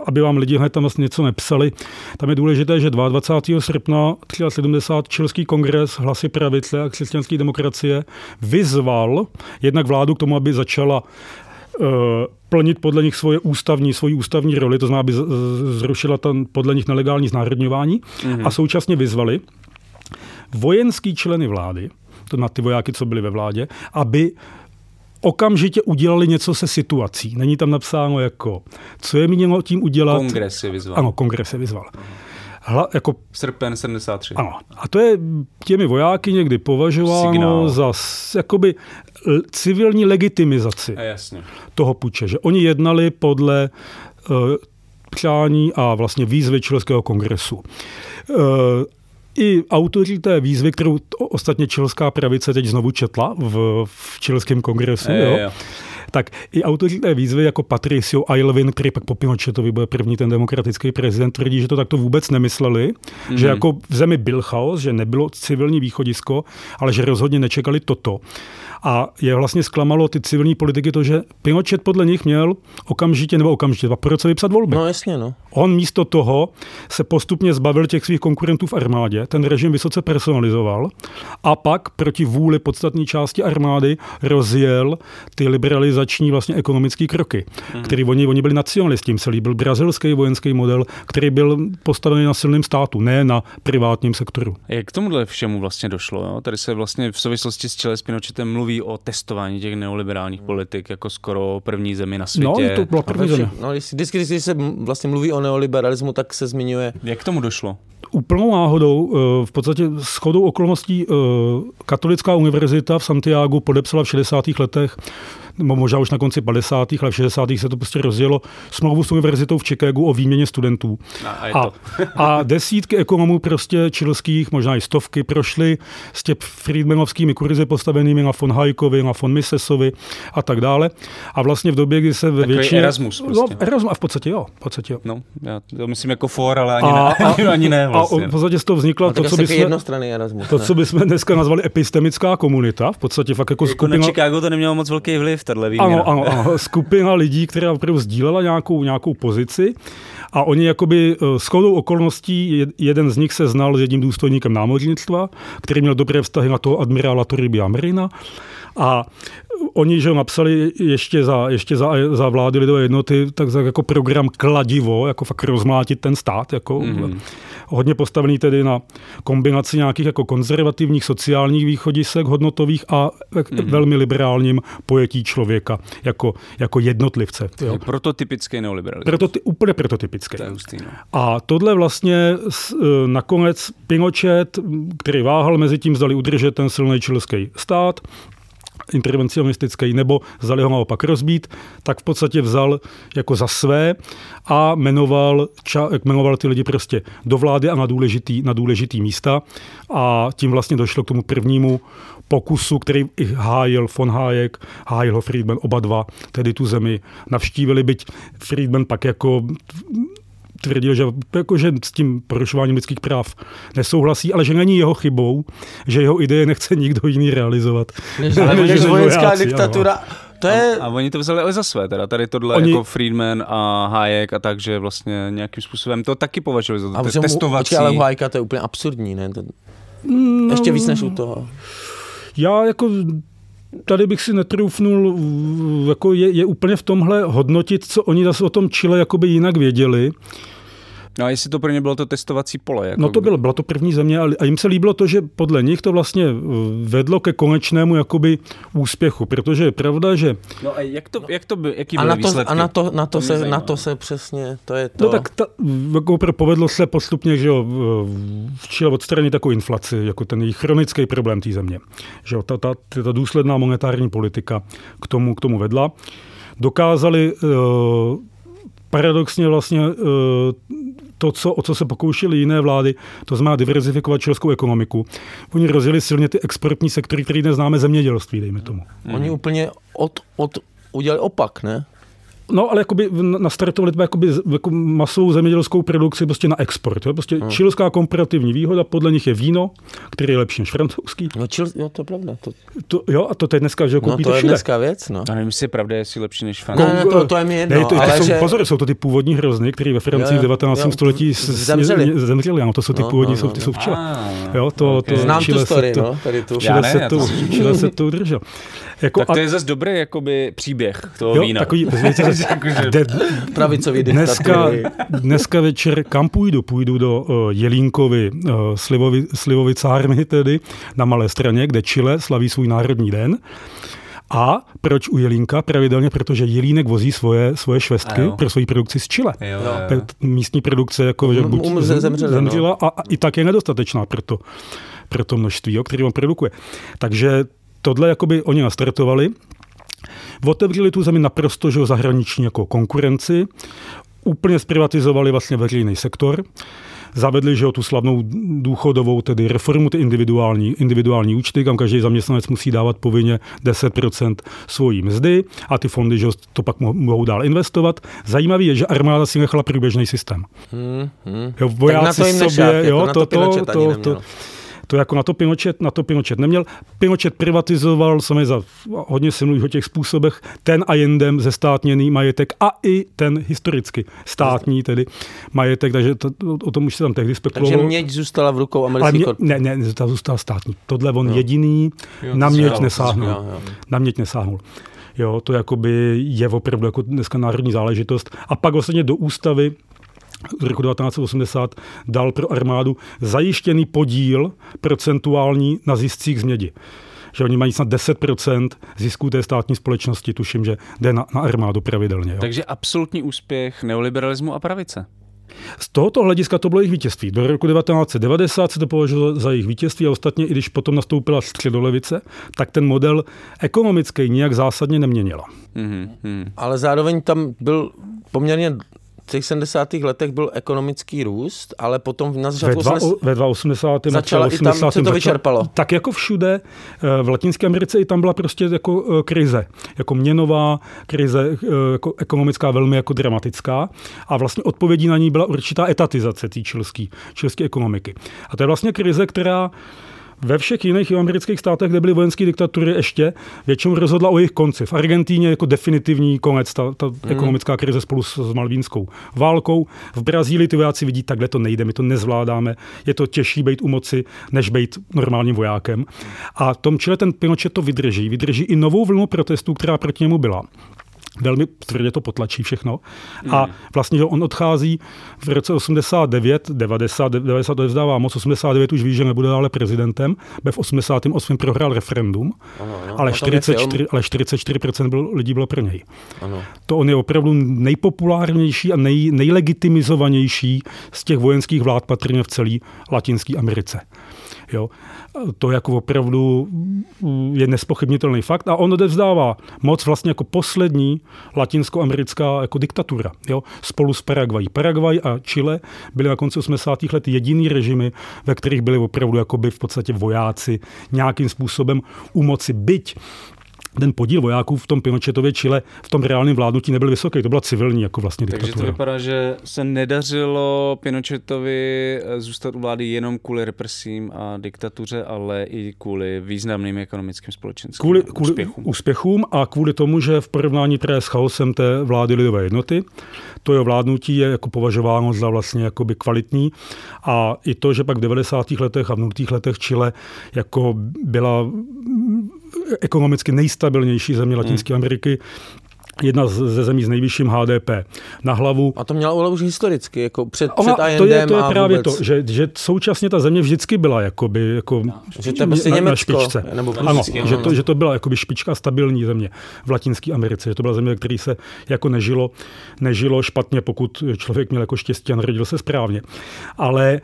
aby vám lidi hned tam vlastně něco nepsali, tam je důležité, že 22. srpna 73. Čilský kongres hlasy pravice a křesťanské demokracie vyzval jednak vládu k tomu, aby začala plnit podle nich svoje ústavní, svoji ústavní roli, to znamená, aby zrušila tam podle nich nelegální znárodňování mm-hmm. a současně vyzvali vojenský členy vlády, to na ty vojáky, co byli ve vládě, aby okamžitě udělali něco se situací. Není tam napsáno jako, co je mělo tím udělat. Kongres je vyzval. Ano, kongres je vyzval. Hla, jako, Srpen 73. Ano. A to je těmi vojáky někdy považováno Signál. za jakoby civilní legitimizaci a jasně. toho puče, že oni jednali podle uh, přání a vlastně výzvy Čilského kongresu. Uh, i autoři té výzvy, kterou ostatně čilská pravice teď znovu četla v, v čilském kongresu, je, jo, jo tak i autoři té výzvy jako Patricio Aylwin, který pak po Pinochetovi byl první ten demokratický prezident, tvrdí, že to takto vůbec nemysleli, mm. že jako v zemi byl chaos, že nebylo civilní východisko, ale že rozhodně nečekali toto. A je vlastně zklamalo ty civilní politiky to, že Pinochet podle nich měl okamžitě nebo okamžitě po roce vypsat volby. No jasně, no. On místo toho se postupně zbavil těch svých konkurentů v armádě, ten režim vysoce personalizoval a pak proti vůli podstatní části armády rozjel ty liberalizační vlastně ekonomické kroky, hmm. který oni, oni byli nacionalisti, jim se líbil brazilský vojenský model, který byl postavený na silném státu, ne na privátním sektoru. Jak k tomuhle všemu vlastně došlo? Jo? Tady se vlastně v souvislosti s Chile s Pinochetem mluví mluví o testování těch neoliberálních politik jako skoro první zemi na světě. No, to byla první země. No, vždycky, když se vlastně mluví o neoliberalismu, tak se zmiňuje. Jak k tomu došlo? úplnou náhodou, eh, v podstatě shodou okolností eh, Katolická univerzita v Santiago podepsala v 60. letech možná už na konci 50. ale v 60. se to prostě rozjelo smlouvu s univerzitou v Chicagu o výměně studentů. A, a, a desítky ekonomů prostě čilských, možná i stovky, prošly s těmi Friedmanovskými kurzy postavenými na von Haykovi, na von Misesovi a tak dále. A vlastně v době, kdy se ve většině... Erasmus no, prostě. No, Erasmus, a v podstatě jo. V podstatě jo. No, já to myslím jako for, ale ani, a, ne, ani, [laughs] ani ne vlastně. A v podstatě z toho vzniklo no, to, co bychom, Erasmus, to, co bychom dneska nazvali epistemická komunita. V podstatě fakt jako, jako skupina... Na Chicago to nemělo moc velký vliv, tahle výměna. Ano, ano, ano, skupina lidí, která opravdu sdílela nějakou, nějakou pozici a oni jakoby eh, s chodou okolností, jeden z nich se znal s jedním důstojníkem námořnictva, který měl dobré vztahy na toho admirála Toribia Marina a oni že napsali ještě za, ještě za, za vlády lidové jednoty tak jako program kladivo, jako fakt rozmlátit ten stát, jako mm-hmm. Hodně postavený tedy na kombinaci nějakých jako konzervativních sociálních východisek hodnotových a mm-hmm. velmi liberálním pojetí člověka jako, jako jednotlivce. Jo. Prototypický neoliberalismus. Proto, úplně prototypický. To hustý, no. A tohle vlastně e, nakonec Pinochet, který váhal mezi tím, zdali udržet ten silný čilský stát, intervencionistický, nebo vzali ho naopak rozbít, tak v podstatě vzal jako za své a jmenoval, ča, jmenoval ty lidi prostě do vlády a na důležitý, na důležitý místa. A tím vlastně došlo k tomu prvnímu pokusu, který i hájil von Hayek, hájil ho Friedman, oba dva, tedy tu zemi navštívili, byť Friedman pak jako tvrdil, že, jako, že s tím porušováním lidských práv nesouhlasí, ale že není jeho chybou, že jeho ideje nechce nikdo jiný realizovat. Než, ale než vojenská vojáci, diktatura, ano. To je... A, a oni to vzali ale za své, teda tady tohle oni... jako Friedman a Hayek a tak, že vlastně nějakým způsobem to taky považovali za to, a testovací. Počkej, ale u Hayeka to je úplně absurdní, ne? To... No, Ještě víc než u toho. Já jako tady bych si netroufnul, jako je, je úplně v tomhle hodnotit, co oni zase o tom Chile jakoby jinak věděli. No a jestli to pro ně bylo to testovací pole? Jako no to bylo, byla to první země a jim se líbilo to, že podle nich to vlastně eh, vedlo ke konečnému jakoby úspěchu, protože je pravda, že... No a jak to, jak to by, jaký a byly na to, výsledky? a na to, na to, mě se, zajímá. na to se přesně, to je to. No tak ta, jako opravdu povedlo se postupně, že jo, v Chile odstranit takovou inflaci, jako ten jejich chronický problém té země. Že jo, ta, ta, ta důsledná monetární politika k tomu, k tomu vedla. Dokázali uh, paradoxně vlastně uh, to, co, o co se pokoušely jiné vlády, to znamená diverzifikovat čilskou ekonomiku. Oni rozjeli silně ty exportní sektory, které dnes známe zemědělství, dejme tomu. Oni úplně od, od, udělali opak, ne? No, ale jakoby nastartovali to jakoby, jako masovou zemědělskou produkci prostě na export. Jo? Prostě hmm. čilská komparativní výhoda, podle nich je víno, který je lepší než francouzský. No, čil, jo, to je pravda. To, To, jo, a to teď dneska, že ho no, koupíte to je všude. dneska věc, no. To nevím, jestli je pravda, jestli je lepší než Ne, francouzský. ne, to, to je mi jedno, ne, to, to ale jsou, že... Pozor, jsou to ty původní hrozny, které ve Francii Jo, v 19. jo, století zemřeli. zemřeli. Ano, to jsou ty No, původní, no, jsou, no, ty no. jsou v Chile. Ah, Jo, to, to, Znám tu se story, to, no, tady tu. Já Chile, ne, se to, to. Chile se to udržel. Jako, Tak to je zase dobrý jakoby příběh toho jo, vína. takový, víte, že- [laughs] [laughs] Jakože- de, Pravicový Dneska, dneska večer kam půjdu? Půjdu do uh, Jelínkovy, uh, Slivovi, Slivovi cárny tedy, na Malé straně, kde Chile slaví svůj národní den. A proč u Jelínka? Pravidelně, protože Jelínek vozí svoje, svoje švestky pro svoji produkci z Chile. Jo, Jo. Místní produkce jako, že Um- buď um- ze- zemřela, no. zemřela a, a i tak je nedostatečná pro to, pro to množství, jo, který on produkuje. Takže tohle jakoby oni nastartovali. Otevřeli tu zemi naprosto že zahraniční jako konkurenci, úplně zprivatizovali vlastně veřejný sektor, zavedli že tu slavnou důchodovou, tedy reformu ty individuální, individuální účty, kam každý zaměstnanec musí dávat povinně 10% svojí mzdy a ty fondy že to pak mo- mohou dál investovat. Zajímavý je, že armáda si nechala průběžný systém. Hmm, hmm. Jo, Tak na vojáci to jim sobě, nešák, jako jo, na to, to to, to, to, to jako na to Pinochet, na to Pinochet neměl. Pinochet privatizoval samozřejmě za hodně se mluví o těch způsobech ten a jindem zestátněný majetek a i ten historicky státní tedy majetek, takže to, o tom už se tam tehdy Takže spekulovalo. měď zůstala v rukou ale americký mě, kor... ne, ne, to zůstal státní. Tohle on jediný Jo, na měď jo, nesáhnul. jo, jo. Na měď nesáhnul. Jo, to jakoby je opravdu jako dneska národní záležitost. A pak vlastně do ústavy z roku 1980 dal pro armádu zajištěný podíl procentuální na ziscích z mědi. Že oni mají snad 10% zisků té státní společnosti, tuším, že jde na, na armádu pravidelně. Jo. Takže absolutní úspěch neoliberalismu a pravice. Z tohoto hlediska to bylo jejich vítězství. Do roku 1990 se to považovalo za jejich vítězství a ostatně, i když potom nastoupila středolevice, tak ten model ekonomický nijak zásadně neměnila. Mhm, mhm. Ale zároveň tam byl poměrně v těch 70. letech byl ekonomický růst, ale potom na Ve, začátku dva, 80. ve 82. Začala i tam se to vyčerpalo. Tak jako všude, eh, v Latinské Americe i tam byla prostě jako eh, krize. Jako měnová krize, eh, jako ekonomická velmi jako dramatická. A vlastně odpovědí na ní byla určitá etatizace té čilské ekonomiky. A to je vlastně krize, která ve všech jiných amerických státech, kde byly vojenské diktatury ještě, většinou rozhodla o jejich konci. V Argentíně jako definitivní konec, ta, ta Hmm. ekonomická krize spolu s, s malvínskou válkou. V Brazílii ty vojáci vidí, takhle to nejde, my to nezvládáme. Je to těžší být u moci, než být normálním vojákem. A tom Chile ten Pinochet to vydrží. Vydrží i novou vlnu protestů, která proti němu byla velmi tvrdě to potlačí všechno. A vlastně, že on odchází v roce 89, 90, 90 to vzdává moc, 89 už ví, že nebude dále prezidentem, ve v 88 prohrál referendum, Ano, ano. ale, O tom je 44, film. ale 44% byl, lidí bylo pro něj. Ano. To on je opravdu nejpopulárnější a nej, nejlegitimizovanější z těch vojenských vlád patrně v celé Latinské Americe. Jo. To jako opravdu mm, je nespochybnitelný fakt a on odevzdává moc vlastně jako poslední latinskoamerická jako diktatura. Jo. Spolu s Paraguay. Paraguay a Chile byly na konci 80. let jediný režimy, ve kterých byli opravdu jakoby v podstatě vojáci nějakým způsobem u moci. Byť ten podíl vojáků v tom Pinochetově Chile v tom reálném vládnutí nebyl vysoký, to byla civilní jako vlastně Takže to diktatura. vypadá, že se nedařilo Pinochetovi eh, zůstat u vlády jenom kvůli represím a diktatuře, ale i kvůli významným ekonomickým společenským Kvůli, kvůli úspěchům. úspěchům a kvůli tomu, že v porovnání právě s chaosem té vlády lidové jednoty, to jeho vládnutí je jako považováno za vlastně jakoby kvalitní a i to, že pak v 90. letech a v 0. letech Chile jako byla ekonomicky nejstabilnější země Latinské Ameriky, jedna ze zemí s nejvyšším HDP na hlavu. A to měla už historicky, jako před, Ona, před to je, to je právě vůbec. to, že, že současně ta země vždycky byla jakoby, jako no, že to je prostě na, na špičce. Nebo ano, ano, že, to, že to byla jakoby špička stabilní země v Latinské Americe, že to byla země, který se jako nežilo, nežilo špatně, pokud člověk měl jako štěstí a narodil se správně. Ale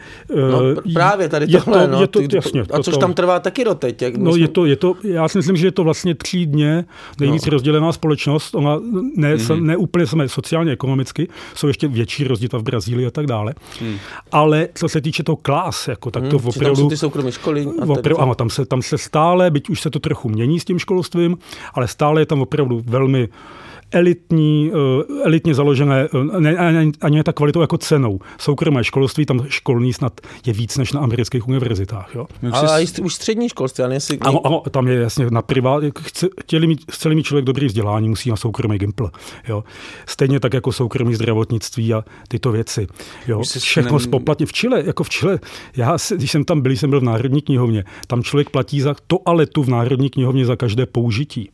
no, uh, právě tady je tohle, to, no, je to, jasně, a což to, tam trvá taky doteď. Jak no, jsme... je to, je to, já si myslím, že je to vlastně třídně nejvíc no. rozdělená společnost. Ona ne, mm-hmm. ne úplně jsme sociálně ekonomicky, jsou ještě větší rozdíl v Brazílii a tak dále. Mm. Ale co se týče toho klás, jako, tak to mm, opravdu... Tam jsou ty soukromé školy. Opravdu, ano, tam se, tam se stále, byť už se to trochu mění s tím školstvím, ale stále je tam opravdu velmi elitní, eh, elitně založené, eh, ne, ani, ani ta kvalitou jako cenou. Soukromé školství, tam školní snad je víc než na amerických univerzitách. Jo? Ale jsi... už střední školství, ale jestli... Ano, ano, tam je jasně na privát, chtěli mít, chceli mít člověk dobrý vzdělání, musí na soukromý gimpl. Jo? Stejně tak jako soukromý zdravotnictví a tyto věci. Jo? Všechno spoplatně. V Chile, jako v Chile, já, když jsem tam byl, jsem byl v Národní knihovně, tam člověk platí za toaletu v Národní knihovně za každé použití.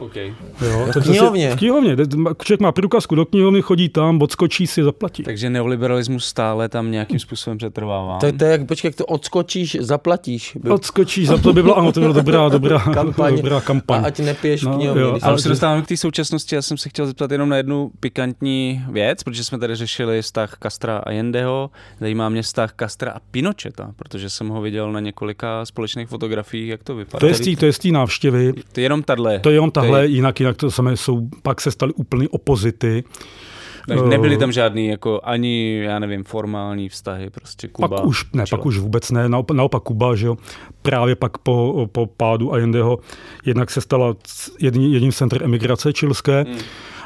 Okay. Jo, v knihovně? v knihovně. Člověk má průkazku do knihovny, chodí tam, odskočí si, zaplatí. Takže neoliberalismus stále tam nějakým způsobem přetrvává. To, to je jak, počkej, jak to odskočíš, zaplatíš. By... Odskočíš, za to by bylo, ano, to byla dobrá, dobrá [laughs] kampaň. Dobrá kampaň. A ať nepiješ no, v knihovně. Jo, ale se dostáváme k té současnosti, já jsem se chtěl zeptat jenom na jednu pikantní věc, protože jsme tady řešili vztah Kastra a Jendeho, zajímá mě vztah Kastra a Pinocheta, protože jsem ho viděl na několika společných fotografiích, jak to vypadá. To je z té, to je z té návštěvy. To je jenom tahle. To je jenom tahle takhle, jinak, jinak to samé jsou, pak se staly úplně opozity. Takže nebyly tam žádný jako ani, já nevím, formální vztahy, prostě Kuba. Pak už, ne, pak už vůbec ne, naopak, naopak Kuba, že jo, právě pak po, po pádu Allendeho jednak se stala jedním, jedním centrem emigrace čilské, hmm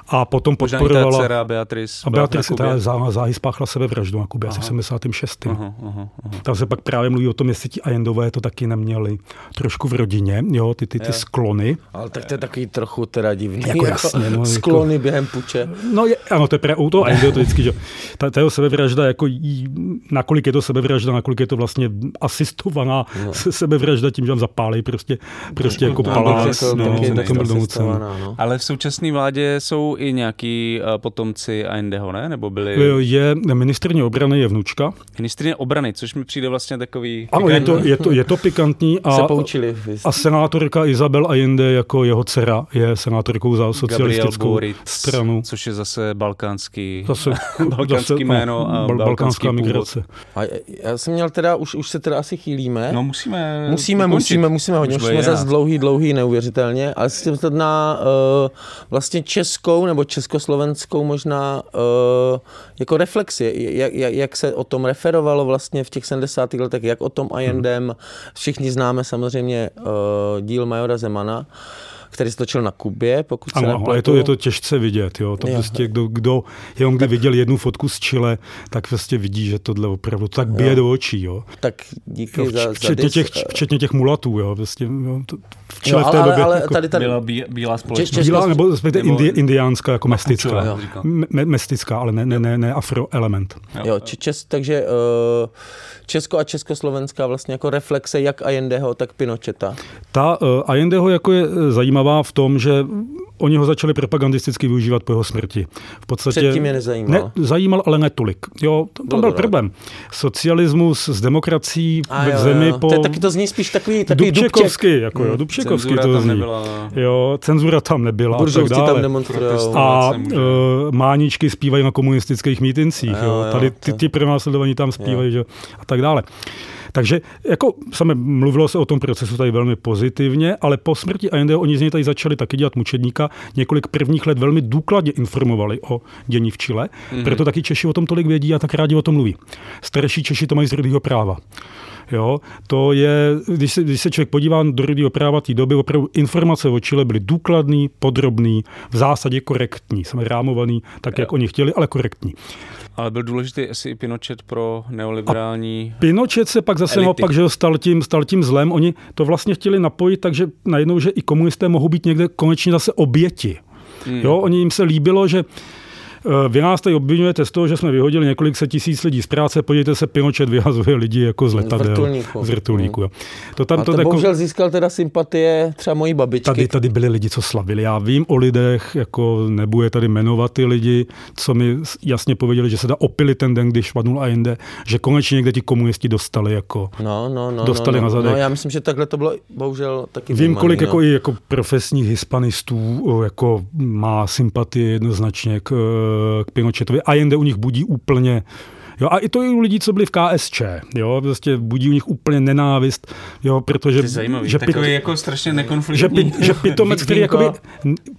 a potom podporovala... Možná dcera Beatrice. A Beatrice teda zá, záhy spáchla sebevraždu na Kubě asi v 76. Aha, aha, aha. Tam se pak právě mluví o tom, jestli ti Allendové to taky neměli trošku v rodině, jo, ty, ty, ty sklony. Ale tak to je takový trochu teda divný. Jako jasně, no, sklony jako, během puče. No je, ano, to je právě u toho Allende to vždycky, že ta, ta jeho sebevražda, jako jí, nakolik je to sebevražda, nakolik je to vlastně asistovaná no. sebevražda tím, že tam zapálí prostě, prostě jako palác. No, no, Ale v současné vládě jsou i nějaký uh, potomci Aindeho, ne? Nebo byli... Je, ministrně obrany je vnučka. Ministrně obrany, což mi přijde vlastně takový... Ano, je to, je, to, je to pikantní. [laughs] A, Se poučili. A senátorka Isabel Allende jako jeho dcera je senátorkou za socialistickou Boric, stranu. Což je zase balkánský, zase, [laughs] balkánský zase, jméno a bal, balkánská migrace. A já jsem měl teda, už, už se teda asi chýlíme. No musíme... Musíme, musíme, musíme hodně. Musíme zase dlouhý, dlouhý, neuvěřitelně. Ale jsem na uh, vlastně českou nebo československou možná uh, jako reflexi, jak, jak, jak se o tom referovalo vlastně v těch 70. letech, jak o tom Allendem, všichni známe samozřejmě uh, díl Majora Zemana, který se točil na Kubě, pokud se ano, ale je to, je to těžce vidět. Jo. To jo. prostě, kdo, kdo jenom kdy viděl jednu fotku z Chile, tak prostě vidí, že tohle opravdu tak bije jo. do očí. Jo. Tak díky jo, za, včetně, za těch, včetně těch mulatů. Jo. Prostě, jo, to, v Chile jo, ale, v té době... Ale, jako, tady, tady, byla bí, bílá společnost. Bílá, nebo, nebo indi, indiánská, jako mestická. Me, mestická, ale ne, ne, ne, ne afroelement. Jo, jo čes, takže uh, Česko a Československá vlastně jako reflexe jak Allendeho, tak Pinocheta. Ta uh, Allendeho jako je zajímavá v tom, že oni ho začali propagandisticky využívat po jeho smrti. V podstatě, Předtím je nezajímal. Ne, zajímal, ale ne tolik. Jo, tam byl dobré. problém. Socialismus s demokracií a jo, zemi jo. po... To, taky to zní spíš takový, takový Dubčekovský, jako jo, hmm. Dubčekovský cenzura to zní. Tam nebyla. Jo, cenzura tam nebyla. Buržovci tam. A uh, máničky zpívají na komunistických mítincích. Jo, jo. Tady ty, ty pronásledovaní tam zpívají, že, a tak dále. Takže jako sami mluvilo se o tom procesu tady velmi pozitivně, ale po smrti Allende oni z něj tady začali taky dělat mučedníka. Několik prvních let velmi důkladně informovali o dění v Chile, mm-hmm. proto taky Češi o tom tolik vědí a tak rádi o tom mluví. Starší Češi to mají z rudého práva. Jo, to je, když se, když se člověk podívá do rudého práva té doby, opravdu informace o Chile byly důkladný, podrobný, v zásadě korektní. Jsme rámovaný tak, jak oni chtěli, ale korektní. Ale byl důležitý asi i Pinochet pro neoliberální A Pinochet se pak zase naopak, že stal tím, stal tím zlem. Oni to vlastně chtěli napojit, takže najednou, že i komunisté mohou být někde konečně zase oběti. Hmm. Jo, oni jim se líbilo, že vy nás tady obvinujete z toho, že jsme vyhodili několik set tisíc lidí z práce, podívejte se, Pinochet vyhazuje lidi jako z letadel. Z vrtulníku. Z vrtulníku jo. To tam, A to, to jako... bohužel získal teda sympatie třeba mojí babičky. Tady, tady byli lidi, co slavili. Já vím o lidech, jako nebude tady jmenovat ty lidi, co mi jasně pověděli, že se dá opili ten den, když vadnul jinde, že konečně někde ti komunisti dostali jako no, no, no, dostali no, no, na zadek. No, já myslím, že takhle to bylo bohužel taky Vím, vnímaný, kolik no. jako, i jako profesních hispanistů jako má sympatie jednoznačně k, k Pinochetovi a jinde u nich budí úplně Jo, a i to i u lidí, co byli v KSČ, jo, prostě budí u nich úplně nenávist, jo, protože... To je zajímavý, že takový pit, jako strašně nekonfliktní. Že, pit, že [laughs] pitomec, který jakoby,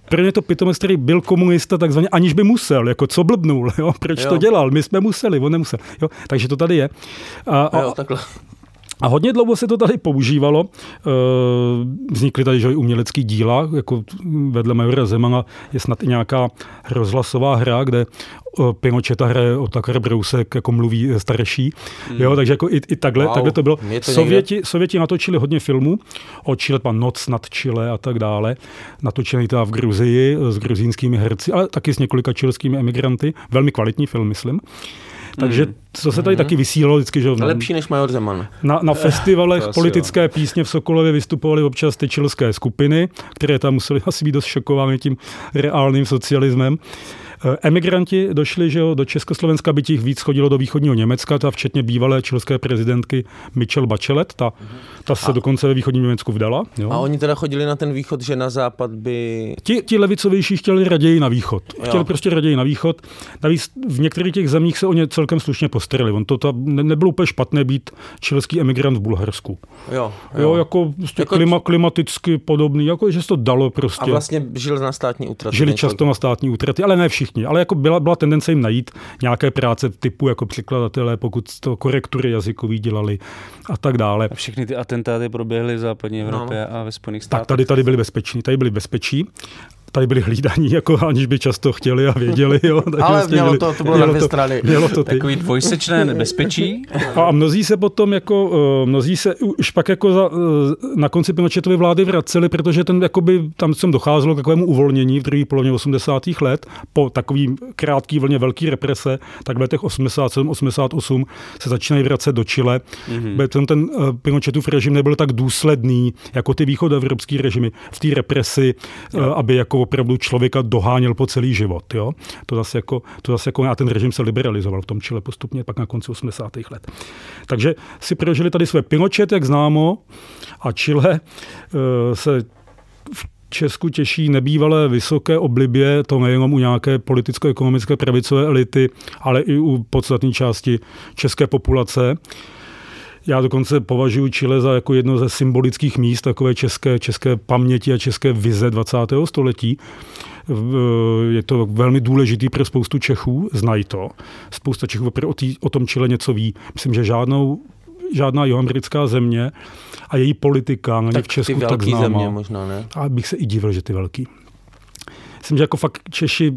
pro ně to pitomec, který byl komunista takzvaně, aniž by musel, jako co blbnul, [laughs] jo, proč jo. to dělal, my jsme museli, on nemusel, jo, takže to tady je. A, a, jo, takhle. A hodně dlouho se to tady používalo. Eh, vznikly tady že umělecký díla, jako vedle Majora Zemana je snad i nějaká rozhlasová hra, kde eh, Pinocheta hraje Otakar Brousek, jako mluví starší. Hmm. Jo, takže jako i, i takhle, wow. takhle to bylo. To Sověti, Sověti natočili hodně filmů o Chile, pan Noc nad Chile a tak dále. Natočený teda v Gruzii s gruzínskými herci, ale taky s několika čilskými emigranty. Velmi kvalitní film, myslím. Takže hmm. co se tady hmm. taky vysílalo vždycky, že... Lepší než Major Zeman. Na, na festivalech politické jo. písně v Sokolově vystupovaly občas ty čilské skupiny, které tam museli [laughs] asi být dost šokovány tím reálným socialismem. Eh, emigranti došli že jo, do Československa, by těch víc chodilo do východního Německa, ta včetně bývalé čilské prezidentky Michelle Bachelet, ta, ta se a, dokonce ve východním Německu vdala. Jo. A oni teda chodili na ten východ, že na západ by... Ti, ti levicovější chtěli raději na východ. Chtěli jo. prostě raději na východ. Navíc v některých těch zemích se o ně celkem slušně postarali. On to ta, ne, nebylo úplně špatné být čilský emigrant v Bulharsku. Jo, jo. jo jako, prostě jako klima, klimaticky podobný, jako že se to dalo prostě. A vlastně žil na státní útraty. Žili často na státní útraty, ale ne všichni všichni, ale jako byla, byla tendence jim najít nějaké práce typu jako překladatelé, pokud to korektury jazykový dělali a tak dále. A všechny ty atentáty proběhly v západní Evropě no. a ve Spojených státech. Tak tady, tady byli bezpeční, tady byli bezpečí tady byli hlídaní, jako aniž by často chtěli a věděli. Jo, [laughs] tak Ale vlastně mělo to, to bylo mělo na dvě to, strany. Mělo to [laughs] ty. Takový dvojsečné [laughs] nebezpečí. A mnozí se potom jako, eh, mnozí se už pak jako za, eh, na konci Pinochetovy vlády vraceli, protože ten jakoby, tam jsem docházelo k takovému uvolnění v druhé polovině 80. let, po takovým krátký vlně velký represe, tak v letech 87, 88 se začínají vracet do Chile. Mm-hmm. Ten, ten eh, Pinochetův režim nebyl tak důsledný, jako ty východoevropský režimy v té represi, aby jako opravdu člověka doháněl po celý život. Jo? To zase jako, to zase jako, a ten režim se liberalizoval v tom Chile postupně pak na konci 80. let. Takže si prožili tady své Pinochet, jak známo, a Chile uh, se v Česku těší nebývalé vysoké oblibě, to nejenom u nějaké politicko-ekonomické pravicové elity, ale i u podstatné části české populace. Já dokonce považuji Chile za jako jedno ze symbolických míst takové české, české paměti a české vize 20. století. Je to velmi důležitý pro spoustu Čechů, znají to. Spousta Čechů o, tý, o tom Chile něco ví. Myslím, že žádnou žádná jihoamerická země a její politika není v Česku tak známá. země možná, ne? A bych se i divil, že ty velký myslím, že jako fakt Češi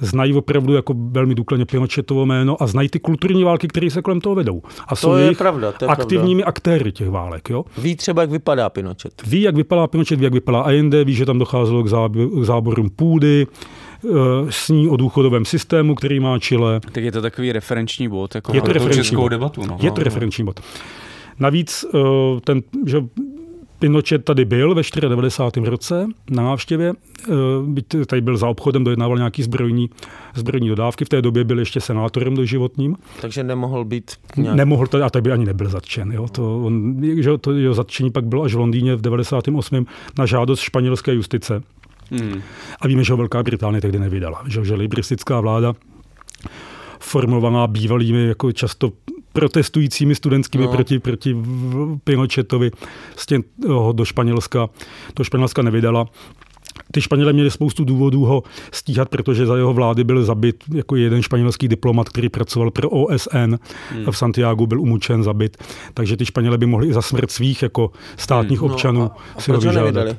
znají opravdu jako velmi důkladně Pinochetovo jméno a znají ty kulturní války, které se kolem toho vedou. A to jsou je pravda, to je aktivními pravda. aktéry těch válek. Jo? Ví třeba, jak vypadá Pinochet. Ví, jak vypadá Pinochet, ví, jak vypadá Allende, ví, že tam docházelo k, zábor, k záborům půdy, eh, sní o důchodovém systému, který má Chile. Tak je to takový referenční bod, jako je to referenční českou bod. debatu. No. Je to referenční bod. Navíc eh, ten, že Pinochet tady byl ve 94. roce na návštěvě, eh, byť tady byl za obchodem, dojednával nějaký zbrojní, zbrojní dodávky, v té době byl ještě senátorem doživotním. Takže nemohl být nějak... Nemohl, tady, a tady by ani nebyl zatčen. Jo. To, on, že to jeho zatčení pak bylo až v Londýně v 98. na žádost španělské justice. Hmm. A víme, že ho Velká Británie tehdy nevydala. Že, že libristická vláda formovaná bývalými jako často protestujícími studentskými no. proti, proti Pinochetovi vlastně ho do Španělska, do Španělska nevydala. Ty Španělé měli spoustu důvodů ho stíhat, protože za jeho vlády byl zabit jako jeden španělský diplomat, který pracoval pro OSN hmm. v Santiago, byl umučen, zabit. Takže ty Španělé by mohli i za smrt svých jako státních hmm. občanů no, a, si a ho vyžádat.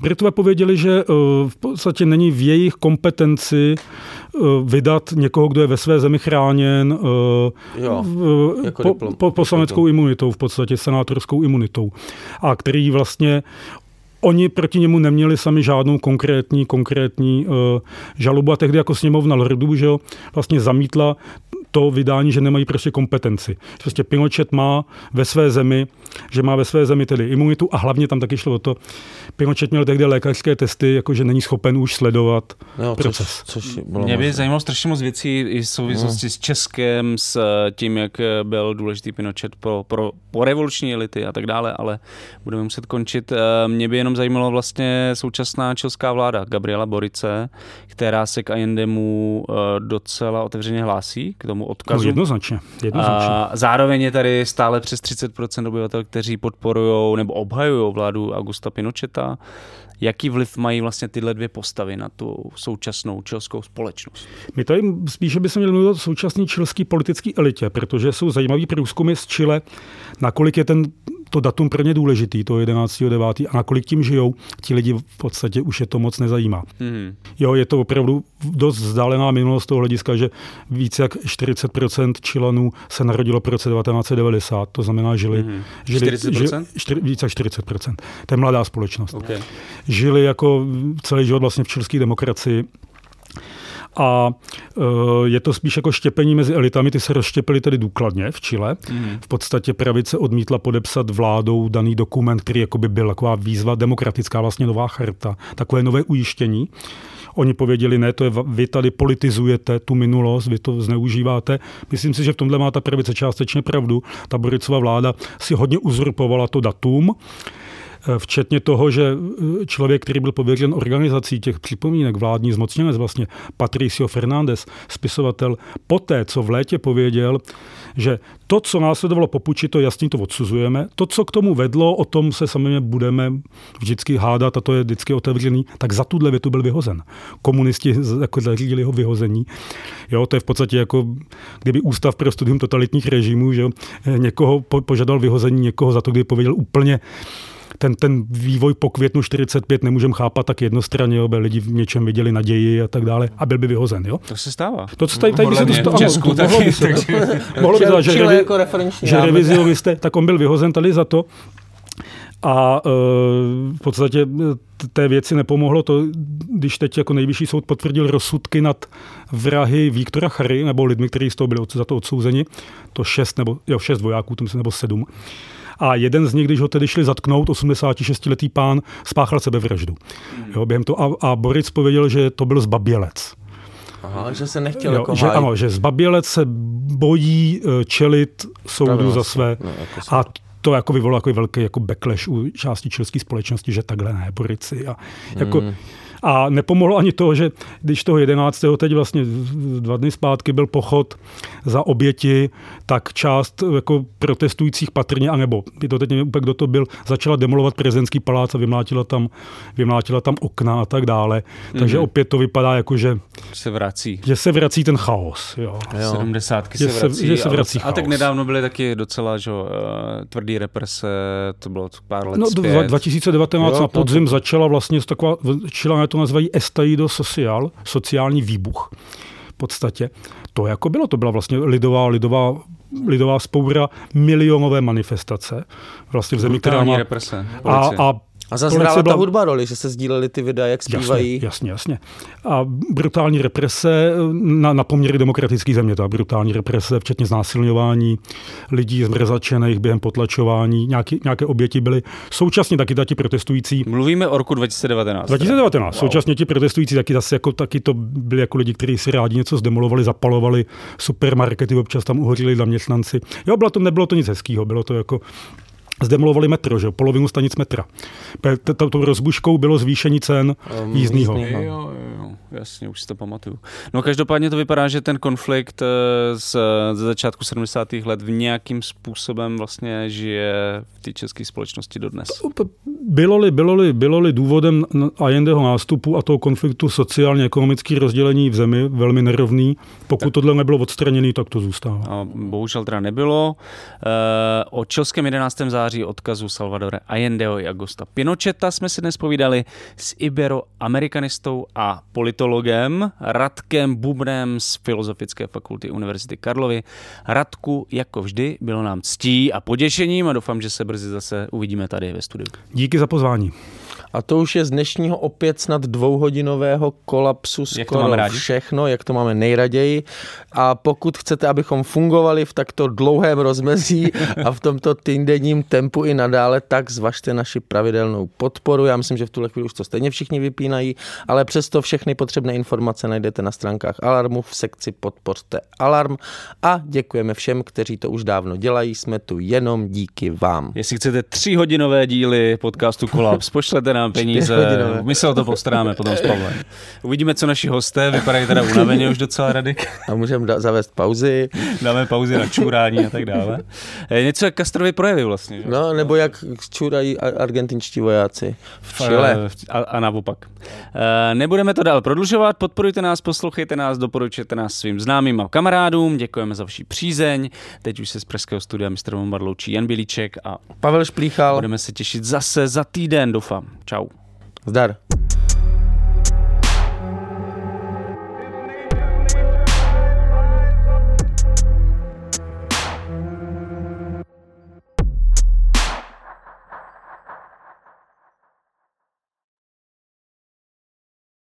Britové pověděli, že eh, v podstatě není v jejich kompetenci eh, vydat někoho, kdo je ve své zemi chráněn eh, jo, jako po, po, poslaneckou imunitou, v podstatě senátorskou imunitou, a který vlastně oni proti němu neměli sami žádnou konkrétní, konkrétní uh, žalobu. A tehdy jako sněmovna lordů, že jo, vlastně zamítla to vydání, že nemají prostě kompetenci. Prostě Pinochet má ve své zemi, že má ve své zemi tedy imunitu a hlavně tam taky šlo o to, Pinochet měl tehdy lékařské testy, jakože není schopen už sledovat no, proces. Což, což bylo Mě by zajímalo strašně moc věcí i v souvislosti no. s Českem, s eh, tím, jak eh, byl důležitý Pinochet pro, pro, pro revoluční elity a tak dále, ale budeme muset končit. Eh, mě by jenom zajímalo vlastně současná česká vláda Gabriela Borice, která se k Allendemu docela otevřeně hlásí, k tomu odkazu. No jednoznačně. jednoznačně. A zároveň je tady stále přes 30% obyvatel, kteří podporují nebo obhajují vládu Augusta Pinocheta. Jaký vliv mají vlastně tyhle dvě postavy na tu současnou čilskou společnost? My tady spíše bychom měli mluvit o současné čilské politické elitě, protože jsou zajímavý průzkumy z Chile, nakolik je ten to datum pro ně důležitý, to 11.9. a nakolik tím žijou, ti lidi v podstatě už je to moc nezajímá. Mm. Jo, je to opravdu dost vzdálená minulost toho hlediska, že více jak 40% Čilanů se narodilo po roce 1990, to znamená žili... Mm. žili 40%? Žili, více jak 40%. To je mladá společnost. Okay. Žili jako celý život vlastně v čilské demokracii a e, je to spíš jako štěpení mezi elitami, ty se rozštěpily tedy důkladně v Chile. Mm. V podstatě pravice odmítla podepsat vládou daný dokument, který jako by byl taková výzva demokratická, vlastně nová charta, takové nové ujištění. Oni pověděli, ne, to je, vy tady politizujete tu minulost, vy to zneužíváte. Myslím si, že v tomhle má ta pravice částečně pravdu. Ta Boricova vláda si hodně uzurpovala to datum včetně toho, že eh, člověk, který byl pověřen organizací těch připomínek, vládní zmocněnec vlastně, Patricio Fernández, spisovatel, poté, co v létě pověděl, že to, co následovalo po puči, to jasně to odsuzujeme. To, co k tomu vedlo, o tom se samozřejmě budeme vždycky hádat a to je vždycky otevřený, tak za tuhle větu byl vyhozen. Komunisti jako zařídili jeho vyhození. Jo, to je v podstatě jako, kdyby Ústav pro studium totalitních režimů že eh, někoho požadal vyhození někoho za to, kdy pověděl úplně ten, ten vývoj po květnu 45 nemůžeme chápat tak jednostranně, aby lidi v něčem viděli naději a tak dále a byl by vyhozen. Jo? To se stává. To, co tady, tady by se to stalo. Česku taky. Mohlo by se, [laughs] mohlo by se, že, revi, jako že revizioniste, tak on byl vyhozen tady za to, a e, v podstatě té věci nepomohlo to, když teď jako nejvyšší soud potvrdil rozsudky nad vrahy Víktora Chary, nebo lidmi, kteří z toho byli za to odsouzeni, to šest nebo jo, šest vojáků, to myslím, nebo sedm a jeden z nich, když ho tedy šli zatknout, 86-letý pán, spáchal sebevraždu. Jo, během to a, a Boris pověděl, že to byl zbabělec. Aha, že se nechtěl jo, jako že, Ano, že zbabělec se bojí eh, čelit soudu za své. No, jako a to jako vyvolalo jako velký jako backlash u části české společnosti, že takhle ne, Borici. A jako, hmm. A nepomohlo ani to, že když toho 11. teď vlastně dva dny zpátky byl pochod za oběti, tak část jako protestujících patrně, anebo je to teď nevím úplně, kdo to byl, začala demolovat prezidentský palác a vymlátila tam, vymlátila tam okna a tak dále. Takže mm-hmm. opět to vypadá jako, že se vrací. Že se vrací ten chaos. Jo. Jo. 70. se vrací. Že se vrací a, a tak nedávno byly taky docela že, uh, tvrdý represe, to bylo pár let no, zpět. 2019 jo, na podzim to... začala vlastně taková, čila to nazvají estallido social, sociální výbuch v podstatě. To jako bylo, to byla vlastně lidová, lidová lidová spoura milionové manifestace vlastně v zemi, která má... Represe, a, a a zase hrála byla... ta hudba roli, že se sdíleli ty videa, jak zpívají. Jasně, jasně, jasně. A brutální represe na, na poměry demokratické země, ta brutální represe, včetně znásilňování lidí zmrzačených během potlačování, nějaký, nějaké oběti byly. Současně taky ti protestující. Mluvíme o roku 2019. 2019. Wow. Současně ti protestující taky zase jako, taky to byli jako lidi, kteří si rádi něco zdemolovali, zapalovali supermarkety, občas tam uhořili zaměstnanci. Jo, bylo to, nebylo to nic hezkého, bylo to jako zdemolovali metro, že polovinu stanic metra. Tou rozbuškou bylo zvýšení cen um, jízdního. Jo, jo, jo, jasně, už si to pamatuju. No každopádně to vypadá, že ten konflikt eh, z, ze začátku 70. let v nějakým způsobem vlastně žije v té české společnosti dodnes. Bylo-li, bylo-li, bylo-li důvodem Allendeho nástupu a toho konfliktu sociálně-ekonomický rozdělení v zemi velmi nerovný, pokud tak. tohle nebylo odstraněné, tak to zůstává. A bohužel teda nebylo. E, o čelském 11. září září odkazu Salvadora Allendeho i Agosta Pinocheta jsme si dnes povídali s iberoamerikanistou a politologem Radkem Bubnem z Filozofické fakulty Univerzity Karlovy. Radku, jako vždy, bylo nám ctí a poděšením a doufám, že se brzy zase uvidíme tady ve studiu. Díky za pozvání. A to už je z dnešního opět snad dvouhodinového kolapsu Jak to skoro máme rádi? všechno, jak to máme nejraději. A pokud chcete, abychom fungovali v takto dlouhém rozmezí a v tomto týdenním tempu i nadále, tak zvažte naši pravidelnou podporu. Já myslím, že v tuhle chvíli už to stejně všichni vypínají, ale přesto všechny potřebné informace najdete na stránkách Alarmu v sekci Podpořte Alarm a děkujeme všem, kteří to už dávno dělají. Jsme tu jenom díky vám. Jestli chcete tříhodinové díly podcastu Kolaps, pošlete nám peníze, Čtyřhodinové. my se o to postaráme potom s Pavlem. [laughs] Uvidíme, co naši hosté, vypadají teda unaveně už docela Radek. A můžeme da- zavést pauzy. Dáme pauzy na čurání a tak dále. Je něco jak Castrovy projevy vlastně. Že? No, nebo jak čurají ar- argentinští vojáci v Chile. Eh, A, a naopak. Eh, Nebudeme to dál prodlužovat, podporujte nás, poslouchejte nás, doporučujte nás svým známým a kamarádům, děkujeme za vaši přízeň. Teď už se z Pražského studia Mr. Bombard loučí Jan Bilíček a Pavel Šplíchal, budeme se těšit zase za týden, doufám. Čau. Tchau. Zdar.